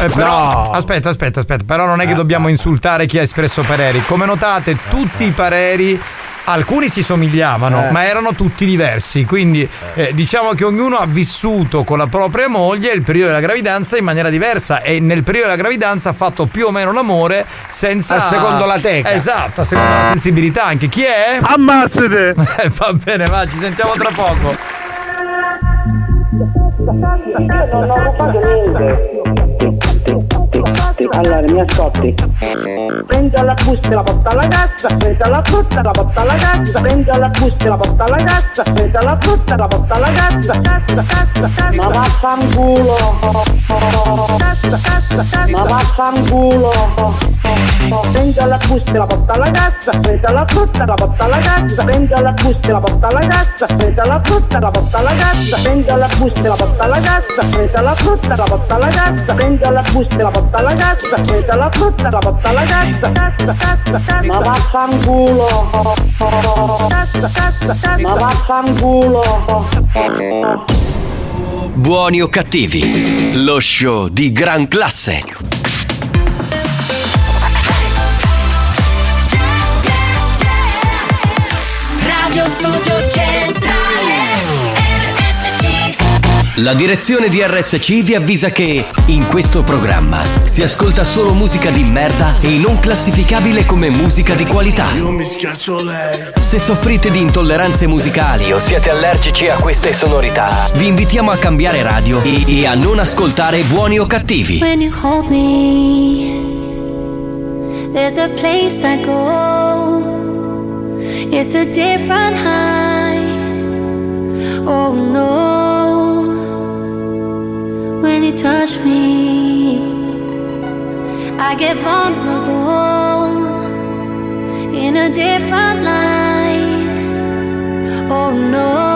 Eh, però- Aspetta, aspetta, aspetta, però non è che dobbiamo insultare chi ha espresso pareri. Come notate, tutti i pareri. Alcuni si somigliavano, Eh. ma erano tutti diversi. Quindi eh, diciamo che ognuno ha vissuto con la propria moglie il periodo della gravidanza in maniera diversa. E nel periodo della gravidanza ha fatto più o meno l'amore senza. A secondo la teca. Esatto, a secondo la sensibilità anche. Chi è? Ammazzate! Eh, Va bene, va, ci sentiamo tra poco. Non ho rubato niente. Allora, mi ascolti. Prendi la busta e la porta alla cassa, prendi la frutta e la porta alla cassa, prendi la busta e la porta alla cassa, prendi la frutta e la porta alla cassa, cassa, cassa, cassa. Ma vaffanculo. Cassa, cassa, cassa. Ma vaffanculo. Prendi la busta e la porta alla cassa, prendi la frutta e la porta alla cassa, prendi la busta e la porta alla cassa, prendi la frutta e la porta alla cassa, prendi la busta e la porta alla cassa, prendi la frutta e la porta alla cassa, prendi la busta e la porta alla cassa, prendi la frutta e la porta alla cassa, cassa, cassa, cassa. Ma vaffanculo. Cassa, cassa, cassa. Ma vaffanculo. Buoni o cattivi, lo show di gran classe. Radio Studio Centrale RSC La direzione di RSC vi avvisa che in questo programma si ascolta solo musica di merda e non classificabile come musica di qualità. Io mi schiaccio lei. Se soffrite di intolleranze musicali o siete allergici a queste sonorità, vi invitiamo a cambiare radio e, e a non ascoltare buoni o cattivi. When you hold me There's a place I go It's a different high. Oh no. When you touch me I get vulnerable In a different light. Oh no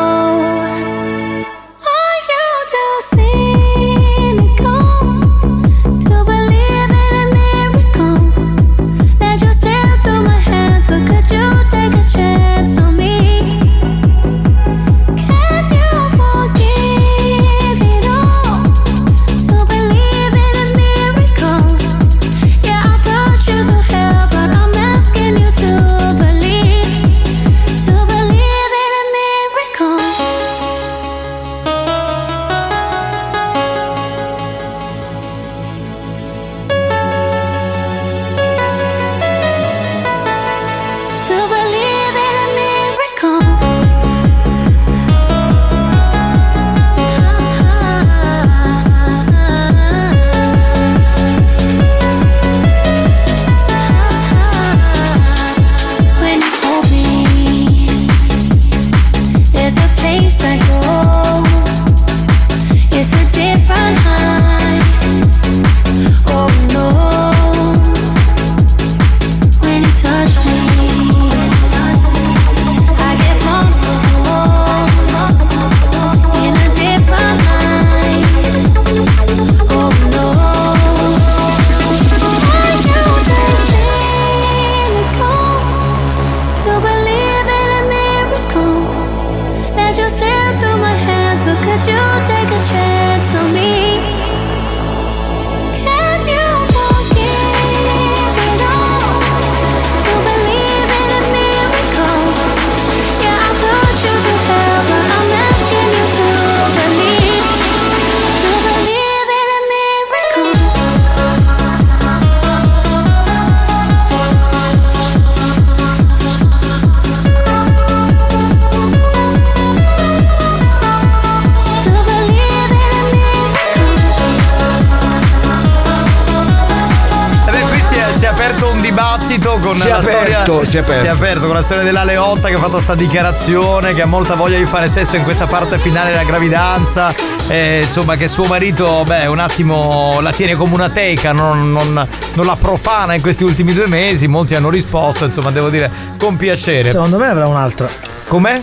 aperto, storia. si è aperto. con la storia della Leotta che ha fatto sta dichiarazione, che ha molta voglia di fare sesso in questa parte finale della gravidanza. E, insomma, che suo marito, beh, un attimo la tiene come una teca, non, non- non la profana in questi ultimi due mesi. Molti hanno risposto, insomma, devo dire, con piacere. Secondo me avrà un'altra. Com'è?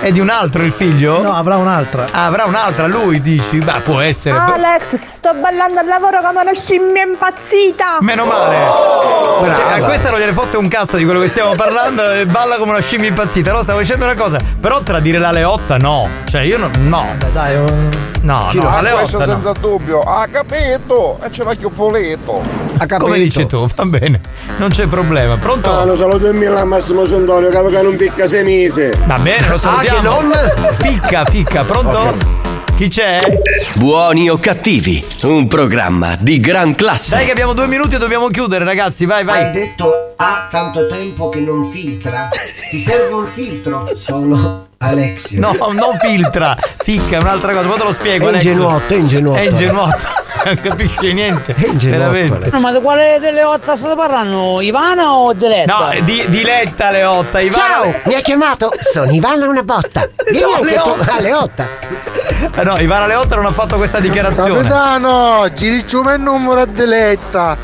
È di un altro il figlio? No, avrà un'altra. Ah, avrà un'altra, lui dici? Beh, può essere. Alex, sto ballando al lavoro come una scimmia impazzita. Meno male. Cioè, a questa non gliene fotte un cazzo di quello che stiamo parlando e balla come una scimmia impazzita. No, stavo dicendo una cosa. Però tradire la Leotta no. Cioè, io no. No. dai, No, Chi no, lo- la Ah, questo Leotta no. senza dubbio. Ha capito? E ce l'ha chioppoletto. Come dici tu, va bene. Non c'è problema. Pronto? Ah, lo saluto in Milan Massimo Sondorio, capo che non picca sei mesi. Va bene, lo Ah, salutiamo. che non? Ficca, ficca, pronto? Chi c'è? Buoni o cattivi, un programma di gran classe. Dai che abbiamo due minuti e dobbiamo chiudere, ragazzi. Vai, vai. Hai detto ha tanto tempo che non filtra. Ti serve un filtro? Sono Alexio. No, non filtra, ficca, è un'altra cosa, poi te lo spiego. È Alexio. ingenuotto, è ingenuotto. È ingenuotto. non capisce niente. veramente. No, ma di quale delle otto state parlando? Ivana o Deletta? No, di, diletta Leotta, Ivana. Ciao, mi ha chiamato? Sono Ivana una botta. Vieni No, anche Leotta. tu. Leotta. Eh no, Ivana Leotta non ha fatto questa dichiarazione. Capitano, ci diciamo il numero a deletta.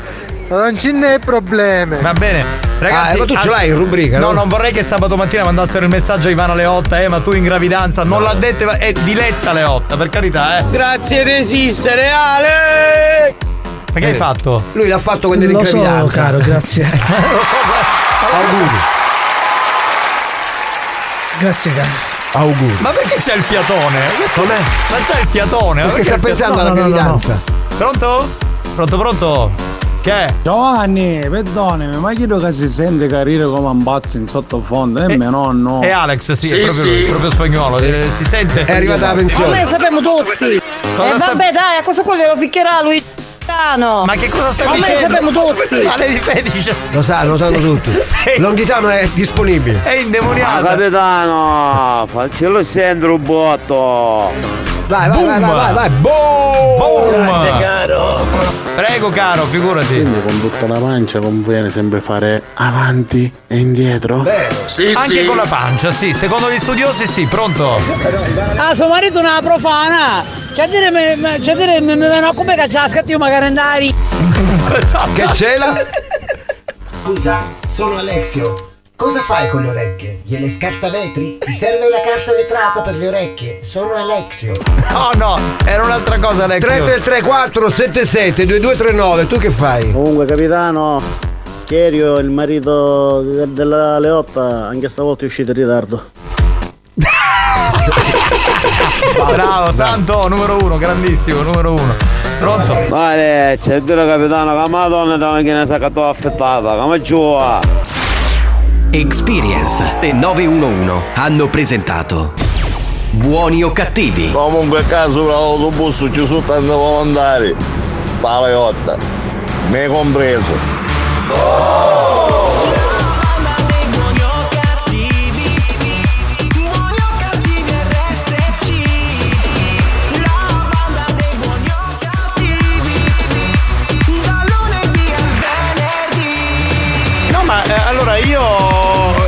Non ce n'è problemi. Va bene. Ragazzi, Ah, ma tu ce l'hai in rubrica, No, no? non vorrei che sabato mattina mandassero il messaggio a Ivana Leotta, eh, ma tu in gravidanza non l'ha detto, è diletta Leotta, per carità, eh. Grazie di esistere, Ale! Ma che hai fatto? Lui l'ha fatto quando era in Lo so, gravidanza. caro, grazie. Auguri. Grazie, caro. Auguri. Ma perché c'è il fiatone? Com'è? Ma c'è il fiatone? Perché Perché sta pensando alla gravidanza. Pronto? Pronto, pronto? Che è? Giovanni, perdonami, ma chiedo che si sente carire come un pazzo in sottofondo, è mio nonno. È Alex, sì, è Sì, proprio sì. proprio spagnolo. eh, Si sente? È arrivata la Ma pensione. noi sappiamo tutti. Cosa e sap- vabbè, dai, a questo qua glielo ficcherà lui. Ma che cosa stai Ma noi dicendo? sappiamo tutti. Ma lei di dice Lo sa, lo sanno Sì, tutti. sì. Longitano è disponibile. È indemoniata. capitano, faccelo scendere un botto. Vai, vai, vai, vai, vai, vai. Boom! Grazie, caro. Prego, caro, figurati. Quindi con tutta la pancia conviene sempre fare avanti e indietro? Anche con la pancia, sì. Secondo gli studiosi, sì, pronto? Ah, suo marito è una profana! C'è a dire, c'è a dire, come che c'è la scattiva magari andare. Che c'era? Scusa, sono Alexio. Cosa fai con le orecchie? Gliele scartavetri? Ti serve la carta vetrata per le orecchie? Sono Alexio. Oh no, era un'altra cosa, Alexio. 3334 77 2239, tu che fai? Comunque, capitano, Cherio, il marito de- della Leotta, anche stavolta è uscito in ritardo. Bravo, Santo, numero uno, grandissimo, numero uno. Pronto? Vale, c'è dire capitano che la madonna da macchina si è cattata affettata, come giù. Experience e 911 hanno presentato Buoni o cattivi? Comunque caso l'autobus ci sono tanti volontari. Paleotta. Me compreso. No,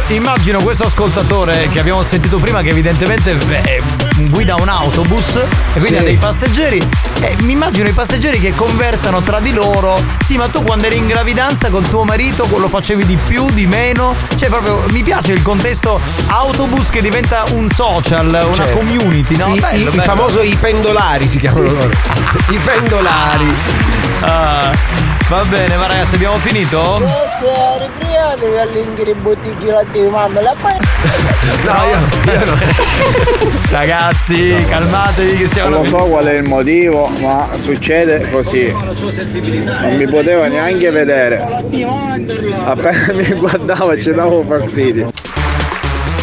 immagino questo ascoltatore che abbiamo sentito prima che evidentemente eh, guida un autobus e quindi Sì. ha dei passeggeri e mi immagino i passeggeri che conversano tra di loro. Sì, ma tu quando eri in gravidanza con tuo marito lo facevi di più, di meno? Cioè proprio mi piace il contesto autobus che diventa un social, una Certo. community, no? I, Bello, i- bello. famoso i pendolari si chiamano Sì, sì. loro. I pendolari. Ah, va bene, ma ragazzi, abbiamo finito? All'ingri la No, io, io no. Ragazzi, calmatevi che stiamo Non so qual è il motivo, ma succede così. Non mi potevo neanche vedere. Appena mi guardavo ci davo fastidio.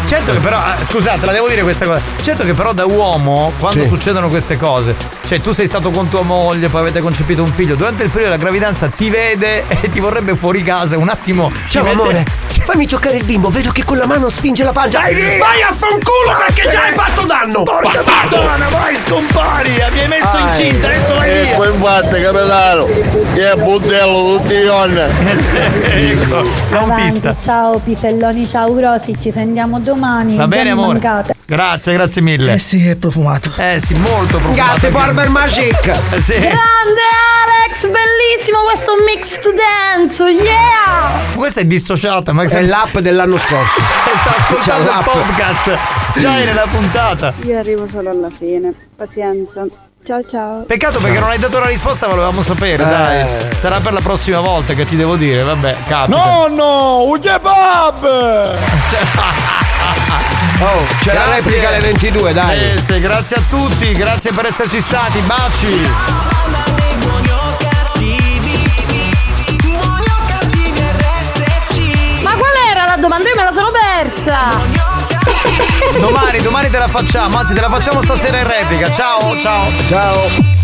Certo che però, ah, scusate, la devo dire questa cosa. Certo che però da uomo, quando Sì. succedono queste cose, cioè tu sei stato con tua moglie, poi avete concepito un figlio, durante il periodo della gravidanza ti vede e ti vorrebbe fuori casa un attimo. ci Ciao mette- amore, fammi giocare il bimbo, vedo che con la mano spinge la pancia. Vai via! Vai a fanculo perché già hai fatto danno! Porca puttana, vai, scompari! Mi hai messo Ah, incinta, adesso vai E via! poi infatti capitano, che è budello tutti i giorni. ecco, Avanti, l'autista. ciao piselloni, ciao grossi, ci sentiamo domani. Va bene, amore. mancate. Grazie, grazie mille. Eh sì, è profumato. Eh sì, molto profumato. Gatte Barber Magic! Sì. Grande Alex, bellissimo questo mix to dance, yeah! Questa è dissociata, ma È l'app dell'anno scorso. sta ascoltando il podcast. Già è nella puntata. Io arrivo solo alla fine, pazienza. Ciao ciao. Peccato perché non hai dato la risposta, volevamo sapere, Eh. dai. Sarà per la prossima volta che ti devo dire, vabbè, capita. Nonno, un kebab! Oh, c'è la Grazie. replica alle 22, dai. Sì, grazie a tutti, grazie per esserci stati, baci. Ma qual era la domanda? Io me la sono persa! Domani, domani te la facciamo, anzi te la facciamo stasera in replica. Ciao, ciao. Ciao.